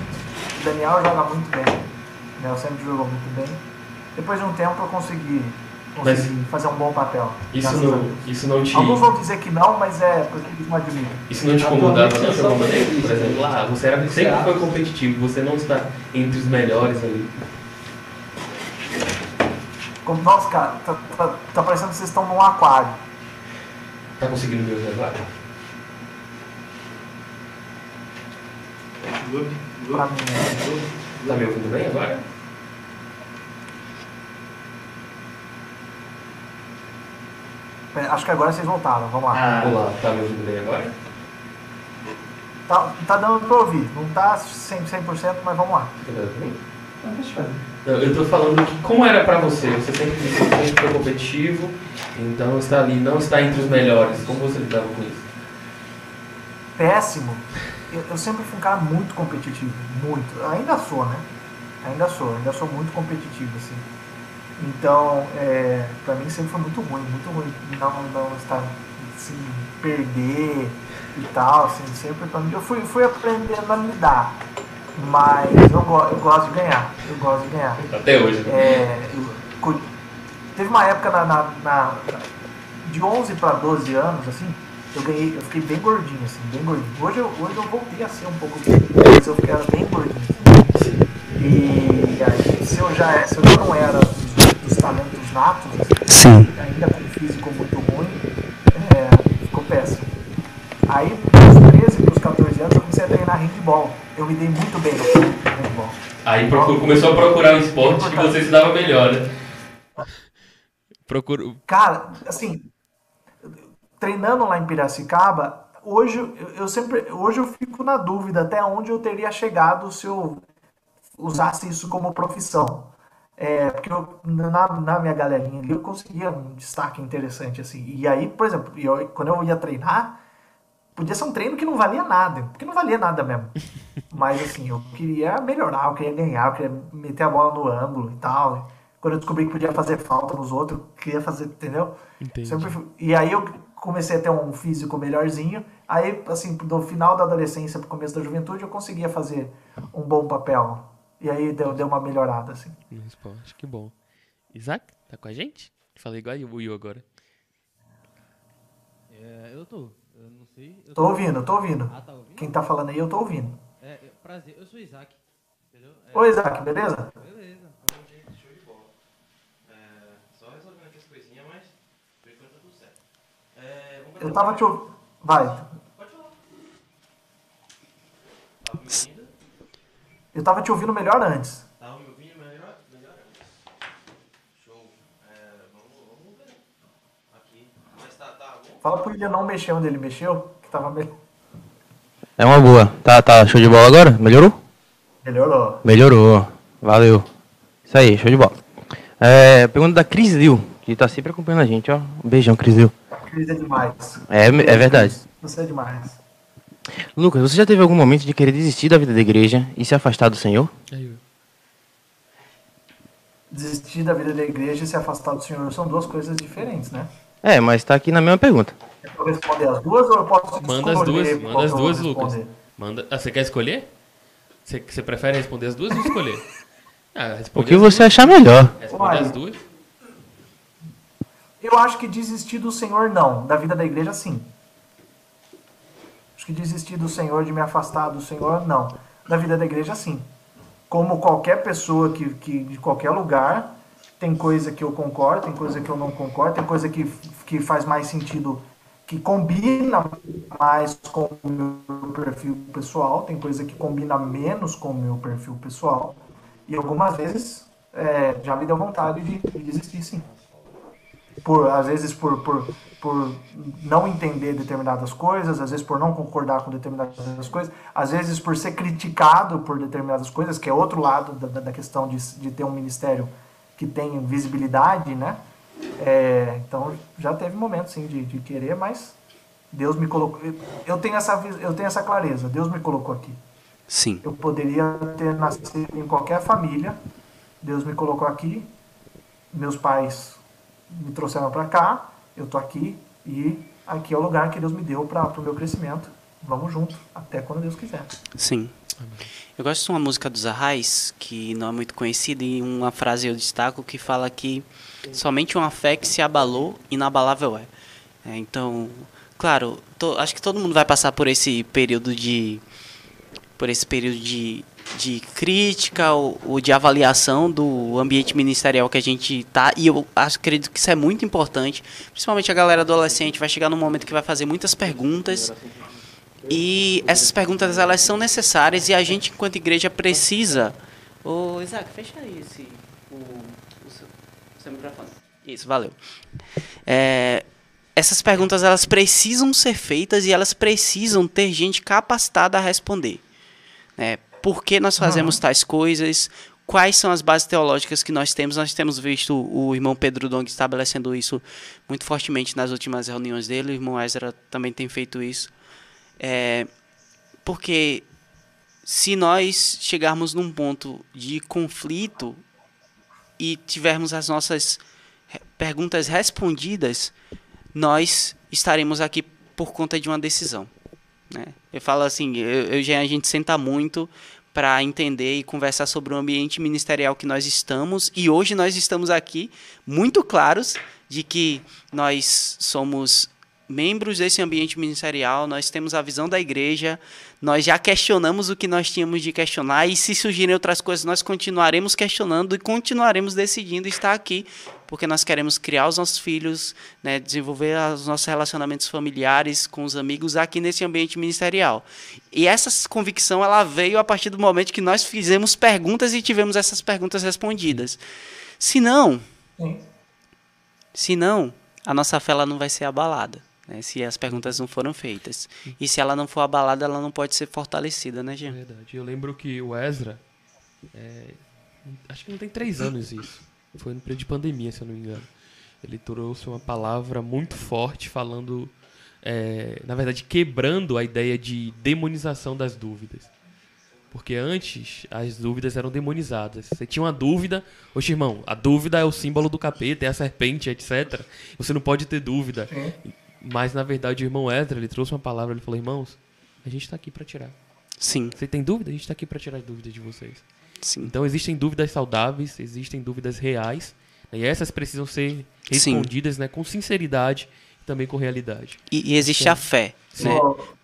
Speaker 4: O Daniel joga muito bem. O Daniel sempre jogou muito bem. Depois de um tempo eu consegui, consegui fazer um bom papel.
Speaker 3: Isso não, isso não te.
Speaker 4: Alguns vão dizer que não, mas é porque eles não admitem.
Speaker 3: Isso não te incomodava não, de alguma maneira? Por exemplo, ah, você era, sempre foi competitivo, você não está entre os melhores ali.
Speaker 4: Como, nossa, cara, tá, tá, tá parecendo que vocês estão num aquário.
Speaker 3: Tá conseguindo me ouvir agora?
Speaker 1: Good,
Speaker 4: Pra mim, né?
Speaker 3: Tá me ouvindo bem agora?
Speaker 4: É, Acho que agora vocês voltaram, vamos lá.
Speaker 2: Ah,
Speaker 3: Olá, tá me ouvindo bem agora?
Speaker 4: Tá, tá dando pra ouvir, não tá 100%, 100% mas vamos lá.
Speaker 3: Tá me ouvindo bem?
Speaker 2: então deixa eu
Speaker 3: tô falando que como era pra você? Você sempre, sempre foi competitivo, então está ali, não está entre os melhores. Como você lidava com isso?
Speaker 4: péssimo. Eu, eu sempre fui um cara muito competitivo, muito. Ainda sou, né? Ainda sou, ainda sou muito competitivo, assim. Então, é, pra mim sempre foi muito ruim, muito ruim não, não estar, assim, perder e tal, assim, sempre pra mim. Eu fui, fui aprendendo a lidar, mas eu, go- eu gosto de ganhar, eu gosto de ganhar.
Speaker 3: Até hoje, né?
Speaker 4: É, eu teve uma época na, na- na- de 11 para 12 anos, assim, eu ganhei, eu fiquei bem gordinho, assim, bem gordinho. Hoje eu, hoje eu voltei a ser um pouco mas eu fiquei era bem gordinho. assim. E aí, se eu já, se eu já não era dos, dos talentos natos,
Speaker 2: Sim.
Speaker 4: ainda com um físico muito ruim, é, ficou péssimo. Aí, dos 13 para os 14 anos, eu comecei a treinar handball. Eu me dei muito bem no handball.
Speaker 3: Aí procur- começou a procurar um esporte que você se dava melhor, né? Procuro.
Speaker 4: Cara, assim, treinando lá em Piracicaba, hoje eu, eu sempre, hoje eu fico na dúvida até onde eu teria chegado se eu usasse isso como profissão. É, porque eu, na, na minha galerinha ali eu conseguia um destaque interessante assim. E aí, por exemplo, eu, quando eu ia treinar, podia ser um treino que não valia nada, porque não valia nada mesmo. Mas assim, eu queria melhorar, eu queria ganhar, eu queria meter a bola no ângulo e tal. Quando eu descobri que podia fazer falta nos outros, eu queria fazer, entendeu?
Speaker 3: Entendi.
Speaker 4: Sempre fui- E aí eu comecei a ter um físico melhorzinho. Aí, assim, do final da adolescência pro começo da juventude, eu conseguia fazer um bom papel. E aí deu, deu uma melhorada, assim.
Speaker 3: Esporte, que bom. Isaac, tá com a gente? Falei igual o Will agora.
Speaker 1: É, eu tô. Sei. Eu
Speaker 4: Tô ouvindo, tô ouvindo.
Speaker 1: Ah, tá ouvindo?
Speaker 4: Quem tá falando aí, eu tô ouvindo.
Speaker 1: É, prazer. Eu sou Isaac. Entendeu? É,
Speaker 4: Oi, Isaac, beleza?
Speaker 1: Beleza. Então, gente, show de bola. É, só resolvendo aqui as coisinhas, mas por enquanto tá tudo certo. É,
Speaker 4: Eu tava te ouvindo. Vai.
Speaker 1: Pode falar. Tá me ouvindo?
Speaker 4: Eu tava te ouvindo melhor antes.
Speaker 1: Tá me ouvindo melhor? Melhor Show. É, vamos, vamos ver. Aqui. Mas tá, tá bom?
Speaker 4: Fala pro William não mexer onde ele mexeu, que tava melhor.
Speaker 1: É uma boa. Tá, tá show de bola agora? Melhorou?
Speaker 4: Melhorou.
Speaker 1: Melhorou. Valeu. Isso aí, show de bola. É, pergunta da Cris Lil, que tá sempre acompanhando a gente, ó. Um beijão, Cris Lil.
Speaker 4: Cris é demais.
Speaker 1: É, é verdade.
Speaker 4: Você é demais.
Speaker 1: Lucas, você já teve algum momento de querer desistir da vida da igreja e se afastar do Senhor?
Speaker 3: Will.
Speaker 4: Desistir da vida da igreja e se afastar do Senhor são duas coisas diferentes, né?
Speaker 1: É, mas tá aqui na mesma pergunta.
Speaker 4: Eu vou responder as duas ou eu posso
Speaker 3: Manda as duas, manda as duas, Lucas.
Speaker 4: responder?
Speaker 3: Manda. Ah, você quer escolher? Você, você prefere responder as duas ou escolher? Ah,
Speaker 1: O que você
Speaker 3: duas.
Speaker 1: achar melhor.
Speaker 3: Responde
Speaker 4: Uai.
Speaker 3: as duas.
Speaker 4: Eu acho que desistir do Senhor não, da vida da igreja sim. Acho que desistir do Senhor, de me afastar do Senhor, não. Da vida da igreja sim. Como qualquer pessoa que, que de qualquer lugar, tem coisa que eu concordo, tem coisa que eu não concordo, tem coisa que, que faz mais sentido, que combina mais com o meu perfil pessoal, tem coisa que combina menos com o meu perfil pessoal. E algumas vezes é, já me deu vontade de, de desistir sim por às vezes por, por, por não entender determinadas coisas, às vezes por não concordar com determinadas coisas, às vezes por ser criticado por determinadas coisas, que é outro lado da, da questão de, de ter um ministério que tem visibilidade, né? É, então já teve momentos sim de, de querer, mas Deus me colocou. eu- tenho essa eu tenho essa clareza. Deus me colocou aqui.
Speaker 2: Sim.
Speaker 4: Eu poderia ter nascido em qualquer família. Deus me colocou aqui. Meus pais me trouxeram para cá. Eu tô aqui e aqui é o lugar que Deus me deu para o meu crescimento. Vamos junto, até quando Deus quiser.
Speaker 2: Sim. Eu gosto de uma música dos Arrais, que não é muito conhecida, e uma frase eu destaco que fala que somente uma fé que se abalou, inabalável é. É, então, claro, acho que todo mundo vai passar por esse período de. por esse período de, de crítica ou, ou de avaliação do ambiente ministerial que a gente tá, e eu acho, acredito que isso é muito importante, principalmente a galera adolescente vai chegar num momento que vai fazer muitas perguntas. E essas perguntas elas são necessárias e a gente enquanto igreja precisa. Ô, Isaac, fecha aí esse o, o, seu, o seu microfone. Isso, valeu. É, essas perguntas elas precisam ser feitas e elas precisam ter gente capacitada a responder. Né? Por que nós fazemos tais coisas? Quais são as bases teológicas que nós temos? Nós temos visto o irmão Pedro Dong estabelecendo isso muito fortemente nas últimas reuniões dele. O irmão Ezra também tem feito isso. É, porque se nós chegarmos num ponto de conflito e tivermos as nossas perguntas respondidas, nós estaremos aqui por conta de uma decisão. Né? Eu falo assim, eu, eu já a gente senta muito para entender e conversar sobre o ambiente ministerial que nós estamos e hoje nós estamos aqui muito claros de que nós somos membros desse ambiente ministerial, nós temos a visão da igreja, nós já questionamos o que nós tínhamos de questionar e se surgirem outras coisas nós continuaremos questionando e continuaremos decidindo estar aqui porque nós queremos criar os nossos filhos, né, desenvolver os nossos relacionamentos familiares com os amigos aqui nesse ambiente ministerial. E essa convicção ela veio a partir do momento que nós fizemos perguntas e tivemos essas perguntas respondidas. Se não,
Speaker 4: Sim.
Speaker 2: se não, a nossa fé ela não vai ser abalada. Né, se as perguntas não foram feitas. E se ela não for abalada, ela não pode ser fortalecida, né,
Speaker 3: É
Speaker 2: Jean?
Speaker 3: verdade. Eu lembro que o Ezra. é, acho que não tem três anos isso. Foi no período de pandemia, se eu não me engano. Ele trouxe uma palavra muito forte falando. é, na verdade, quebrando a ideia de demonização das dúvidas. Porque antes as dúvidas eram demonizadas. Você tinha uma dúvida, oxe irmão, a dúvida é o símbolo do capeta, é a serpente, etc. Você não pode ter dúvida.
Speaker 4: Sim.
Speaker 3: Mas na verdade o irmão Ezra, ele trouxe uma palavra, ele falou, irmãos, a gente está aqui para tirar.
Speaker 2: Sim,
Speaker 3: Você tem dúvida? A gente está aqui para tirar as dúvidas de vocês.
Speaker 2: sim.
Speaker 3: Então existem dúvidas saudáveis, existem dúvidas reais, né, e essas precisam ser
Speaker 2: Sim.
Speaker 3: respondidas né, com sinceridade e também com realidade.
Speaker 2: E, e existe a fé, né?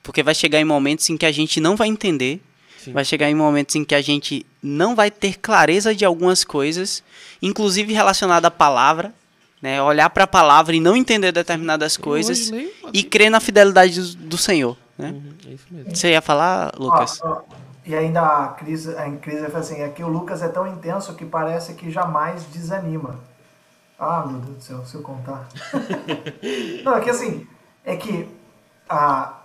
Speaker 2: Porque vai chegar em momentos em que a gente não vai entender,
Speaker 3: Sim.
Speaker 2: vai chegar em momentos em que a gente não vai ter clareza de algumas coisas, inclusive relacionada à palavra, né? Olhar para a palavra e não entender determinadas coisas e crer na fidelidade do, do Senhor, né?
Speaker 3: Uhum, é isso mesmo.
Speaker 2: Você ia falar, Lucas?
Speaker 4: ó, ó, e ainda a Cris, a Cris assim, é que o Lucas é tão intenso que parece que jamais desanima. Ah, meu Deus do céu, se eu contar. não, é que assim, é que a...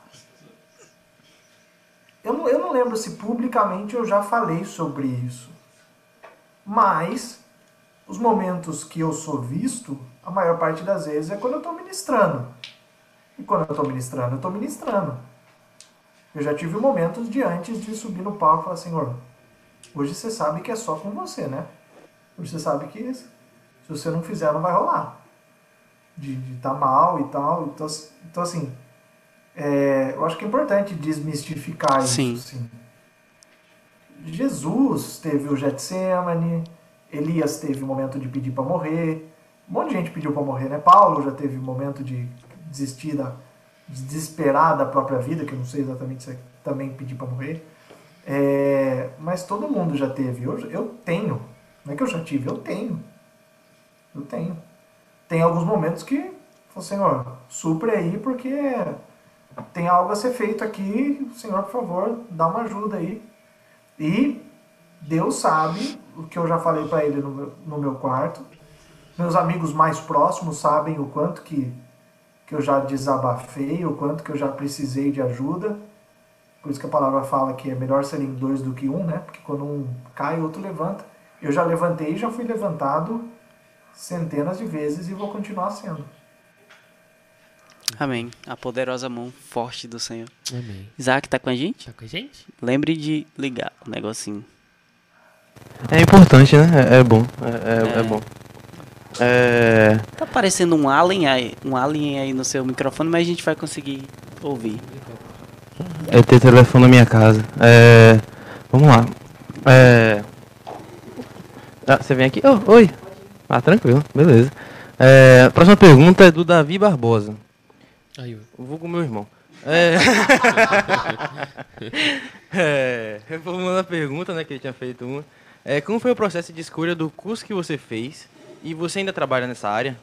Speaker 4: Eu não, eu não lembro se publicamente eu já falei sobre isso. Mas os momentos que eu sou visto, a maior parte das vezes é quando eu estou ministrando. E quando eu estou ministrando, eu estou ministrando. Eu já tive momentos de antes de subir no palco e falar, Senhor, hoje você sabe que é só com você, né? Hoje você sabe que se você não fizer, não vai rolar. De estar tá mal e tal. Então, então assim, é, eu acho que é importante desmistificar
Speaker 2: Sim.
Speaker 4: isso. Sim. Jesus teve o Getsemane, Elias teve o momento de pedir para morrer, um monte de gente pediu para morrer, né? Paulo já teve o momento de desistir da, de desesperar da própria vida, que eu não sei exatamente se é também pedir para morrer. É, mas todo mundo já teve. Eu, eu tenho. Não é que eu já tive, eu tenho. Eu tenho. Tem alguns momentos que, Senhor, supre aí, porque tem algo a ser feito aqui. Senhor, por favor, dá uma ajuda aí. E Deus sabe o que eu já falei para ele no meu, no meu quarto. Meus amigos mais próximos sabem o quanto que, que eu já desabafei, o quanto que eu já precisei de ajuda. Por isso que a palavra fala que é melhor serem dois do que um, né? Porque quando um cai, o outro levanta. Eu já levantei e já fui levantado centenas de vezes e vou continuar sendo.
Speaker 2: Amém. A poderosa mão forte do Senhor.
Speaker 3: Amém.
Speaker 2: Isaac tá com a gente?
Speaker 3: Tá com a gente?
Speaker 2: Lembre de ligar o negocinho.
Speaker 1: É importante, né? É, é bom. É, é-
Speaker 2: É.
Speaker 1: é bom. É,
Speaker 2: Tá aparecendo um alien aí, um alien aí no seu microfone, mas a gente vai conseguir ouvir.
Speaker 1: é ter telefone na minha casa. É, vamos lá. É, ah, você vem aqui? Oh, oi. Ah, tranquilo. Beleza. É, a próxima pergunta é do Davi Barbosa.
Speaker 3: Aí.
Speaker 1: Eu vou com meu irmão. É. é, a pergunta, né, que ele tinha feito uma. É, como foi o processo de escolha do curso que você fez? E você ainda trabalha nessa área?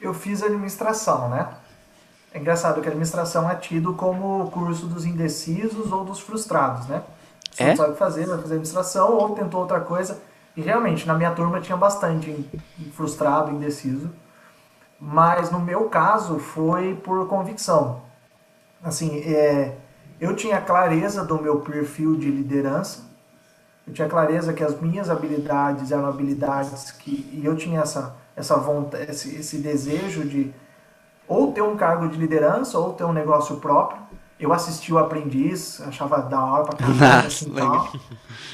Speaker 4: Eu fiz administração, né? É engraçado que a administração é tido como o curso dos indecisos ou dos frustrados, né? Você
Speaker 2: É?
Speaker 4: não sabe o que fazer, vai fazer administração ou tentou outra coisa. E realmente, na minha turma tinha bastante frustrado, indeciso. Mas no meu caso foi por convicção. Assim, é, eu tinha clareza do meu perfil de liderança. Eu tinha clareza que as minhas habilidades eram habilidades que e eu tinha essa essa vontade, esse, esse desejo de ou ter um cargo de liderança ou ter um negócio próprio. Eu assisti o Aprendiz, achava da hora pra
Speaker 2: Nossa,
Speaker 4: assim.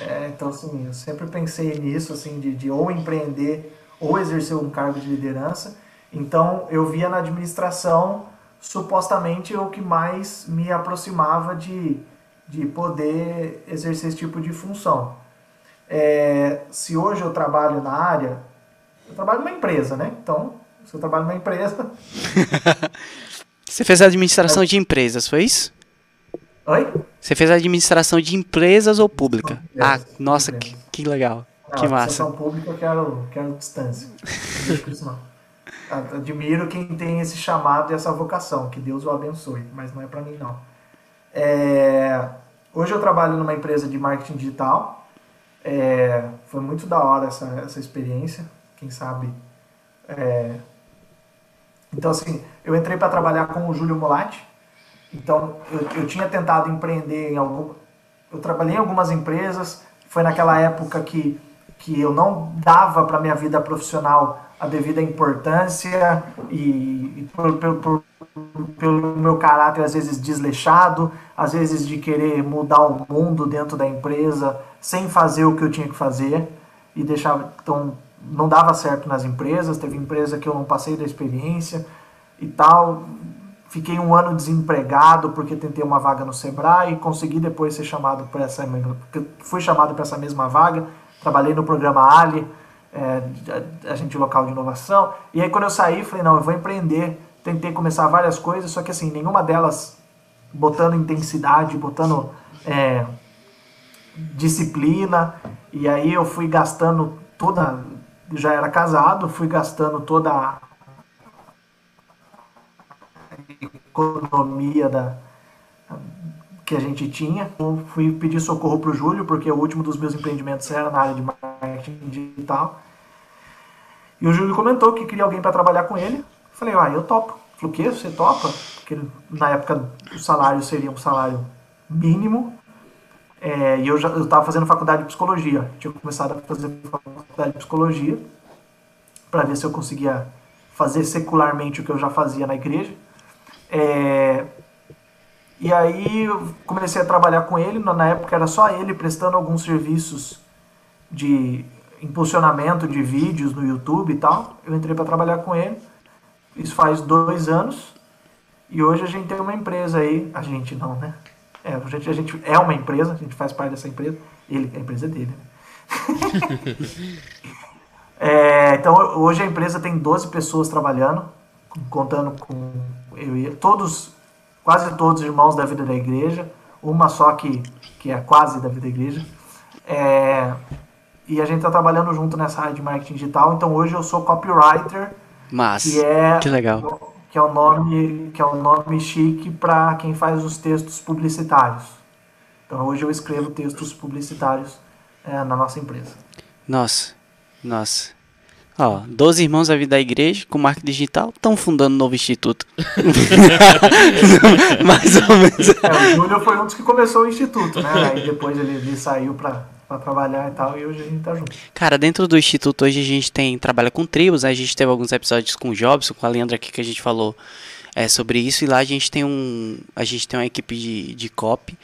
Speaker 4: É, então, assim, eu sempre pensei nisso, assim, de, de ou empreender ou exercer um cargo de liderança. Então, eu via na administração, supostamente, o que mais me aproximava de, de poder exercer esse tipo de função. É, se hoje eu trabalho na área, eu trabalho numa empresa, né? Então, se eu trabalho numa empresa...
Speaker 2: Você fez administração de empresas, foi isso?
Speaker 4: Oi?
Speaker 2: Você fez administração de empresas ou pública? Ah, nossa, que, que legal. Que
Speaker 4: Não,
Speaker 2: massa.
Speaker 4: administração pública eu quero, quero distância. Não deixa com isso, não. A- Admiro quem tem esse chamado e essa vocação, que Deus o abençoe, mas não é pra mim não. É, hoje eu trabalho numa empresa de marketing digital. É, foi muito da hora essa, essa experiência. Quem sabe. é, então, assim, eu entrei para trabalhar com o Júlio Molatti. Então, eu, eu tinha tentado empreender em algum. Eu trabalhei em algumas empresas. Foi naquela época que, que eu não dava para minha vida profissional a devida importância e, e por, por, por- pelo meu caráter às vezes desleixado, às vezes de querer mudar o mundo dentro da empresa sem fazer o que eu tinha que fazer e deixava então não dava certo nas empresas, teve empresa que eu não passei da experiência e tal. Fiquei um ano desempregado porque tentei uma vaga no Sebrae e consegui depois ser chamado para essa fui chamado para essa mesma vaga. Trabalhei no programa Ali, é, agente local de inovação. E aí quando eu saí, falei, não, eu vou empreender. Tentei começar várias coisas, só que assim, nenhuma delas botando intensidade, botando é, disciplina. E aí eu fui gastando toda, já era casado, fui gastando toda a economia da, que a gente tinha. Eu fui pedir socorro para o Júlio, porque o último dos meus empreendimentos era na área de marketing digital. E o Júlio comentou que queria alguém para trabalhar com ele. Falei, ah, eu topo. Falei, o quê? Você topa? Porque na época o salário seria um salário mínimo. É, e eu já estava fazendo faculdade de psicologia. Tinha começado a fazer faculdade de psicologia para ver se eu conseguia fazer secularmente o que eu já fazia na igreja. É, e aí eu comecei a trabalhar com ele. Na época era só ele prestando alguns serviços de impulsionamento de vídeos no YouTube e tal. Eu entrei para trabalhar com ele. Isso faz dois anos. E hoje a gente tem uma empresa aí. A gente não, né? É, a gente, a gente é uma empresa, a gente faz parte dessa empresa. Ele, a empresa é dele, né? é, então hoje a empresa tem 12 pessoas trabalhando, contando com eu e todos, quase todos irmãos da vida da igreja, uma só que, que é quase da vida da igreja. É, e a gente está trabalhando junto nessa área de marketing digital. Então hoje eu sou copywriter,
Speaker 2: Mas,
Speaker 4: que é
Speaker 2: que legal.
Speaker 4: que é o nome que é o nome chique para quem faz os textos publicitários. Então hoje eu escrevo textos publicitários é, na nossa empresa.
Speaker 2: Nossa, nossa. Ó, 12 irmãos da vida da igreja com marketing digital estão fundando um novo instituto. Mais ou menos.
Speaker 4: É, o Júlio foi um dos que começou o instituto, né? Aí depois ele, ele saiu para trabalhar e tal, e hoje a gente tá junto.
Speaker 2: Cara, dentro do instituto hoje a gente tem trabalha com tribos, né? A gente teve alguns episódios com o Jobson, com a Leandra aqui que a gente falou é, sobre isso e lá a gente tem um a gente tem uma equipe de, de copy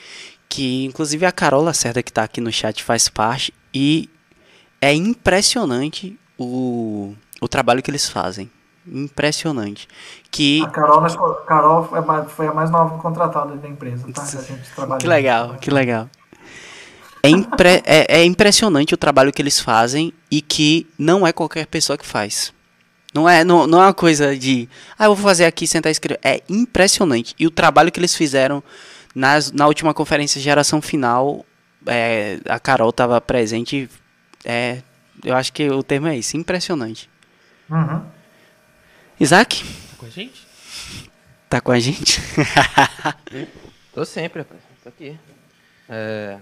Speaker 2: que inclusive a Carol Lacerda que tá aqui no chat faz parte e é impressionante o, o trabalho que eles fazem. Impressionante. Que
Speaker 4: A Carol, a Carol foi a mais- foi a mais nova contratada da empresa, tá? A gente trabalha.
Speaker 2: Que legal, que legal. É, impre- é- é impressionante o trabalho que eles fazem e que não é qualquer pessoa que faz. Não é, não, não é uma coisa de, ah, eu vou fazer aqui, sentar e escrever. É impressionante. E o trabalho que eles fizeram nas, na última conferência Geração Final, é, a Carol estava presente. É, eu acho que o termo é isso, impressionante.
Speaker 4: Uhum.
Speaker 2: Isaac,
Speaker 3: Tá com a gente?
Speaker 2: tá com a gente?
Speaker 1: Tô sempre, rapaz. Tô aqui. É,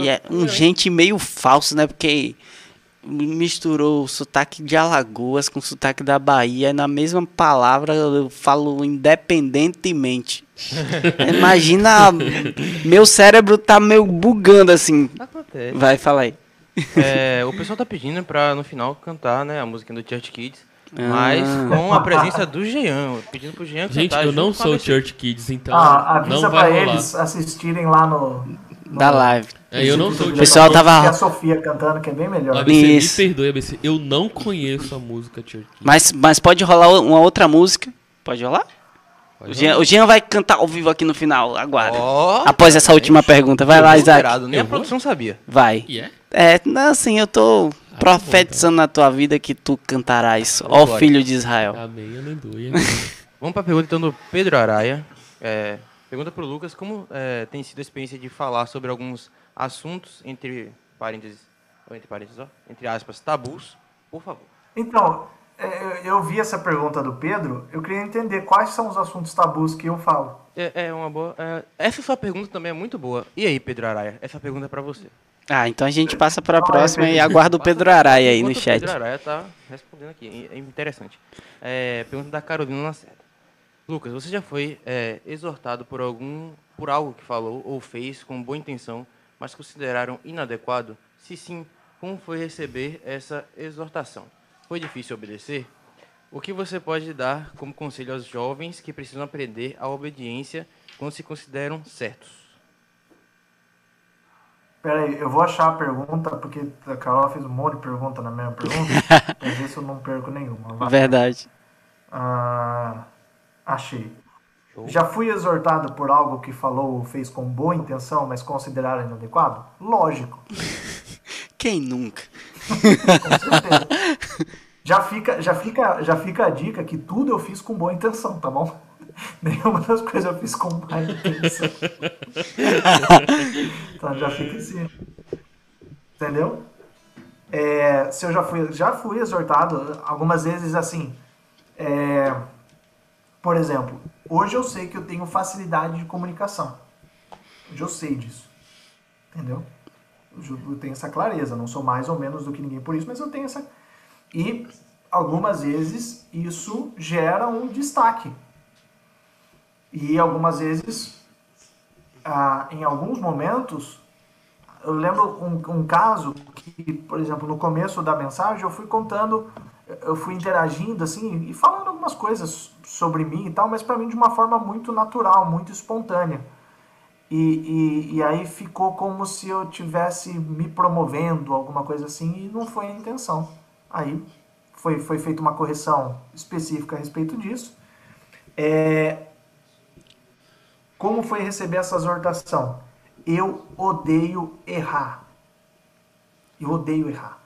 Speaker 2: E é um gente meio falso, né? Porque misturou o sotaque de Alagoas com o sotaque da Bahia. Na mesma palavra eu falo independentemente. Imagina, meu cérebro tá meio bugando assim.
Speaker 1: acontece.
Speaker 2: Vai, fala aí.
Speaker 1: É, o pessoal tá pedindo pra no final cantar, né, a música do Church Kids.
Speaker 2: Ah.
Speaker 1: Mas com a presença do Jean, pedindo pro Jean
Speaker 3: Gente,
Speaker 1: cantar.
Speaker 3: eu não sou
Speaker 1: ABC.
Speaker 3: Church Kids, então
Speaker 4: Ah, avisa
Speaker 3: não
Speaker 4: pra
Speaker 3: vai rolar.
Speaker 4: eles assistirem lá no.
Speaker 2: Da live.
Speaker 3: É, eu não sou
Speaker 4: o
Speaker 2: pessoal tava-
Speaker 4: Tem a Sofia cantando, que é bem melhor.
Speaker 3: ABC,
Speaker 2: Isso.
Speaker 3: me perdoe, ABC. Eu não conheço a música Kids.
Speaker 2: Mas, mas pode rolar uma outra música? Pode rolar?
Speaker 3: Pode
Speaker 2: O Jean, o Jean vai cantar ao vivo aqui no final, aguarda.
Speaker 1: Ó,
Speaker 2: Após essa última pergunta. Vai lá, Isaac.
Speaker 1: Esperado, Nem
Speaker 3: Eu
Speaker 1: a
Speaker 3: vou?
Speaker 1: produção sabia.
Speaker 2: Vai.
Speaker 3: E é?
Speaker 2: É, não, assim, eu tô
Speaker 3: tá
Speaker 2: profetizando na tua vida que tu cantarás, ó
Speaker 1: Glória.
Speaker 2: filho de Israel.
Speaker 3: Amém, aleluia.
Speaker 1: Vamos pra pergunta então do Pedro Araia. É, pergunta pro Lucas como é, tem sido a experiência de falar sobre alguns assuntos, entre parênteses, entre parênteses, ó, entre aspas, tabus, por favor.
Speaker 4: Então, é, eu vi essa pergunta do Pedro, eu queria entender quais são os assuntos tabus que eu falo.
Speaker 1: É, é uma boa. é, essa sua pergunta também é muito boa. E aí, Pedro Araia? Essa pergunta é pra você.
Speaker 2: Ah, então a gente passa para a próxima e aguarda o Pedro Araia aí no
Speaker 1: Enquanto o
Speaker 2: chat.
Speaker 1: Pedro Araia tá respondendo aqui. É interessante. É, pergunta da Carolina Lacerda. Lucas, você já foi é, exortado por algum por algo que falou ou fez com boa intenção, mas consideraram inadequado? Se sim, como foi receber essa exortação? Foi difícil obedecer? O que você pode dar como conselho aos jovens que precisam aprender a obediência quando se consideram certos?
Speaker 4: Pera aí, eu vou achar a pergunta, porque a Carol fez um monte de pergunta na mesma pergunta, pra ver se eu não perco nenhuma. Vai.
Speaker 2: Verdade.
Speaker 4: Ah, achei.
Speaker 1: Show.
Speaker 4: Já fui exortado por algo que falou ou fez com boa intenção, mas consideraram inadequado? Lógico,
Speaker 2: Quem nunca?
Speaker 4: com certeza. já, fica, já, fica, já fica a dica que tudo eu fiz com boa intenção, tá bom? Nenhuma das coisas eu fiz com má intenção. então já fica assim. Entendeu? É, se eu já fui, já fui exortado algumas vezes assim. é, por exemplo, hoje eu sei que eu tenho facilidade de comunicação. Hoje eu sei disso. Entendeu? Eu tenho essa clareza. Não sou mais ou menos do que ninguém por isso, mas eu tenho essa. E algumas vezes isso gera um destaque. E algumas vezes, ah, em alguns momentos, eu lembro um, um caso que, por exemplo, no começo da mensagem eu fui contando, eu fui interagindo assim e falando algumas coisas sobre mim e tal, mas para mim de uma forma muito natural, muito espontânea. E, e, e aí ficou como se eu tivesse me promovendo, alguma coisa assim, e não foi a intenção. Aí foi, foi feita uma correção específica a respeito disso. É, como foi receber essa exortação? Eu odeio errar. Eu odeio errar.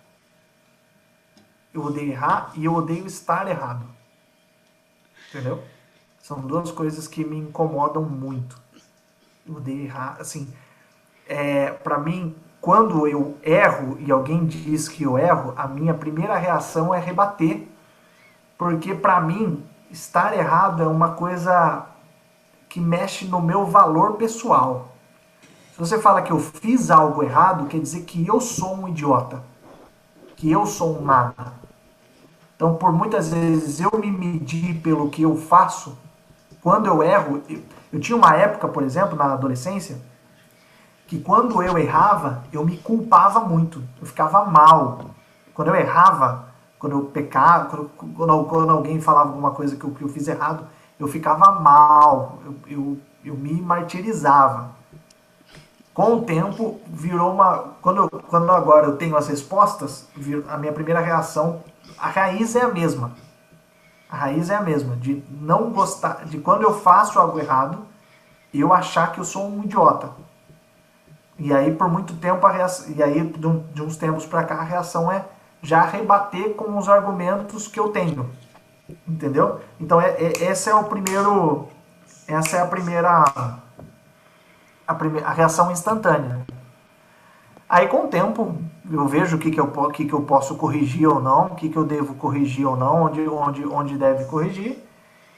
Speaker 4: Eu odeio errar e eu odeio estar errado. Entendeu? São duas coisas que me incomodam muito. Eu odeio errar. Assim, é, para mim, quando eu erro e alguém diz que eu erro, a minha primeira reação é rebater. Porque para mim, estar errado é uma coisa que mexe no meu valor pessoal. Se você fala que eu fiz algo errado, quer dizer que eu sou um idiota. Que eu sou um nada. Então, por muitas vezes eu me medir pelo que eu faço, quando eu erro, eu, eu tinha uma época, por exemplo, na adolescência, que quando eu errava, eu me culpava muito. Eu ficava mal. Quando eu errava, quando eu pecava, quando, quando, quando alguém falava alguma coisa que eu, que eu fiz errado, eu ficava mal, eu, eu, eu me martirizava. Com o tempo, virou uma. Quando, eu- quando agora eu tenho as respostas, a minha primeira reação, a raiz é a mesma. A raiz é a mesma, de não gostar, de quando eu faço algo errado, eu achar que eu sou um idiota. E aí, por muito tempo, a reação, e aí, de, um- de uns tempos pra cá, a reação é já rebater com os argumentos que eu tenho. Entendeu? Então, é, é- esse é o primeiro. Essa é a primeira. A, primeira, a reação instantânea. Aí, com o tempo, eu vejo o que, que, eu, que, que eu posso corrigir ou não, o que, que eu devo corrigir ou não, onde, onde, onde deve corrigir,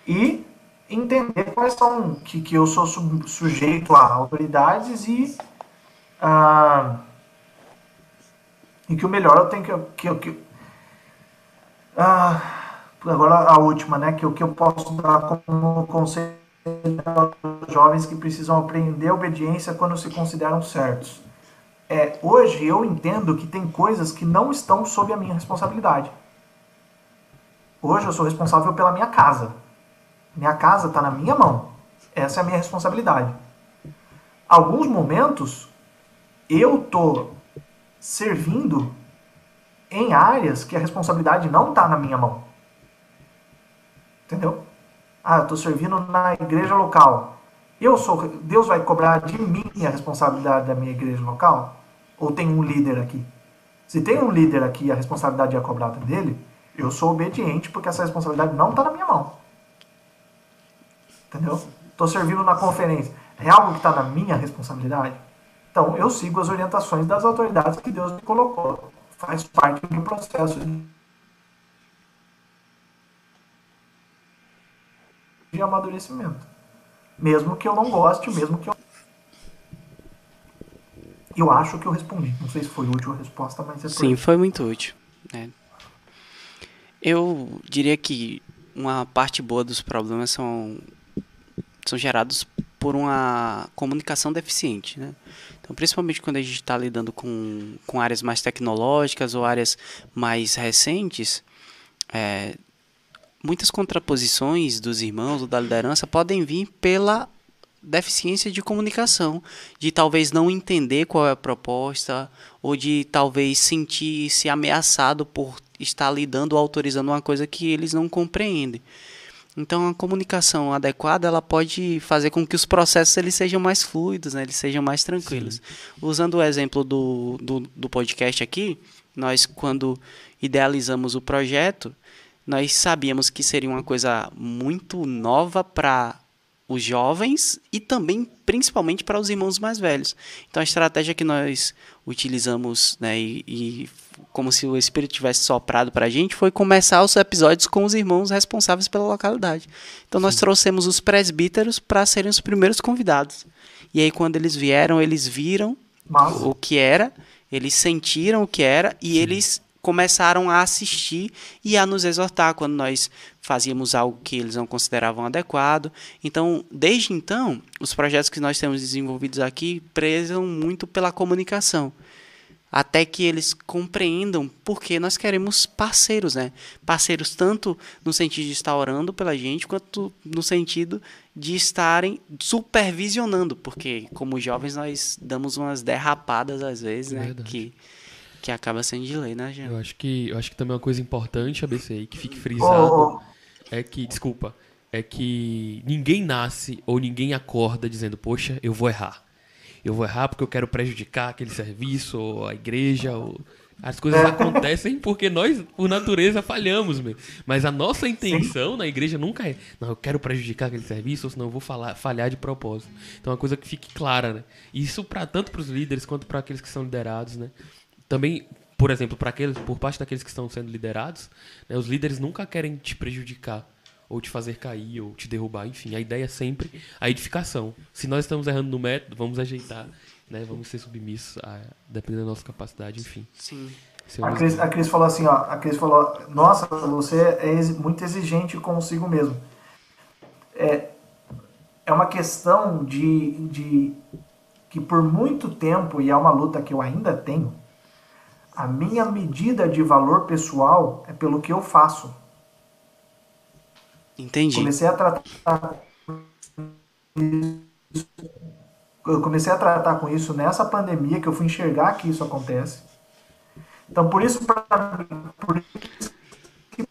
Speaker 4: e entender quais são. que, que eu sou su- sujeito a autoridades e. ah, e que o melhor eu tenho que. que, que ah, agora a última, né? Que o que eu posso dar como conselho jovens que precisam aprender a obediência quando se consideram certos. É, hoje eu entendo que tem coisas que não estão sob a minha responsabilidade. Hoje eu sou responsável pela minha casa. Minha casa está na minha mão. Essa é a minha responsabilidade. Alguns momentos eu tô servindo em áreas que a responsabilidade não está na minha mão. Entendeu? Ah, eu estou servindo na igreja local. Eu sou, Deus vai cobrar de mim a responsabilidade da minha igreja local? Ou tem um líder aqui? Se tem um líder aqui a responsabilidade é cobrada dele, eu sou obediente porque essa responsabilidade não está na minha mão. Entendeu? Estou servindo na conferência. É algo que está na minha responsabilidade? Então, eu sigo as orientações das autoridades que Deus me colocou. faz parte do processo de amadurecimento. Mesmo que eu não goste, mesmo que eu. Eu acho que eu respondi. Não sei se foi útil a resposta, mas por
Speaker 2: Sim, foi muito útil. né? Eu diria que uma parte boa dos problemas são, são gerados por uma comunicação deficiente. Né? Então, principalmente quando a gente está lidando com, com áreas mais tecnológicas ou áreas mais recentes, é, muitas contraposições dos irmãos ou da liderança podem vir pela deficiência de comunicação, de talvez não entender qual é a proposta, ou de talvez sentir-se ameaçado por estar lidando ou autorizando uma coisa que eles não compreendem. Então, a comunicação adequada ela pode fazer com que os processos eles sejam mais fluidos, né? eles sejam mais tranquilos. Usando o exemplo do, do, do podcast aqui, nós, quando idealizamos o projeto, nós sabíamos que seria uma coisa muito nova para os jovens e também principalmente para os irmãos mais velhos. Então a estratégia que nós utilizamos, né, e, e como se o Espírito tivesse soprado para a gente, foi começar os episódios com os irmãos responsáveis pela localidade. Então nós trouxemos os presbíteros para serem os primeiros convidados. E aí quando eles vieram, eles viram
Speaker 4: Mas,
Speaker 2: o que era, eles sentiram o que era e eles começaram a assistir e a nos exortar quando nós fazíamos algo que eles não consideravam adequado. Então, desde então, os projetos que nós temos desenvolvidos aqui prezam muito pela comunicação. Até que eles compreendam porque nós queremos parceiros, né? Parceiros tanto no sentido de estar orando pela gente, quanto no sentido de estarem supervisionando, porque como jovens nós damos umas derrapadas às vezes, né?
Speaker 3: Verdade.
Speaker 2: Que, que acaba sendo de lei, né, Jean?
Speaker 3: Eu acho que, eu acho que também uma coisa importante, ABC, aí, que fique frisado, é que, desculpa, é que ninguém nasce ou ninguém acorda dizendo, poxa, eu vou errar. Eu vou errar porque eu quero prejudicar aquele serviço, ou a igreja, ou... As coisas acontecem porque nós, por natureza, falhamos, meu. Mas a nossa intenção na igreja nunca é, não, eu quero prejudicar aquele serviço, ou senão eu vou falar, falhar de propósito. Então é uma coisa que fique clara, né? Isso para tanto para os líderes quanto para aqueles que são liderados, né? Também, por exemplo, para aqueles, por parte daqueles que estão sendo liderados, né, os líderes nunca querem te prejudicar ou te fazer cair ou te derrubar, enfim, a ideia é sempre a edificação. Se nós estamos errando no método, vamos ajeitar, né? Vamos ser submissos, a, dependendo da nossa capacidade, enfim.
Speaker 2: Sim.
Speaker 3: É
Speaker 4: A Cris, a Cris falou assim, ó. A Cris falou, nossa, você é muito exigente consigo mesmo. É, é uma questão de, de que por muito tempo, e é uma luta que eu ainda tenho, a minha medida de valor pessoal é pelo que eu faço.
Speaker 2: Entendi.
Speaker 4: Comecei a tratar eu comecei a tratar com isso nessa pandemia que eu fui enxergar que isso acontece. Então por isso mim, por isso que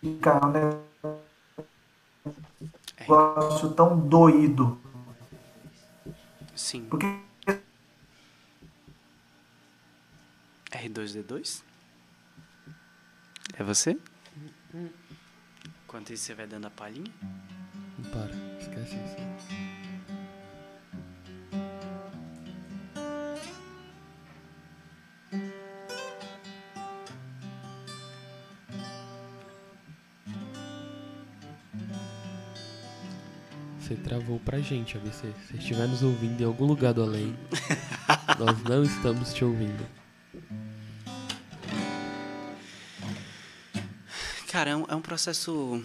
Speaker 4: fica um negócio tão doído.
Speaker 2: Sim.
Speaker 4: Porque
Speaker 2: R2D2? É você? Enquanto isso, você vai dando a palhinha?
Speaker 3: Não para, esquece isso. Você travou pra gente, ABC. Se estiver nos ouvindo em algum lugar do além, nós não estamos te ouvindo.
Speaker 2: Cara, é um, é um processo.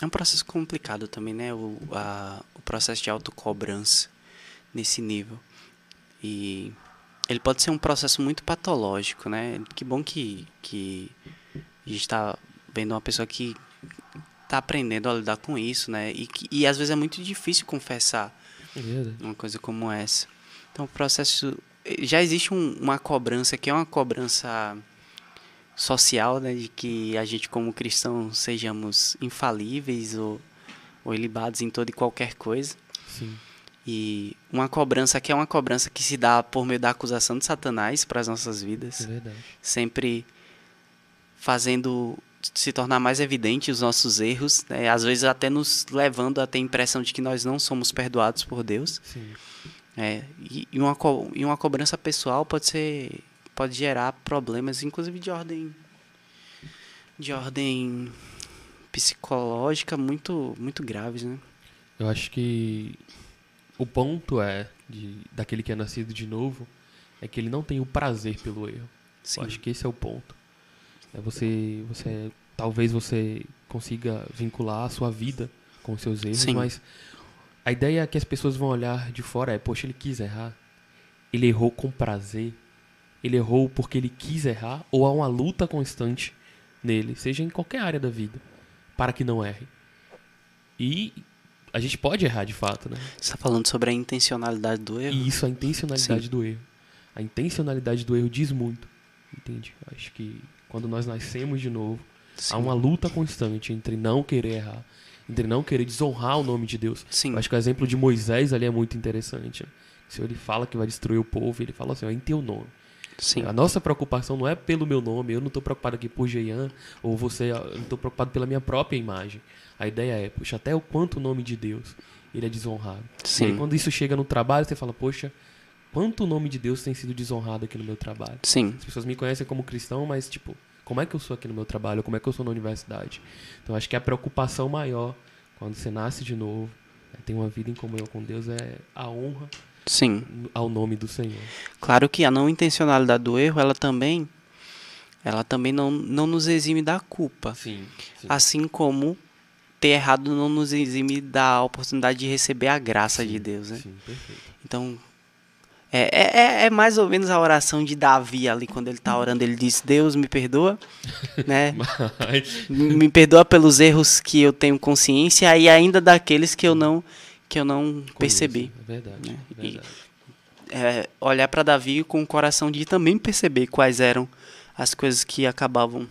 Speaker 2: É um processo complicado também, né? O, a- o processo de autocobrança nesse nível. E ele pode ser um processo muito patológico, né? Que bom que, que a gente está vendo uma pessoa que está aprendendo a lidar com isso, né? E, que, e às vezes é muito difícil confessar
Speaker 3: É
Speaker 2: uma coisa como essa. Então, o processo. Já existe um- uma cobrança que é uma cobrança social, né? De que a gente, como cristão, sejamos infalíveis ou, ou ilibados em toda e qualquer coisa.
Speaker 3: Sim.
Speaker 2: E uma cobrança que é uma cobrança que se dá por meio da acusação de Satanás para as nossas vidas
Speaker 3: É verdade.
Speaker 2: sempre fazendo se tornar mais evidente os nossos erros, né? às vezes até nos levando a ter a impressão de que nós não somos perdoados por Deus.
Speaker 3: Sim.
Speaker 2: É, e, e uma, co- e uma cobrança pessoal pode ser pode gerar problemas, inclusive de ordem de ordem psicológica muito muito graves, né?
Speaker 3: Eu acho que o ponto é de, daquele que é nascido de novo é que ele não tem o prazer pelo erro.
Speaker 2: Sim.
Speaker 3: Eu acho que esse é o ponto. É você, você, talvez você consiga vincular a sua vida com os seus erros,
Speaker 2: Sim.
Speaker 3: mas a ideia que as pessoas vão olhar de fora é, poxa, ele quis errar. Ele errou com prazer. Ele errou porque ele quis errar ou há uma luta constante nele, seja em qualquer área da vida, para que não erre. E a gente pode errar de fato, né?
Speaker 2: Você está falando sobre a intencionalidade do erro?
Speaker 3: E isso, a intencionalidade
Speaker 2: Sim.
Speaker 3: do erro. A intencionalidade do erro diz muito. Entende? Acho que quando nós nascemos de novo,
Speaker 2: Sim.
Speaker 3: há uma luta constante entre não querer errar, entre não querer desonrar o nome de Deus.
Speaker 2: Sim.
Speaker 3: Eu acho que o exemplo de Moisés ali é muito interessante. né? O Senhor ele fala que vai destruir o povo, ele fala assim, ó, em teu nome.
Speaker 2: Sim.
Speaker 3: A nossa preocupação não é pelo meu nome, eu não estou preocupado aqui por Jean, ou você, eu não estou preocupado pela minha própria imagem. A ideia é, poxa, até o quanto o nome de Deus ele é desonrado.
Speaker 2: Sim.
Speaker 3: E aí, quando isso chega no trabalho, você fala, poxa, quanto o nome de Deus tem sido desonrado aqui no meu trabalho.
Speaker 2: Sim.
Speaker 3: As pessoas me conhecem como cristão, mas, tipo, como é que eu sou aqui no meu trabalho? Como é que eu sou na universidade? Então, acho que a preocupação maior, quando você nasce de novo, né, tem uma vida em comunhão com Deus, é a honra
Speaker 2: Sim.
Speaker 3: ao nome do Senhor.
Speaker 2: Claro que a não intencionalidade do erro, ela também ela também não, não nos exime da culpa.
Speaker 3: Sim, sim.
Speaker 2: Assim como ter errado não nos exime da oportunidade de receber a graça de Deus, né?
Speaker 3: Sim, perfeito.
Speaker 2: Então, é, é, é- é mais ou menos a oração de Davi ali, quando ele está orando, ele diz, Deus me perdoa, né?
Speaker 3: Mas,
Speaker 2: me perdoa pelos erros que eu tenho consciência e ainda daqueles que eu não que eu não percebi.
Speaker 3: É verdade,
Speaker 2: né?
Speaker 3: é
Speaker 2: E-
Speaker 3: verdade.
Speaker 2: É, olhar para Davi com o coração de também perceber quais eram as coisas que acabavam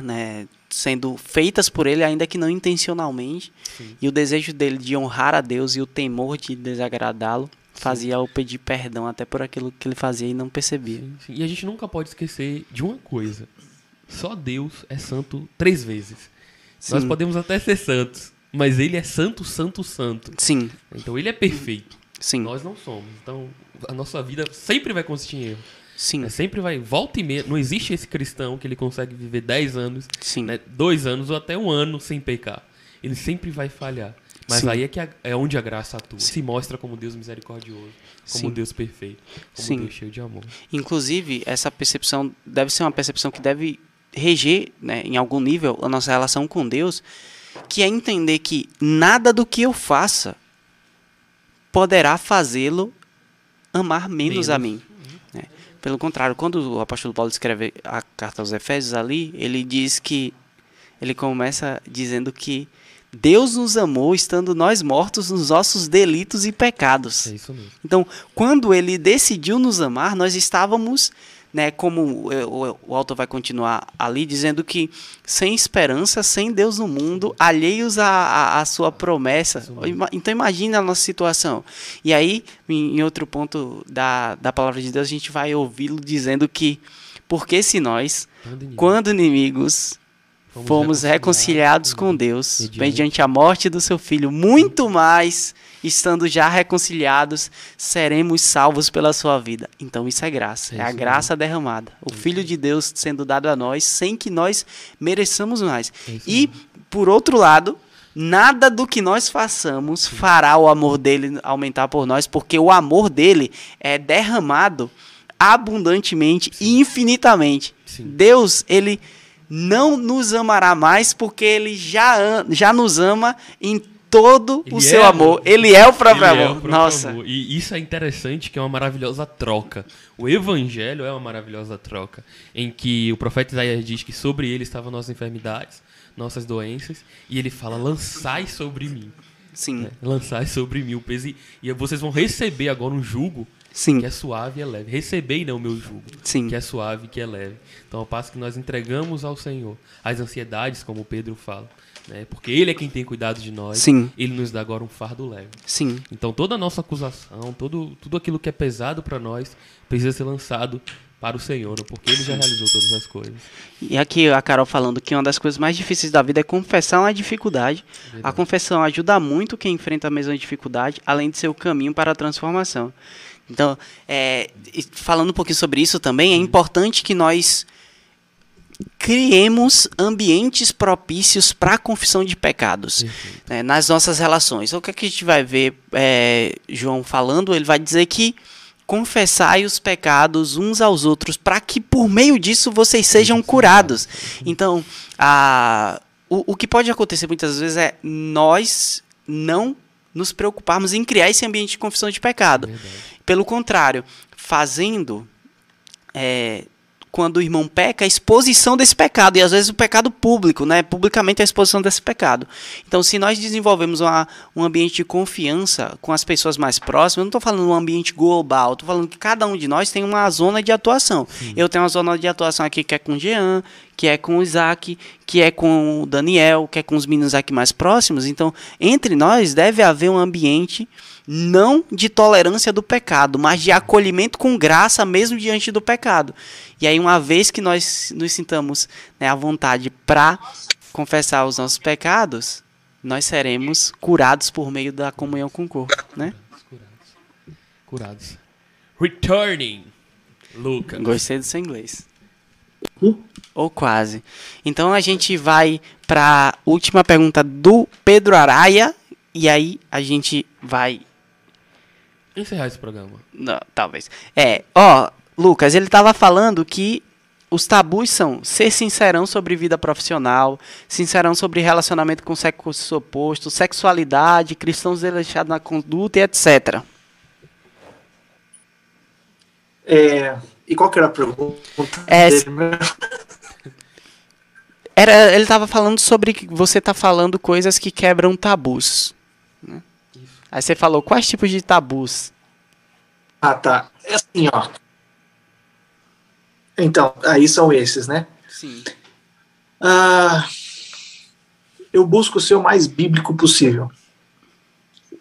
Speaker 2: né, sendo feitas por ele, ainda que não intencionalmente,
Speaker 3: Sim.
Speaker 2: e o desejo dele de honrar a Deus e o temor de desagradá-lo fazia eu pedir perdão até por aquilo que ele fazia e não percebia.
Speaker 3: Sim, sim. E a gente nunca pode esquecer de uma coisa. Só Deus é santo três vezes. Nós
Speaker 2: Sim.
Speaker 3: podemos até ser santos, mas ele é santo, santo, santo.
Speaker 2: Sim,
Speaker 3: Então ele é perfeito.
Speaker 2: sim,
Speaker 3: Nós não somos. Então a nossa vida sempre vai consistir em erro.
Speaker 2: sim,
Speaker 3: É, sempre vai, volta e meia. Não existe esse cristão que ele consegue viver 10 anos,
Speaker 2: sim,
Speaker 3: né, dois anos ou até um ano sem pecar. Ele sempre vai falhar. Mas
Speaker 2: Sim.
Speaker 3: aí é, que a- é onde a graça atua. Se mostra como Deus misericordioso, como
Speaker 2: Sim.
Speaker 3: Deus perfeito, como
Speaker 2: Sim.
Speaker 3: Deus cheio de amor.
Speaker 2: Inclusive, essa percepção deve ser uma percepção que deve reger, né, em algum nível, a nossa relação com Deus, que é entender que nada do que eu faça poderá fazê-lo amar menos a mim. né? Pelo contrário, quando o apóstolo Paulo escreve a carta aos Efésios ali, ele diz que ele começa dizendo que Deus nos amou estando nós mortos nos nossos delitos e pecados.
Speaker 3: É isso mesmo.
Speaker 2: Então, quando ele decidiu nos amar, nós estávamos, né, como eh, o, autor vai continuar ali, dizendo que sem esperança, sem Deus no mundo, alheios à, à, à sua promessa. Ima- Então, imagina a nossa situação. E aí, em, outro ponto da, da palavra de Deus, a gente vai ouvi-lo dizendo que, porque se nós,
Speaker 3: quando
Speaker 2: inimigos,
Speaker 3: fomos
Speaker 2: fomos reconciliados com Deus
Speaker 3: mediante-
Speaker 2: mediante a morte do seu filho, muito mais, estando já reconciliados, seremos salvos pela sua vida. Então isso é graça,
Speaker 3: É
Speaker 2: é, a graça derramada. O filho de Deus sendo dado a nós sem que nós mereçamos mais.
Speaker 3: É
Speaker 2: E por outro lado, nada do que nós façamos fará o amor dele aumentar por nós, porque o amor dele é derramado abundantemente e infinitamente.
Speaker 3: Sim.
Speaker 2: Deus, ele não nos amará mais porque ele já, já nos ama em todo
Speaker 3: Ele
Speaker 2: o
Speaker 3: é
Speaker 2: seu amor.
Speaker 3: amor.
Speaker 2: Ele é o próprio
Speaker 3: Ele é o
Speaker 2: amor.
Speaker 3: próprio
Speaker 2: Nossa.
Speaker 3: amor. E isso é interessante, que é uma maravilhosa troca. O evangelho é uma maravilhosa troca, em que o profeta Isaías diz que sobre ele estavam nossas enfermidades, nossas doenças, e ele fala: "Lançai sobre mim".
Speaker 2: Sim,
Speaker 3: né? Lançai sobre mim o peso e, e vocês vão receber agora um jugo
Speaker 2: sim,
Speaker 3: que é suave e é leve. Recebei não o meu jugo,
Speaker 2: sim.
Speaker 3: que é suave e que é leve. Então, ao passo que nós entregamos ao Senhor as ansiedades, como Pedro fala, né? Porque ele é quem tem cuidado de nós.
Speaker 2: Sim,
Speaker 3: Ele nos dá agora um fardo leve.
Speaker 2: sim,
Speaker 3: Então toda a nossa acusação, todo, tudo aquilo que é pesado para nós, precisa ser lançado para o Senhor, porque Ele já realizou todas as coisas.
Speaker 2: E aqui a Carol falando que uma das coisas mais difíceis da vida é confessar uma dificuldade.
Speaker 3: Verdade.
Speaker 2: A confissão ajuda muito quem enfrenta a mesma dificuldade, além de ser o caminho para a transformação. Então, é, falando um pouquinho sobre isso também, é importante que nós criemos ambientes propícios para a confissão de pecados né, nas nossas relações. O que, é que a gente vai ver é, João falando? Ele vai dizer que confessai os pecados uns aos outros para que por meio disso vocês sejam curados. Então, a, o, o que pode acontecer muitas vezes é nós não nos preocuparmos em criar esse ambiente de confissão de pecado.
Speaker 3: Verdade.
Speaker 2: Pelo contrário, fazendo é, quando o irmão peca, a exposição desse pecado, e às vezes o pecado público, né? Publicamente a exposição desse pecado. Então, se nós desenvolvemos uma, um ambiente de confiança com as pessoas mais próximas, eu não estou falando um ambiente global, estou falando que cada um de nós tem uma zona de atuação. Eu tenho uma zona de atuação aqui que é com o Jean, que é com o Isaac, que é com o Daniel, que é com os meninos aqui mais próximos. Então, entre nós deve haver um ambiente não de tolerância do pecado, mas de acolhimento com graça mesmo diante do pecado. E aí, uma vez que nós nos sintamos né, à vontade para confessar os nossos pecados, nós seremos curados por meio da comunhão com o corpo, né?
Speaker 3: Curados. Curados. Returning. Lucas.
Speaker 2: Gostei do seu inglês. Ou quase. Então a gente vai para a última pergunta do Pedro Araia e aí a gente vai
Speaker 3: Encerrar esse programa.
Speaker 2: Não, talvez. É, ó, Lucas, ele tava falando que os tabus são ser sincerão sobre vida profissional, sincerão sobre relacionamento com sexo oposto, sexualidade, cristãos desleixados na conduta e etc.
Speaker 4: É, e qual que era a pergunta?
Speaker 2: É? Era, ele tava falando sobre que você tá falando coisas que quebram tabus. Aí você falou quais tipos de tabus?
Speaker 4: Ah, tá. É assim, ó. Então, aí são esses, né?
Speaker 2: Sim.
Speaker 4: Ah, eu busco ser o mais bíblico possível.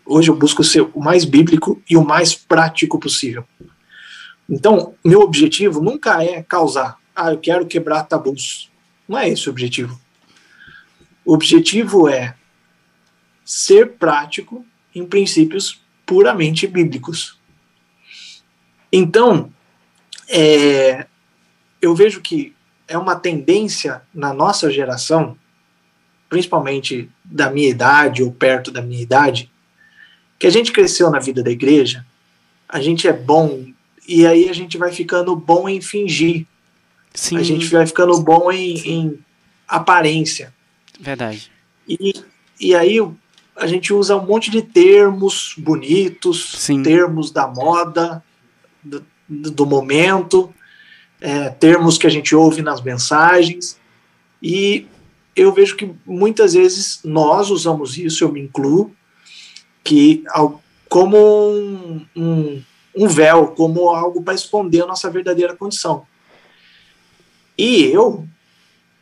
Speaker 4: Hoje eu busco ser o mais bíblico e o mais prático possível. Então, meu objetivo nunca é causar. Ah, eu quero quebrar tabus. Não é esse o objetivo. O objetivo é ser prático em princípios puramente bíblicos. Então, é, eu vejo que é uma tendência na nossa geração, principalmente da minha idade ou perto da minha idade, que a gente cresceu na vida da igreja, a gente é bom e aí a gente vai ficando bom em fingir,
Speaker 2: Sim,
Speaker 4: a gente vai ficando bom em, em aparência.
Speaker 2: verdade.
Speaker 4: E, e aí a gente usa um monte de termos bonitos,
Speaker 2: Sim.
Speaker 4: termos da moda, do, do momento, é, termos que a gente ouve nas mensagens. E eu vejo que muitas vezes nós usamos isso, eu me incluo, que ao- como um, um, um véu, como algo para esconder a nossa verdadeira condição. E eu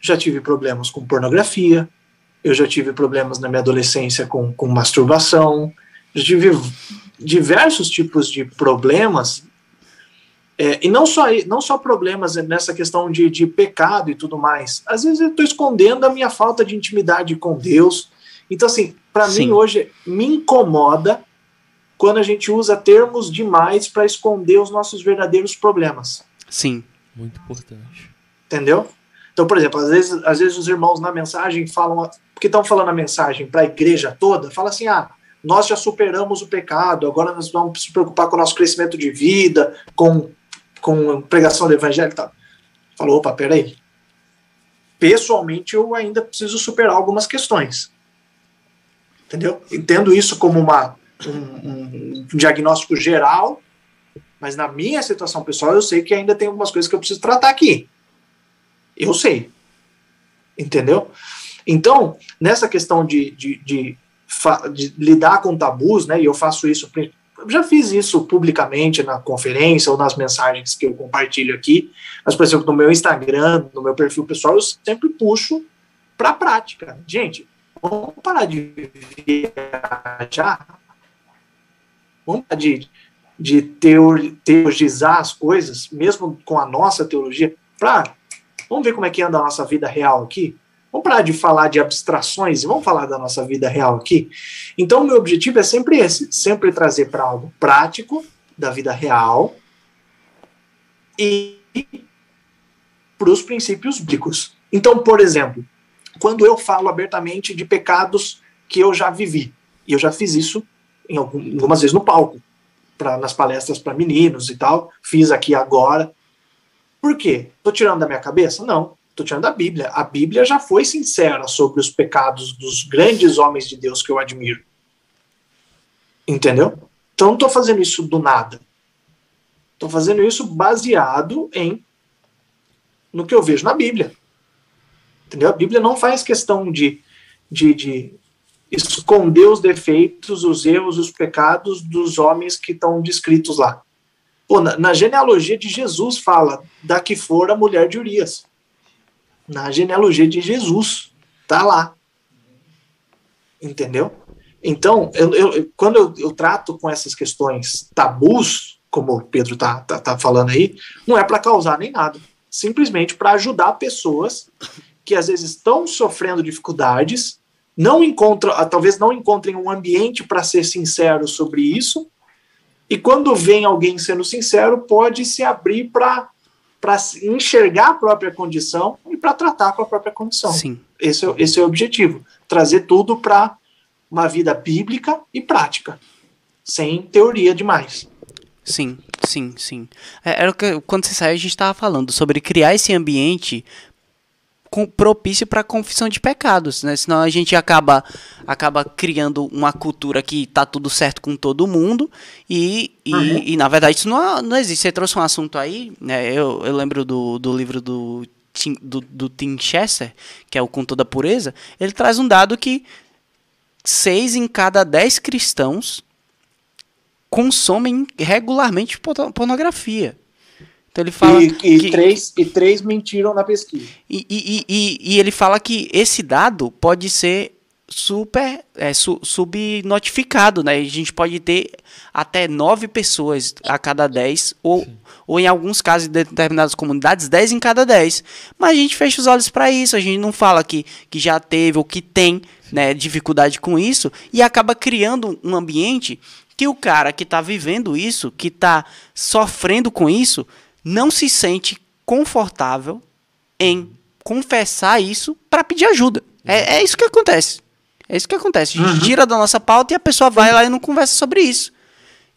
Speaker 4: já tive problemas com pornografia, eu já tive problemas na minha adolescência com, com masturbação, já tive diversos tipos de problemas, é, e não só, não só problemas nessa questão de, de pecado e tudo mais. Às vezes eu estou escondendo a minha falta de intimidade com Deus. Então, assim, para mim hoje me incomoda quando a gente usa termos demais para esconder os nossos verdadeiros problemas
Speaker 2: Sim.
Speaker 3: Muito importante.
Speaker 4: entendeu? Então, por exemplo, às vezes, às vezes os irmãos na mensagem falam, porque estão falando a mensagem para a igreja toda, fala assim: ah, nós já superamos o pecado, agora nós vamos se preocupar com o nosso crescimento de vida, com, com pregação do evangelho e tal. Falou, opa, peraí. Pessoalmente, eu ainda preciso superar algumas questões. Entendeu? Entendo isso como uma, um, um diagnóstico geral, mas na minha situação pessoal, eu sei que ainda tem algumas coisas que eu preciso tratar aqui. Eu sei. Entendeu? Então, nessa questão de, de, de, de lidar com tabus, né, e eu faço isso, já fiz isso publicamente na conferência ou nas mensagens que eu compartilho aqui, mas, por exemplo, no meu Instagram, no meu perfil pessoal, eu sempre puxo para a prática. Gente, vamos parar de viajar, vamos parar de de teor, teologizar as coisas, mesmo com a nossa teologia, para vamos ver como é que anda a nossa vida real aqui. Vamos parar de falar de abstrações e vamos falar da nossa vida real aqui. Então, meu objetivo é sempre esse: sempre trazer para algo prático da vida real e para os princípios bíblicos. Então, por exemplo, quando eu falo abertamente de pecados que eu já vivi, e eu já fiz isso algumas vezes no palco, pra, nas palestras para meninos e tal, fiz aqui agora. Por quê? Estou tirando da minha cabeça? Não, estou tirando da Bíblia. A Bíblia já foi sincera sobre os pecados dos grandes homens de Deus que eu admiro. Entendeu? Então não estou fazendo isso do nada. Estou fazendo isso baseado em no que eu vejo na Bíblia. Entendeu? A Bíblia não faz questão de, de, de esconder os defeitos, os erros, os pecados dos homens que estão descritos lá. Pô, na, na, genealogia de Jesus fala da que for a mulher de Urias. Na genealogia de Jesus, tá lá. Entendeu? Então, eu, eu, quando eu, eu, trato com essas questões tabus, como o Pedro tá, tá, tá falando aí, não é para causar nem nada. Simplesmente para ajudar pessoas que às vezes estão sofrendo dificuldades, não encontram, ah, talvez não encontrem um ambiente para ser sincero sobre isso, e quando vem alguém sendo sincero, pode se abrir para para enxergar a própria condição e para tratar com a própria condição.
Speaker 2: Sim.
Speaker 4: Esse é, esse é o objetivo. Trazer tudo para uma vida bíblica e prática, sem teoria demais.
Speaker 2: Sim, sim, sim. É, era o que, quando você saiu, a gente estava falando sobre criar esse ambiente propício para confissão de pecados, né? Senão a gente acaba acaba criando uma cultura que tá tudo certo com todo mundo e, e, uhum. e na verdade isso não, não existe. Você trouxe um assunto aí, né? Eu, eu lembro do, do livro do, do, do Tim Chester, que é o Com Toda Pureza, ele traz um dado que seis em cada dez cristãos consomem regularmente pornografia.
Speaker 4: Então ele fala. E, e que, três, e três mentiram na pesquisa.
Speaker 2: E, e, e, e ele fala que esse dado pode ser super é, su, subnotificado, né? A gente pode ter até nove pessoas a cada dez, ou, ou em alguns casos, em determinadas comunidades, dez em cada dez. Mas a gente fecha os olhos para isso, a gente não fala que, que já teve ou que tem né, dificuldade com isso, e acaba criando um ambiente que o cara que está vivendo isso, que está sofrendo com isso, não se sente confortável em confessar isso para pedir ajuda. É, é, isso que acontece. É isso que acontece. A gente uhum. tira da nossa pauta e a pessoa vai lá e não conversa sobre isso.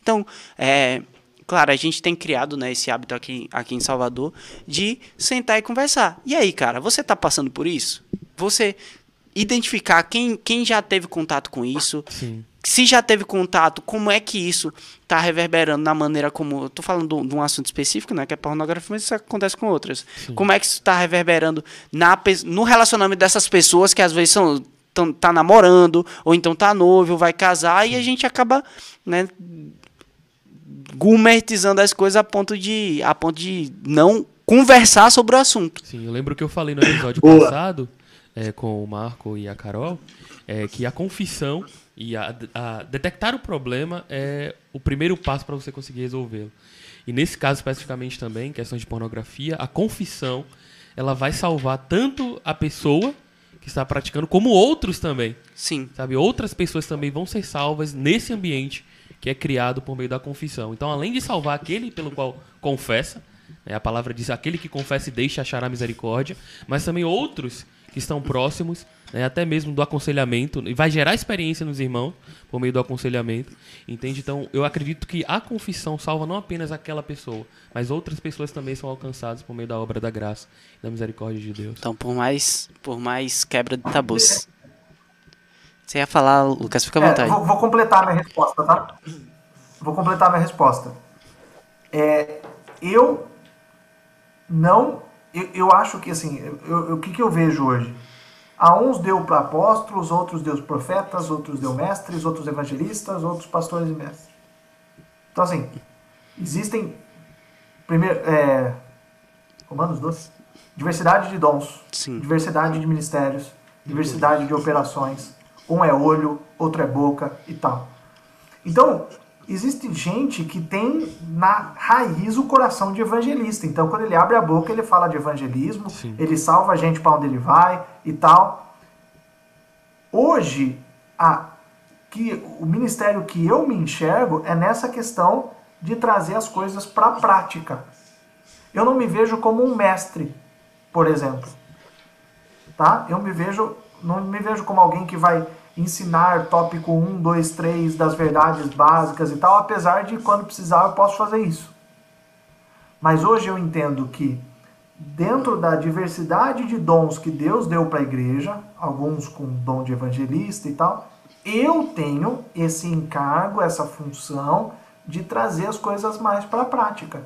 Speaker 2: Então, é, claro, a gente tem criado né, esse hábito aqui, aqui em Salvador de sentar e conversar. E aí, cara, você está passando por isso? Você identificar quem, quem já teve contato com isso, Sim se já teve contato, como é que isso está reverberando na maneira como. Estou falando de um assunto específico, né? Que é pornografia, mas isso acontece com outras. Sim. Como é que isso está reverberando na, no relacionamento dessas pessoas que às vezes são, tão, tá namorando, ou então tá noivo, vai casar, Sim. e a gente acaba, né? Gumertizando as coisas a ponto de, a ponto de não conversar sobre o assunto.
Speaker 3: Sim, eu lembro que eu falei no episódio passado é, com o Marco e a Carol é, que a confissão e a, a detectar o problema é o primeiro passo para você conseguir resolvê-lo. E nesse caso especificamente também, questão de pornografia, a confissão ela vai salvar tanto a pessoa que está praticando como outros também.
Speaker 2: Sim.
Speaker 3: Sabe, outras pessoas também vão ser salvas nesse ambiente que é criado por meio da confissão. Então, além de salvar aquele pelo qual confessa, né, a palavra diz aquele que confessa e deixa achar a misericórdia, mas também outros que estão próximos né, até mesmo do aconselhamento, e vai gerar experiência nos irmãos por meio do aconselhamento, entende? Então, eu acredito que a confissão salva não apenas aquela pessoa, mas outras pessoas também são alcançadas por meio da obra da graça e da misericórdia de Deus.
Speaker 2: Então, por mais, por mais quebra de tabus. Você ia falar, Lucas, fica à é, vontade.
Speaker 4: É, vou, vou, completar minha resposta, tá? Vou completar minha resposta. É, eu não. Eu, eu acho que, assim, o que, que eu vejo hoje? A uns deu para apóstolos, outros deu profetas, outros deu mestres, outros evangelistas, outros pastores e mestres. Então, assim, existem. Primeiro, é, Romanos 12. Diversidade de dons,
Speaker 2: Sim.
Speaker 4: diversidade de ministérios, diversidade de operações. Um é olho, outro é boca e tal. Então, existe gente que tem na raiz o coração de evangelista. Então, quando ele abre a boca, ele fala de evangelismo,
Speaker 3: Sim.
Speaker 4: ele salva a gente para onde ele vai e tal. Hoje, a, que, o ministério que eu me enxergo é nessa questão de trazer as coisas para a prática. Eu não me vejo como um mestre, por exemplo. Tá? Eu me vejo, não me vejo como alguém que vai ensinar tópico 1, 2, 3 das verdades básicas e tal, apesar de quando precisar eu posso fazer isso. Mas hoje eu entendo que dentro da diversidade de dons que Deus deu para a igreja, alguns com dom de evangelista e tal, eu tenho esse encargo, essa função de trazer as coisas mais para a prática.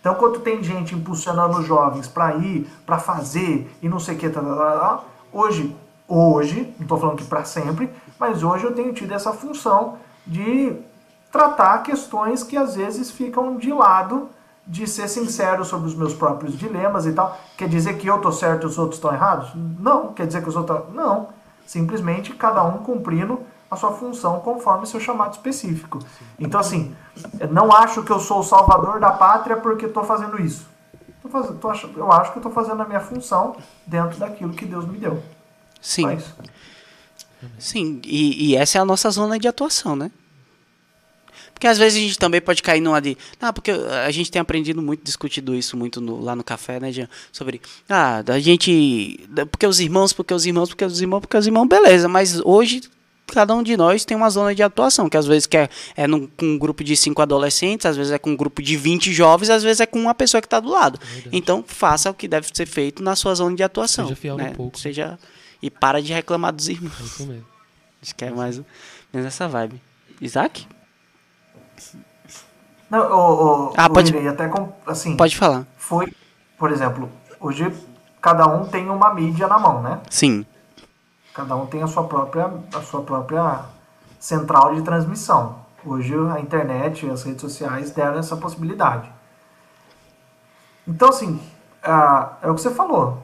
Speaker 4: Então, quando tem gente impulsionando os jovens para ir, para fazer e não sei o que, tá, tá, tá, tá, hoje, hoje, não estou falando que para sempre, mas hoje eu tenho tido essa função de tratar questões que às vezes ficam de lado, de ser sincero sobre os meus próprios dilemas e tal. Quer dizer que eu estou certo e os outros estão errados? Não. Quer dizer que os outros. Não. Simplesmente cada um cumprindo a sua função conforme seu chamado específico. Então, assim, não acho que eu sou o salvador da pátria porque estou fazendo isso. Eu acho que estou fazendo a minha função dentro daquilo que Deus me deu.
Speaker 2: Sim,
Speaker 4: isso.
Speaker 2: sim. E, e essa é a nossa zona de atuação, né? Porque às vezes a gente também pode cair numa de. Ah, porque a gente tem aprendido muito, discutido isso muito no- lá no café, né, Jean? Sobre. Ah, da gente. Porque os irmãos, porque os irmãos, porque os irmãos, porque os irmãos, beleza. Mas hoje cada um de nós tem uma zona de atuação, que às vezes quer, é num, com um grupo de cinco adolescentes, às vezes é com um grupo de 20 jovens, às vezes é com uma pessoa que está do lado. Então, faça o que deve ser feito na sua zona de atuação.
Speaker 3: Seja fiel
Speaker 2: né?
Speaker 3: pouco.
Speaker 2: Seja E para de reclamar dos irmãos.
Speaker 3: É isso mesmo.
Speaker 2: Acho que é mais menos essa vibe. Isaac?
Speaker 4: Não, o, o,
Speaker 2: Ah,
Speaker 4: o
Speaker 2: pode-
Speaker 4: Irei, até com, assim,
Speaker 2: Pode falar.
Speaker 4: foi, por exemplo, hoje cada um tem uma mídia na mão, né?
Speaker 2: Sim.
Speaker 4: Cada um tem a sua própria, a sua própria central de transmissão. Hoje a internet e as redes sociais deram essa possibilidade. Então, assim, ah, é o que você falou.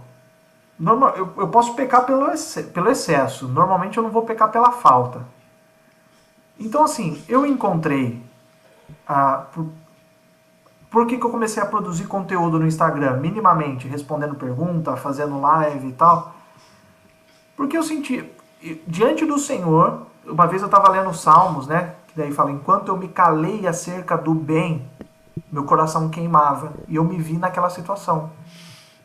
Speaker 4: Normal, eu, eu posso pecar pelo, pelo excesso. Normalmente eu não vou pecar pela falta. Então, assim, eu encontrei. ah, por, por que, que eu comecei a produzir conteúdo no Instagram? Minimamente, respondendo pergunta, fazendo live e tal. Porque eu senti, diante do Senhor, uma vez eu estava lendo os Salmos, né? Que daí fala: Enquanto eu me calei acerca do bem, meu coração queimava. E eu me vi naquela situação.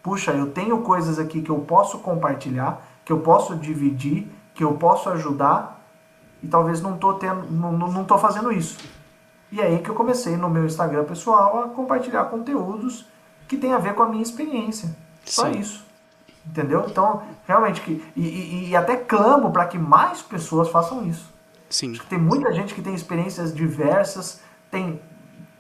Speaker 4: Puxa, eu tenho coisas aqui que eu posso compartilhar, que eu posso dividir, que eu posso ajudar, e talvez não tô, tendo, não, não não tô fazendo isso. E é aí que eu comecei no meu Instagram pessoal a compartilhar conteúdos que tem a ver com a minha experiência. Só
Speaker 2: Sim.
Speaker 4: isso. Entendeu? Então, realmente, que, e, e- e até clamo para que mais pessoas façam isso.
Speaker 2: Sim.
Speaker 4: Tem muita gente que tem experiências diversas, tem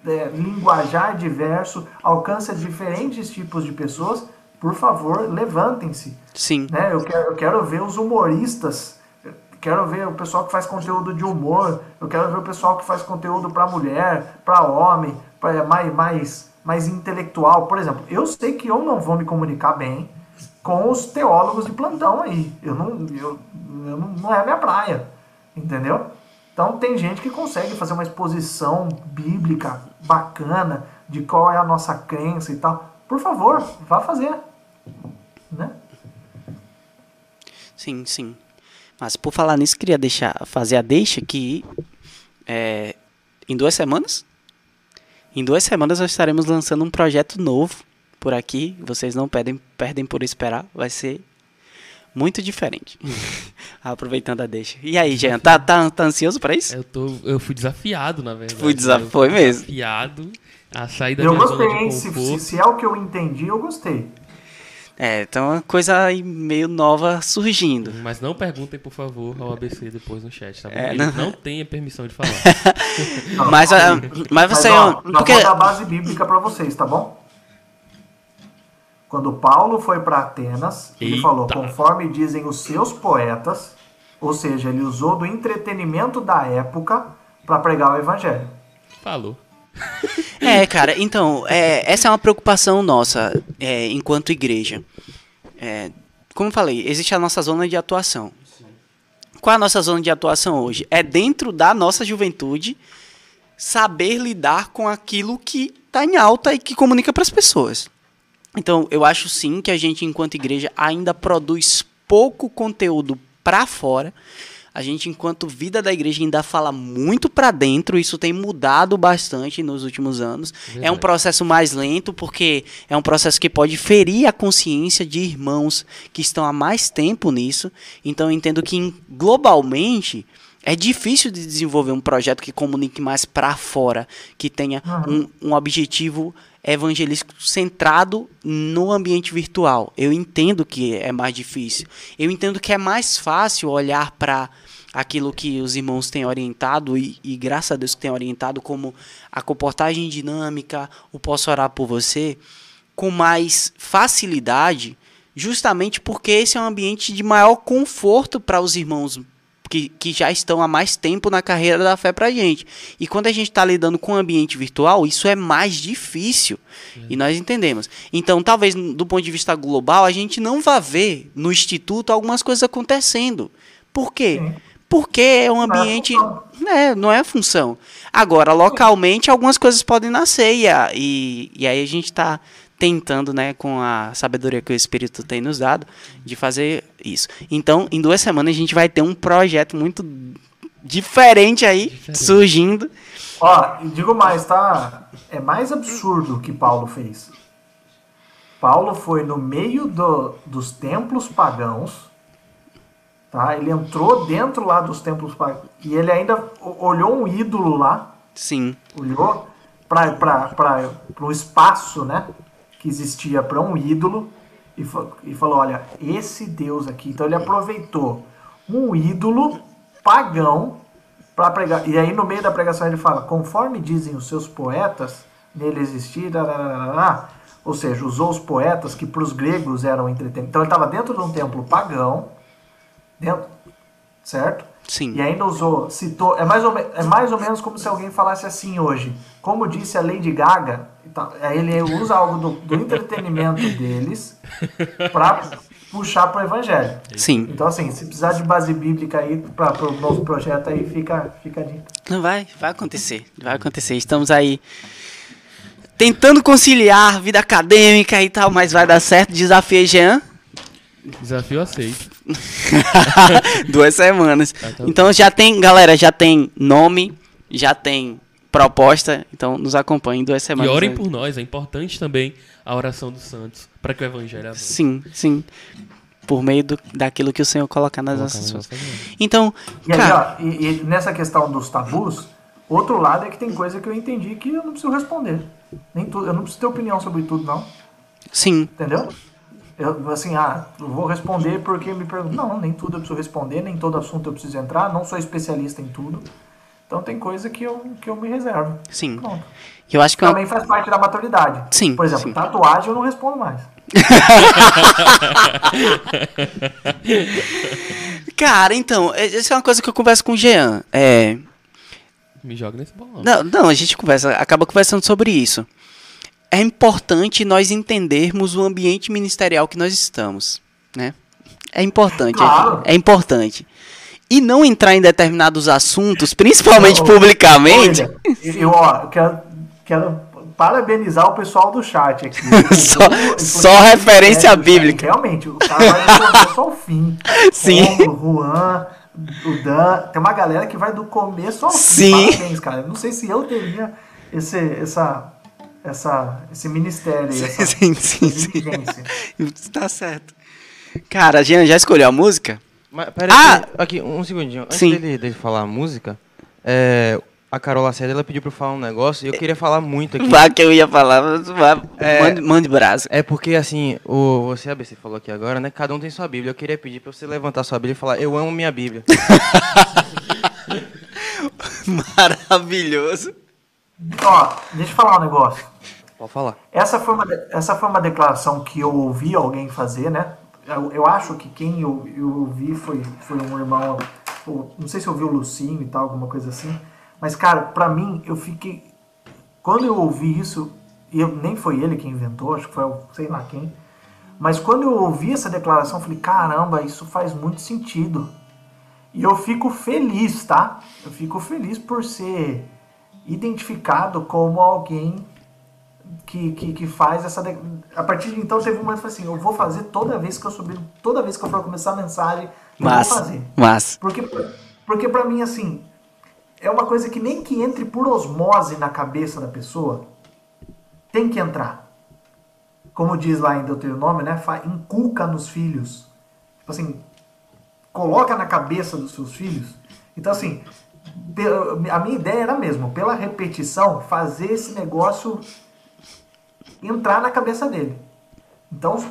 Speaker 4: é, linguajar diverso, alcança diferentes tipos de pessoas. Por favor, levantem-se.
Speaker 2: Sim.
Speaker 4: Né? Eu, quero, eu quero ver os humoristas, quero ver o pessoal que faz conteúdo de humor, eu quero ver o pessoal que faz conteúdo para mulher, para homem, pra, mais, mais, mais intelectual. Por exemplo, eu sei que eu não vou me comunicar bem com os teólogos de plantão aí. Eu não, eu, eu não, não é a minha praia, entendeu? Então tem gente que consegue fazer uma exposição bíblica bacana de qual é a nossa crença e tal. Por favor, vá fazer, né?
Speaker 2: Sim, sim. Mas por falar nisso, queria deixar, fazer a deixa que é, em duas semanas, em duas semanas nós estaremos lançando um projeto novo por aqui. Vocês não perdem, perdem por esperar. Vai ser muito diferente. Aproveitando a deixa. E aí, Jean, tá, tá, tá ansioso para isso?
Speaker 3: Eu, tô, eu fui desafiado, na verdade.
Speaker 2: Fui desaf-
Speaker 3: Eu
Speaker 2: foi
Speaker 3: fui
Speaker 2: mesmo.
Speaker 3: Desafiado a sair da
Speaker 4: Eu
Speaker 3: minha
Speaker 4: gostei,
Speaker 3: zona de
Speaker 4: Se,
Speaker 3: conforto.
Speaker 4: se, se é o que eu entendi, eu gostei.
Speaker 2: É, então uma coisa aí meio nova surgindo.
Speaker 3: Mas não perguntem, por favor, ao ABC depois no chat, tá bom?
Speaker 2: É,
Speaker 3: Ele
Speaker 2: não-
Speaker 3: não... tem a permissão de falar.
Speaker 2: Mas, ah, mas você. é um-
Speaker 4: ó,
Speaker 2: porque,
Speaker 4: vou dar base bíblica para vocês, tá bom? Quando Paulo foi para Atenas, ele
Speaker 3: Eita.
Speaker 4: falou, conforme dizem os seus poetas, ou seja, ele usou do entretenimento da época para pregar o evangelho.
Speaker 3: Falou.
Speaker 2: É, cara, então, é, essa é uma preocupação nossa é, enquanto igreja. É, como eu falei, existe a nossa zona de atuação. Qual é a nossa zona de atuação hoje? É dentro da nossa juventude saber lidar com aquilo que está em alta e que comunica para as pessoas. Então, eu acho sim que a gente, enquanto igreja, ainda produz pouco conteúdo para fora. A gente, enquanto vida da igreja, ainda fala muito para dentro. Isso tem mudado bastante nos últimos anos.
Speaker 3: Verdade.
Speaker 2: É um processo mais lento, porque é um processo que pode ferir a consciência de irmãos que estão há mais tempo nisso. Então, eu entendo que, globalmente, é difícil de desenvolver um projeto que comunique mais para fora, que tenha um, um objetivo evangelístico centrado no ambiente virtual. Eu entendo que é mais difícil. Eu entendo que é mais fácil olhar para aquilo que os irmãos têm orientado e, e graças a Deus que têm orientado como a comportagem dinâmica, o posso orar por você, com mais facilidade, justamente porque esse é um ambiente de maior conforto para os irmãos que, que já estão há mais tempo na carreira da fé pra gente. E quando a gente está lidando com o ambiente virtual, isso é mais difícil. E nós entendemos. Então, talvez do ponto de vista global, a gente não vá ver no instituto algumas coisas acontecendo. Por quê? Porque é um
Speaker 4: a
Speaker 2: ambiente. É, não é a função. Agora, localmente, algumas coisas podem nascer. E, a- e, e aí a gente está tentando, né, com a sabedoria que o Espírito tem nos dado, de fazer isso. Então, em duas semanas, a gente vai ter um projeto muito diferente aí,
Speaker 3: Diferente.
Speaker 2: surgindo.
Speaker 4: Ó, e digo mais, tá? É mais absurdo o que Paulo fez. Paulo foi no meio do- dos templos pagãos, tá? Ele entrou dentro lá dos templos pagãos e ele ainda olhou um ídolo lá,
Speaker 2: Sim,
Speaker 4: olhou para o espaço, né? Que existia para um ídolo e, e falou: olha, esse Deus aqui. Então ele aproveitou um ídolo pagão para pregar. E aí no meio da pregação ele fala: conforme dizem os seus poetas, nele darararará." Ou seja, usou os poetas que para os gregos eram entretenimento. Então ele estava dentro de um templo pagão, dentro, certo?
Speaker 2: Sim.
Speaker 4: E ainda usou, citou, é mais, ou, é mais ou menos como se alguém falasse assim hoje. Como disse a Lady Gaga, e aí ele usa algo do, do entretenimento deles para puxar para o evangelho.
Speaker 2: Sim.
Speaker 4: Então, assim, se precisar de base bíblica aí para o novo projeto aí, fica, fica dica.
Speaker 2: Não vai, vai acontecer, vai acontecer. Estamos aí tentando conciliar vida acadêmica e tal, mas vai dar certo. Desafiei Jean.
Speaker 3: Desafio aceito.
Speaker 2: Duas semanas. Então já tem, galera, já tem nome, já tem proposta. Então nos acompanhem em duas
Speaker 3: E
Speaker 2: semanas.
Speaker 3: orem
Speaker 2: aí.
Speaker 3: por nós, é importante também a oração dos santos, para que o evangelho avance.
Speaker 2: Sim, sim. Por meio do, daquilo que o Senhor colocar nas
Speaker 3: Colocar
Speaker 2: nossas
Speaker 3: mão.
Speaker 2: Então,
Speaker 4: E aí,
Speaker 2: cara,
Speaker 4: ó, e, e nessa questão dos tabus, outro lado é que tem coisa que eu entendi que eu não preciso responder. Nem tudo, eu não preciso ter opinião sobre tudo, não.
Speaker 2: sim,
Speaker 4: Entendeu? Eu, assim, ah, eu vou responder porque me perguntam. Não, nem tudo eu preciso responder, nem todo assunto eu preciso entrar, não sou especialista em tudo. Então tem coisa que eu, que eu me reservo.
Speaker 2: sim.
Speaker 4: Pronto.
Speaker 2: Eu acho que é uma
Speaker 4: Também faz parte da maturidade.
Speaker 2: Sim,
Speaker 4: Por exemplo,
Speaker 2: sim.
Speaker 4: tatuagem eu não respondo mais.
Speaker 2: Cara, então, é- essa é uma coisa que eu converso com o Jean. É.
Speaker 3: Me joga nesse bolão.
Speaker 2: Não, não, a gente conversa, acaba conversando sobre isso. É importante nós entendermos o ambiente ministerial que nós estamos, né? É importante,
Speaker 4: Claro.
Speaker 2: é, é importante. E não entrar em determinados assuntos, principalmente
Speaker 4: ô,
Speaker 2: publicamente.
Speaker 4: Olha, eu, ó, eu quero, quero parabenizar o pessoal do chat aqui.
Speaker 2: Só-
Speaker 4: O- o-
Speaker 2: só
Speaker 4: o-
Speaker 2: referência
Speaker 4: é,
Speaker 2: bíblica.
Speaker 4: Realmente, o cara vai começo ao fim.
Speaker 2: Sim.
Speaker 4: Romulo, Juan, o Dan. Tem uma galera que vai do começo ao
Speaker 2: Sim.
Speaker 4: fim. Parabéns, cara. Eu Não sei se eu teria esse, essa, essa, esse ministério. aí, Essa,
Speaker 2: Sim, sim,
Speaker 4: essa
Speaker 2: sim. Tá certo. Cara, Jean, já escolheu a música?
Speaker 1: Mas, pera
Speaker 2: Ah!
Speaker 1: aqui, um segundinho. Antes
Speaker 2: Sim.
Speaker 1: dele, dele falar a música, é, a Carol Lacerda, ela pediu pra eu falar um negócio e eu queria falar muito aqui.
Speaker 2: Vá que eu ia falar, mas vá,
Speaker 1: É.
Speaker 2: mande, mande brasa.
Speaker 1: É porque, assim, o, você, ABC, falou aqui agora, né? Cada um tem sua Bíblia. Eu queria pedir pra você levantar sua Bíblia e falar, eu amo minha Bíblia.
Speaker 2: Maravilhoso.
Speaker 4: Ó, deixa eu falar um negócio.
Speaker 1: Pode falar.
Speaker 4: Essa foi uma, essa foi uma declaração que eu ouvi alguém fazer, né? Eu, eu acho que quem eu, eu ouvi foi, foi um irmão, não sei se eu o Lucinho e tal, alguma coisa assim. Mas, cara, pra mim, eu fiquei. Quando eu ouvi isso, e eu, nem foi ele quem inventou, acho que foi sei lá quem. Mas quando eu ouvi essa declaração, eu falei: caramba, isso faz muito sentido. E eu fico feliz, tá? Eu fico feliz por ser identificado como alguém que, que, que faz essa. de- A partir de então teve um momento que assim: eu vou fazer toda vez que eu subir, toda vez que eu for começar a mensagem, eu vou
Speaker 2: Massa.
Speaker 4: fazer.
Speaker 2: Massa.
Speaker 4: Porque, porque pra mim, assim, é uma coisa que nem que entre por osmose na cabeça da pessoa, tem que entrar. Como diz lá em Deuteronômio, né? Inculca nos filhos. Tipo assim, coloca na cabeça dos seus filhos. Então, assim, a minha ideia era mesmo, pela repetição, fazer esse negócio entrar na cabeça dele. Então,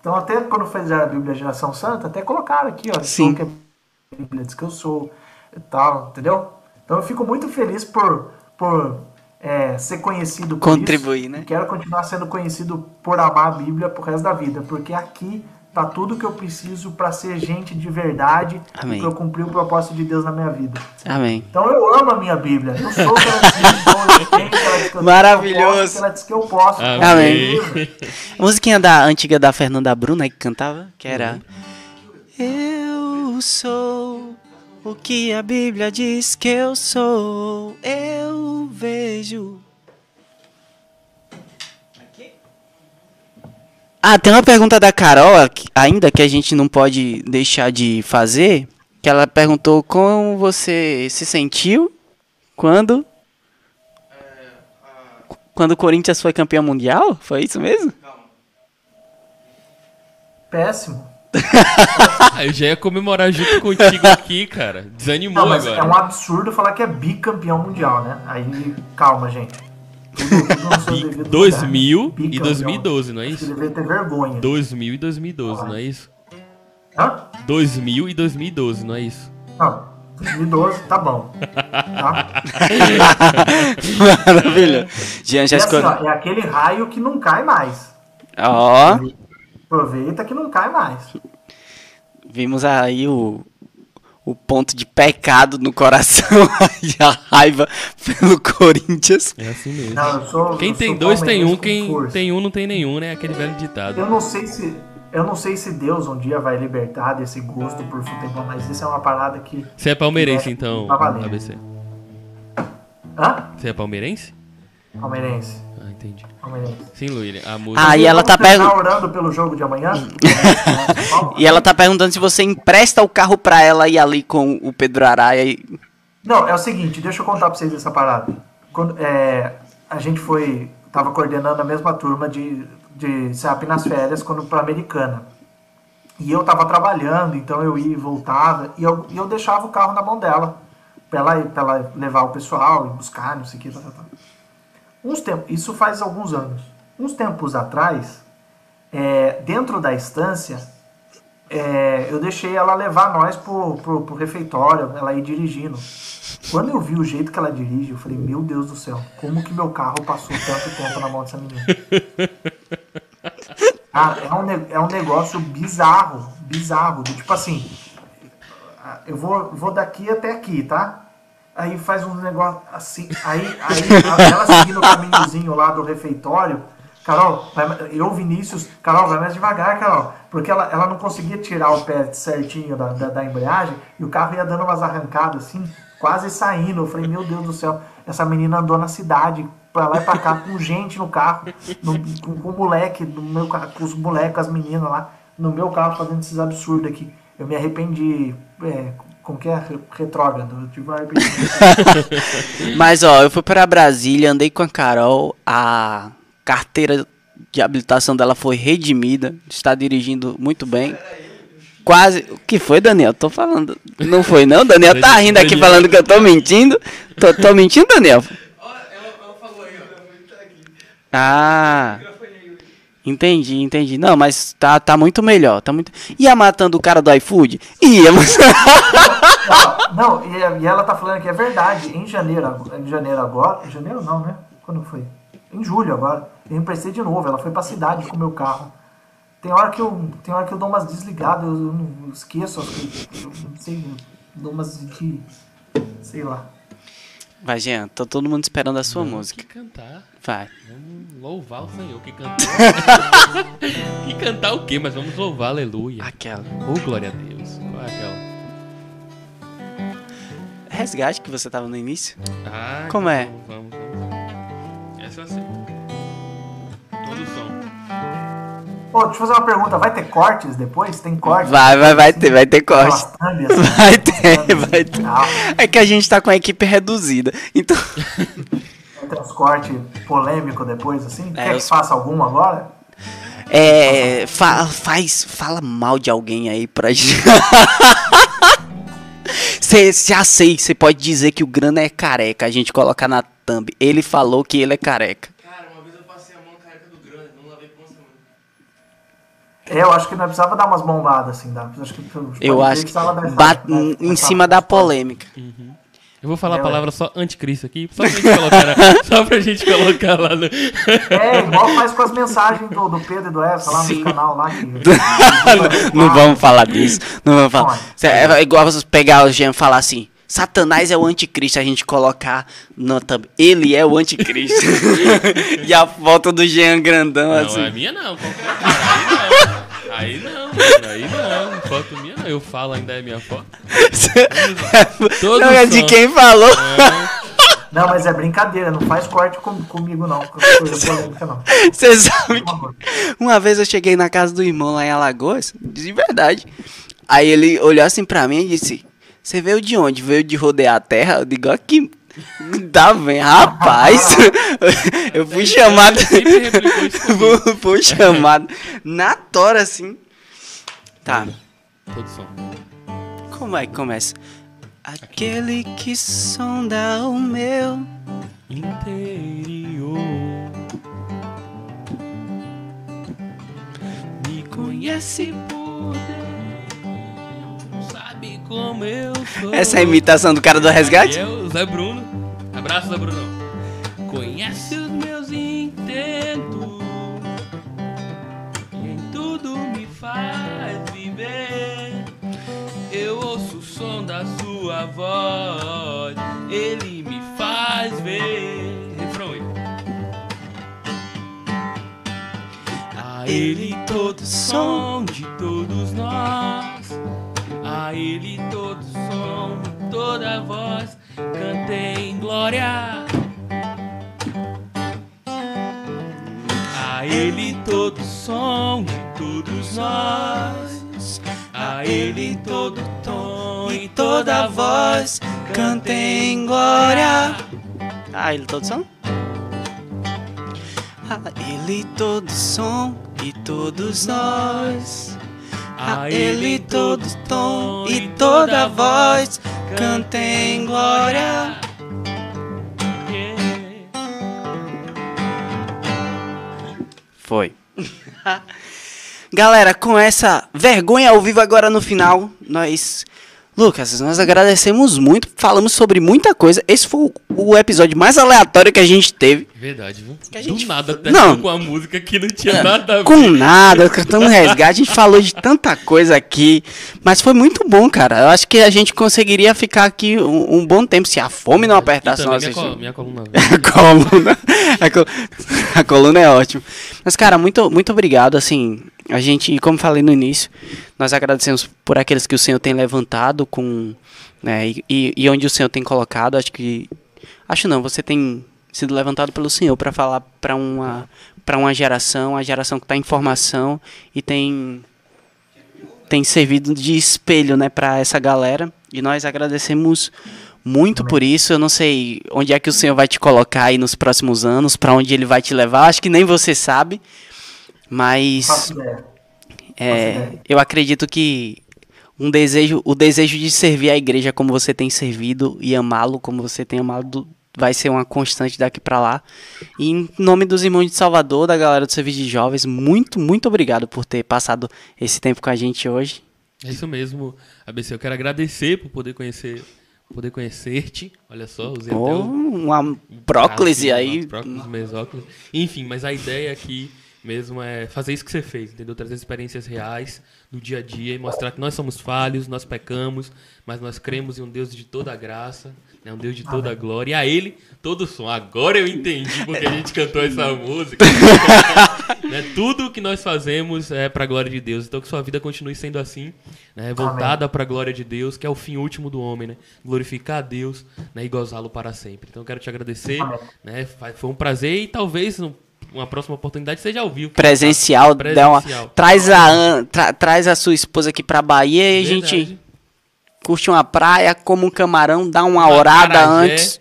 Speaker 4: então até quando fez a Bíblia Geração Santa, até colocaram aqui, ó,
Speaker 2: Sim.
Speaker 4: que a Bíblia diz que eu sou e tal, entendeu? Então eu fico muito feliz por, por é, ser conhecido por
Speaker 2: Contribuir,
Speaker 4: isso,
Speaker 2: né?
Speaker 4: E quero continuar sendo conhecido por amar a Bíblia pro resto da vida, porque aqui tá tudo que eu preciso para ser gente de verdade
Speaker 2: Amém.
Speaker 4: e pra eu cumprir o propósito de Deus na minha vida.
Speaker 2: Amém.
Speaker 4: Então eu amo a minha Bíblia. Eu sou o que ela diz que eu sou, eu tenho o que ela diz que eu
Speaker 2: Maravilhoso.
Speaker 4: posso, o que ela diz que eu posso.
Speaker 3: Amém.
Speaker 2: A musiquinha da antiga da Fernanda Bruna que cantava, que era Eu sou o que a Bíblia diz que eu sou. Eu vejo. Ah, tem uma pergunta da Carol ainda que a gente não pode deixar de fazer, que ela perguntou como você se sentiu quando quando o Corinthians foi campeão mundial? Foi isso mesmo?
Speaker 4: Péssimo.
Speaker 3: Ah, eu já ia comemorar junto contigo aqui, cara. Desanimou
Speaker 4: Não, mas
Speaker 3: agora.
Speaker 4: é um absurdo falar que é bicampeão mundial, né? Aí, calma, gente. Tudo, tudo no seu devido
Speaker 3: 2000
Speaker 4: lugar.
Speaker 3: e
Speaker 4: Bicampeão.
Speaker 3: 2012, não é isso?
Speaker 4: deveria ter vergonha.
Speaker 3: 2000 e 2012, não é isso?
Speaker 4: Hã?
Speaker 3: 2000 e 2012, não é isso?
Speaker 4: Não, 2012 tá bom. Tá?
Speaker 2: Maravilha. Jean
Speaker 4: E
Speaker 2: já
Speaker 4: assim,
Speaker 2: escolheu.
Speaker 4: ó, é aquele raio que não cai mais.
Speaker 2: Ó,
Speaker 4: Aproveita que não cai mais.
Speaker 2: vimos aí o, o ponto de pecado no coração e a raiva pelo Corinthians.
Speaker 3: É assim mesmo.
Speaker 4: Não, sou,
Speaker 3: Quem tem dois tem um, quem
Speaker 4: força.
Speaker 3: tem um não tem nenhum, né? Aquele velho ditado.
Speaker 4: Eu não sei se eu não sei se Deus um dia vai libertar desse gosto por futebol, mas isso é uma parada que
Speaker 3: Você é palmeirense, então,
Speaker 4: Tá valendo.
Speaker 3: ABC?
Speaker 4: hã?
Speaker 3: Você é palmeirense?
Speaker 4: Palmeirense,
Speaker 3: Ah, entendi.
Speaker 4: palmeirense.
Speaker 3: Sim, Luília. A música...
Speaker 2: Ah, e ela tá
Speaker 4: terminar
Speaker 2: perguntando.
Speaker 4: orando pelo jogo de amanhã?
Speaker 2: E ela tá perguntando se você empresta o carro pra ela ir ali com o Pedro Araia e.
Speaker 4: Não, é o seguinte, deixa eu contar pra vocês essa parada. Quando, é, a gente foi, tava coordenando a mesma turma de, de SEAP nas férias quando pra Americana. E eu tava trabalhando, então eu ia e voltava, e eu, e eu deixava o carro na mão dela, pra ela, pra ela levar o pessoal e buscar, não sei o que, tal, tal, tal. Uns tempos, isso faz alguns anos. Uns tempos atrás, é, dentro da estância, é, eu deixei ela levar nós pro, pro, pro refeitório, ela ir dirigindo. Quando eu vi o jeito que ela dirige, eu falei, meu Deus do céu, como que meu carro passou tanto tempo na mão dessa menina? Ah, é um, é um negócio bizarro, bizarro. tipo assim, eu vou, vou daqui até aqui, tá? Aí faz um negócio assim, aí, aí ela seguindo o caminhozinho lá do refeitório, Carol, eu, Vinícius, Carol, vai mais devagar, Carol. Porque ela, ela não conseguia tirar o pé certinho da, da, da embreagem e o carro ia dando umas arrancadas assim, quase saindo. Eu falei, meu Deus do céu, essa menina andou na cidade, pra lá e pra cá, com gente no carro, no- com, com o moleque, no meu, carro, com os moleques, as meninas lá, no meu carro fazendo esses absurdos aqui. Eu me arrependi, é, como que é? Re- Retrógrado. Um arrependimento.
Speaker 2: Mas ó, eu fui pra Brasília, andei com a Carol, a carteira de habilitação dela foi redimida, está dirigindo muito bem. Quase. O que foi, Daniel? Tô falando. Não foi, não? Daniel tá rindo aqui falando que eu tô mentindo. Tô, tô mentindo, Daniel? Ah. Entendi, entendi. Não, mas tá, tá muito melhor. Tá muito... Ia matando o cara do iFood? Ia, mas.
Speaker 4: Não, não, e, ela tá falando que é verdade. Em janeiro, em janeiro agora. Em janeiro não, né? Quando foi? Em julho agora. Eu emprestei de novo. Ela foi pra cidade com o meu carro. Tem hora que eu, tem hora que eu dou umas desligadas, eu, eu não eu esqueço. Eu não sei, eu dou umas de. Sei lá.
Speaker 2: Vai, Jean, tá todo mundo esperando a sua música.
Speaker 3: Que cantar.
Speaker 2: Vai.
Speaker 3: Vamos louvar o Senhor que cantou. que cantar o quê? Mas vamos louvar, aleluia.
Speaker 2: Aquela.
Speaker 3: Oh, glória a Deus. Qual é aquela?
Speaker 2: resgate que você tava no início?
Speaker 3: Ah,
Speaker 2: Como é?
Speaker 3: Vamos, vamos, vamos.
Speaker 4: Pô, deixa eu fazer uma pergunta. Vai ter cortes depois? Tem cortes?
Speaker 2: Vai, vai, vai ter, vai ter corte.
Speaker 4: Aquelas thumb, assim?
Speaker 2: Vai ter, vai ter. É que a gente tá com a equipe reduzida. Então.
Speaker 4: vai ter uns cortes polêmicos depois, assim?
Speaker 2: É,
Speaker 4: Quer
Speaker 2: os-
Speaker 4: que faça algum agora?
Speaker 2: É. fa- faz. Fala mal de alguém aí pra gente. Cê, já sei, você pode dizer que o Grana é careca. A gente coloca na thumb. Ele falou que ele é careca.
Speaker 3: Cara, uma vez eu passei a mão careca do grande, não lavei por uma semana.
Speaker 4: É, Eu acho que nós precisava dar umas bombadas, assim. Dá. Acho que,
Speaker 2: Eu acho que bat em cima da polêmica.
Speaker 3: Eu vou falar a
Speaker 4: É,
Speaker 3: palavra só anticristo aqui, só pra gente colocar, só pra gente colocar lá no.
Speaker 4: É, igual faz com as mensagens do, do Pedro e do Essa lá
Speaker 2: Sim.
Speaker 4: no canal lá. Que,
Speaker 2: Não vamos falar disso. Não vamos falar.
Speaker 4: Olha.
Speaker 2: Cê- É igual você pegar o Jean e falar assim: Satanás é o anticristo. A gente colocar no thumb. Ele é o anticristo. e a foto do Jean grandão
Speaker 3: Não,
Speaker 2: assim.
Speaker 3: é minha não, qualquer cara. Aí não. Aí não, mano, aí não. Foto minha não. Eu falo, ainda é minha foto. Todo
Speaker 2: não é de
Speaker 3: som.
Speaker 2: quem falou.
Speaker 4: Não, mas é brincadeira, não faz corte com- comigo não.
Speaker 2: Você sabe que uma vez eu cheguei na casa do irmão lá em Alagoas, de verdade. Aí ele olhou assim pra mim e disse: Você veio de onde? Veio de rodear a terra? Eu digo: Aqui. Tá bem, rapaz. eu fui chamado. Fui chamado na tora assim. Tá, como é que começa? Aquele que sonda o meu.
Speaker 3: Interior. Me conhece por como eu sou.
Speaker 2: Essa é a imitação do cara do resgate?
Speaker 3: E eu, Zé Bruno. Abraço, Zé Bruno. Conhece os meus intentos. E em tudo me faz viver. Eu ouço o som da sua voz. Ele me faz ver. Refrão aí. A ele todo som de todos nós. A ele todo som, toda voz, cantem glória. A ele todo som de todos nós. A ele todo tom e toda voz, cantem glória.
Speaker 2: Ah, ele todo som? A ele todo som e todos nós. A ele todo tom e toda voz cantem glória. Foi. Galera, com essa vergonha ao vivo agora no final, nós. Lucas, nós agradecemos muito, falamos sobre muita coisa. Esse foi o- episódio mais aleatório que a gente teve.
Speaker 3: Verdade, viu?
Speaker 2: Que a gente-
Speaker 3: Do nada até
Speaker 2: Não.
Speaker 3: com a música que não tinha nada a ver.
Speaker 2: Com nada, cantando resgate, a gente falou de tanta coisa aqui. Mas foi muito bom, cara. Eu acho que a gente conseguiria ficar aqui um, um bom tempo se a fome não apertasse nossa.
Speaker 3: minha, col- minha coluna.
Speaker 2: A coluna. A, col- a coluna é ótima. Mas, cara, muito, muito obrigado. Assim, a gente, como falei no início, nós agradecemos por aqueles que o Senhor tem levantado com. Né, e, e- onde o Senhor tem colocado. Acho que. Acho não, você tem sido levantado pelo Senhor para falar para uma, pra uma geração, a geração que está em formação e tem. Tem servido de espelho, né, para essa galera. E nós agradecemos muito por isso. Eu não sei onde é que o Senhor vai te colocar aí nos próximos anos, para onde ele vai te levar. Acho que nem você sabe. Mas é, eu acredito que um desejo, o desejo de servir a igreja como você tem servido e amá-lo como você tem amado vai ser uma constante daqui para lá. E em nome dos irmãos de Salvador, da galera do Serviço de Jovens, muito, muito obrigado por ter passado esse tempo com a gente hoje.
Speaker 3: É isso mesmo, ABC. Eu quero agradecer por poder conhecer, poder conhecer-te. Olha só, usei até
Speaker 2: Oh,
Speaker 3: o
Speaker 2: uma próclise
Speaker 3: Ah, sim,
Speaker 2: aí.
Speaker 3: uma Próclise, mesóclise. Enfim, mas a ideia aqui mesmo é fazer isso que você fez, entendeu? Trazer experiências reais do dia a dia e mostrar que nós somos falhos, nós pecamos, mas nós cremos em um Deus de toda a graça, né? um Deus de toda a glória. E a Ele, todo o som. Agora eu entendi porque a gente cantou essa música. né? Tudo que nós fazemos é para a glória de Deus. Então que sua vida continue sendo assim, né? voltada para a glória de Deus, que é o fim último do homem, né? Glorificar a Deus né? e gozá-lo para sempre. Então eu quero te agradecer, né? Foi um prazer e talvez uma próxima oportunidade seja ao vivo.
Speaker 2: Presencial, Presencial. Uma, traz, a, tra, traz a sua esposa aqui para Bahia e a gente curte uma praia, como um camarão, dá uma, uma orada carajé. antes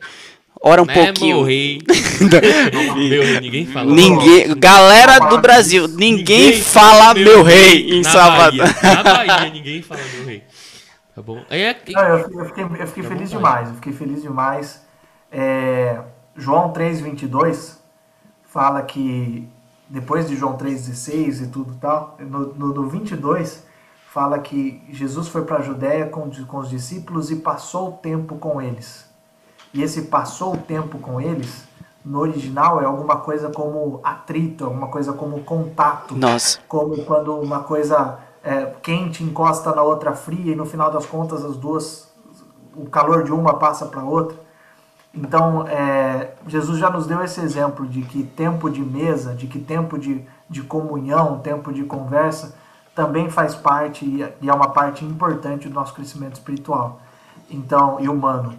Speaker 2: ora um né, pouquinho.
Speaker 3: Meu rei. meu rei, ninguém fala.
Speaker 2: Ninguém, galera do Brasil, ninguém, ninguém fala meu, meu rei, rei em Salvador.
Speaker 3: Na Bahia, ninguém fala meu rei. Tá bom?
Speaker 4: Aí é... Não, eu, eu fiquei, eu fiquei feliz demais, eu fiquei feliz demais. É, João 3,22 fala que depois de João 3,16 e tudo tal, no, no, no 22 fala que Jesus foi para a Judéia com, com os discípulos e passou o tempo com eles e esse passou o tempo com eles, no original é alguma coisa como atrito, alguma coisa como contato.
Speaker 2: Nossa.
Speaker 4: Como quando uma coisa é, quente encosta na outra fria e no final das contas as duas, o calor de uma passa para a outra. Então, é, Jesus já nos deu esse exemplo de que tempo de mesa, de que tempo de, de comunhão, tempo de conversa, também faz parte e é uma parte importante do nosso crescimento espiritual então e humano.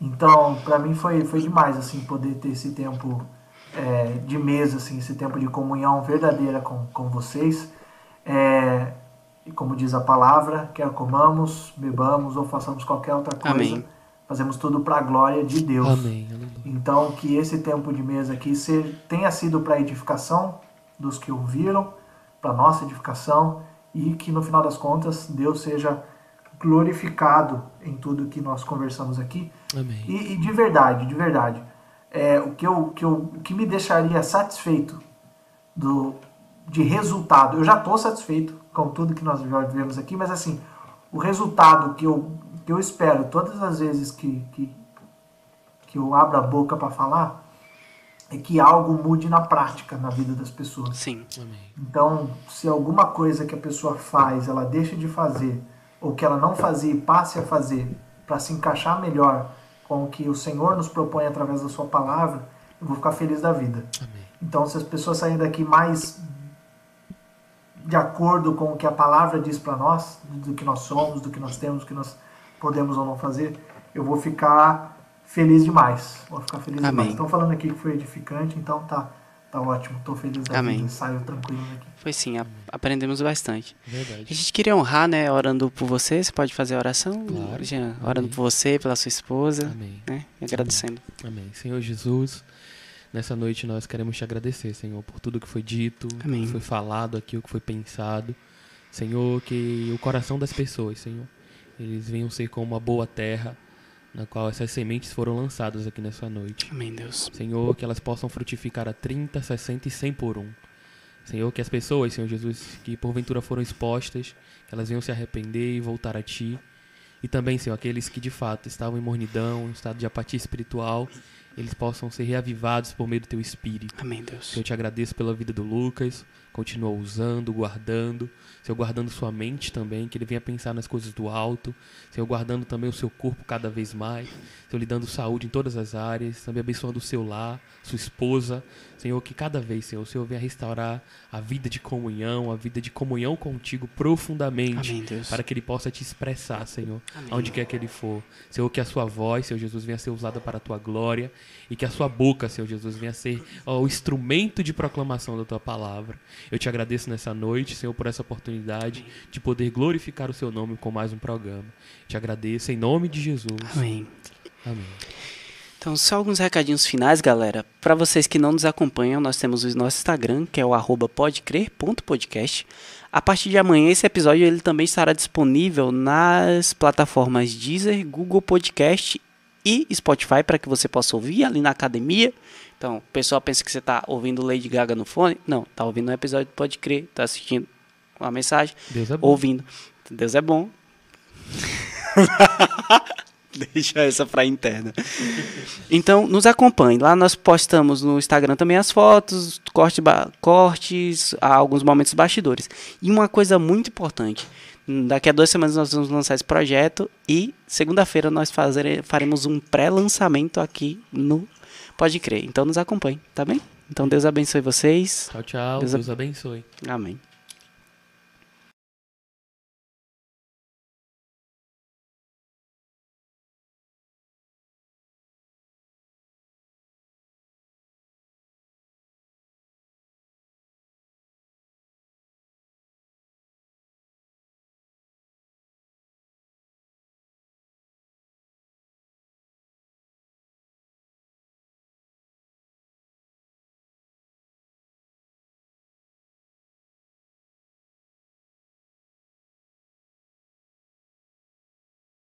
Speaker 4: Então, para mim foi, foi demais, assim, poder ter esse tempo é, de mesa, assim, esse tempo de comunhão verdadeira com, com vocês. É, e como diz a palavra, quer comamos, bebamos ou façamos qualquer outra coisa, Amém. Fazemos tudo para a glória de Deus.
Speaker 3: Amém.
Speaker 4: Então, que esse tempo de mesa aqui tenha sido para edificação dos que ouviram, para nossa edificação, e que no final das contas Deus seja glorificado em tudo que nós conversamos aqui.
Speaker 3: Amém.
Speaker 4: E, e de verdade, de verdade, é, o, que eu, que eu, que me deixaria satisfeito do, de resultado, eu já estou satisfeito com tudo que nós já vivemos aqui, mas assim, o resultado que eu, que eu espero todas as vezes que, que, que eu abro a boca para falar é que algo mude na prática na vida das pessoas.
Speaker 2: Sim.
Speaker 3: Amém.
Speaker 4: Então, se alguma coisa que a pessoa faz, ela deixa de fazer, ou que ela não fazia e passe a fazer para se encaixar melhor com o que o Senhor nos propõe através da sua palavra, eu vou ficar feliz da vida.
Speaker 3: Amém.
Speaker 4: Então, se as pessoas saírem daqui mais de acordo com o que a palavra diz para nós, do que nós somos, do que nós temos, do que nós podemos ou não fazer, eu vou ficar feliz demais. Vou ficar feliz
Speaker 2: Amém.
Speaker 4: demais. Estão falando aqui que foi edificante, então tá, tá ótimo. Estou feliz da
Speaker 2: Amém.
Speaker 4: vida, saio tranquilo daqui.
Speaker 2: Foi sim, a, aprendemos bastante.
Speaker 3: Verdade. A
Speaker 2: gente queria honrar, né, orando por você. Você pode fazer a oração?
Speaker 3: Claro.
Speaker 2: Jean, orando por você, pela sua esposa.
Speaker 3: Amém.
Speaker 2: Né, e agradecendo.
Speaker 3: Amém. Senhor Jesus, nessa noite nós queremos te agradecer, Senhor, por tudo que foi dito,
Speaker 2: Amém.
Speaker 3: que foi falado aqui, o que foi pensado. Senhor, que o coração das pessoas, Senhor, eles venham ser como uma boa terra na qual essas sementes foram lançadas aqui nessa noite.
Speaker 2: Amém, Deus.
Speaker 3: Senhor, que elas possam frutificar a 30, 60 e 100 por um. Senhor, que as pessoas, Senhor Jesus, que porventura foram expostas, que elas venham se arrepender e voltar a Ti. E também, Senhor, aqueles que de fato estavam em mornidão, em estado de apatia espiritual, eles possam ser reavivados por meio do Teu Espírito.
Speaker 2: Amém, Deus.
Speaker 3: Eu te agradeço pela vida do Lucas, continua usando, guardando, Senhor, guardando sua mente também, que ele venha pensar nas coisas do alto, Senhor, guardando também o seu corpo cada vez mais, Senhor, lhe dando saúde em todas as áreas, também abençoando o seu lar, sua esposa, Senhor, que cada vez, Senhor, o Senhor venha restaurar a vida de comunhão, a vida de comunhão contigo profundamente,
Speaker 2: Amém,
Speaker 3: para que ele possa te expressar, Senhor,
Speaker 2: Amém.
Speaker 3: aonde quer que ele for. Senhor, que a sua voz, Senhor Jesus, venha ser usada para a tua glória e que a sua boca, Senhor Jesus, venha ser ó, o instrumento de proclamação da tua palavra. Eu te agradeço nessa noite, Senhor, por essa oportunidade de poder glorificar o seu nome com mais um programa. Te agradeço em nome de Jesus.
Speaker 2: Amém.
Speaker 3: Amém.
Speaker 2: Então, só alguns recadinhos finais, galera. Para vocês que não nos acompanham, nós temos o nosso Instagram, que é o arroba podecrer.podcast. A partir de amanhã, esse episódio ele também estará disponível nas plataformas Deezer, Google Podcast e Spotify, para que você possa ouvir ali na academia. Então, o pessoal pensa que você está ouvindo Lady Gaga no fone. Não, está ouvindo um episódio do Pode Crer, está assistindo uma mensagem,
Speaker 3: Deus é bom.
Speaker 2: ouvindo. Deus é bom. Deixa essa pra interna. Então, nos acompanhe. Lá nós postamos no Instagram também as fotos, corte, cortes, alguns momentos bastidores. E uma coisa muito importante. Daqui a duas semanas nós vamos lançar esse projeto e segunda-feira nós fazer, faremos um pré-lançamento aqui no Pode Crer. Então nos acompanhe, tá bem? Então Deus abençoe vocês.
Speaker 3: Tchau, tchau.
Speaker 2: Deus
Speaker 3: Deus abençoe.
Speaker 2: Amém.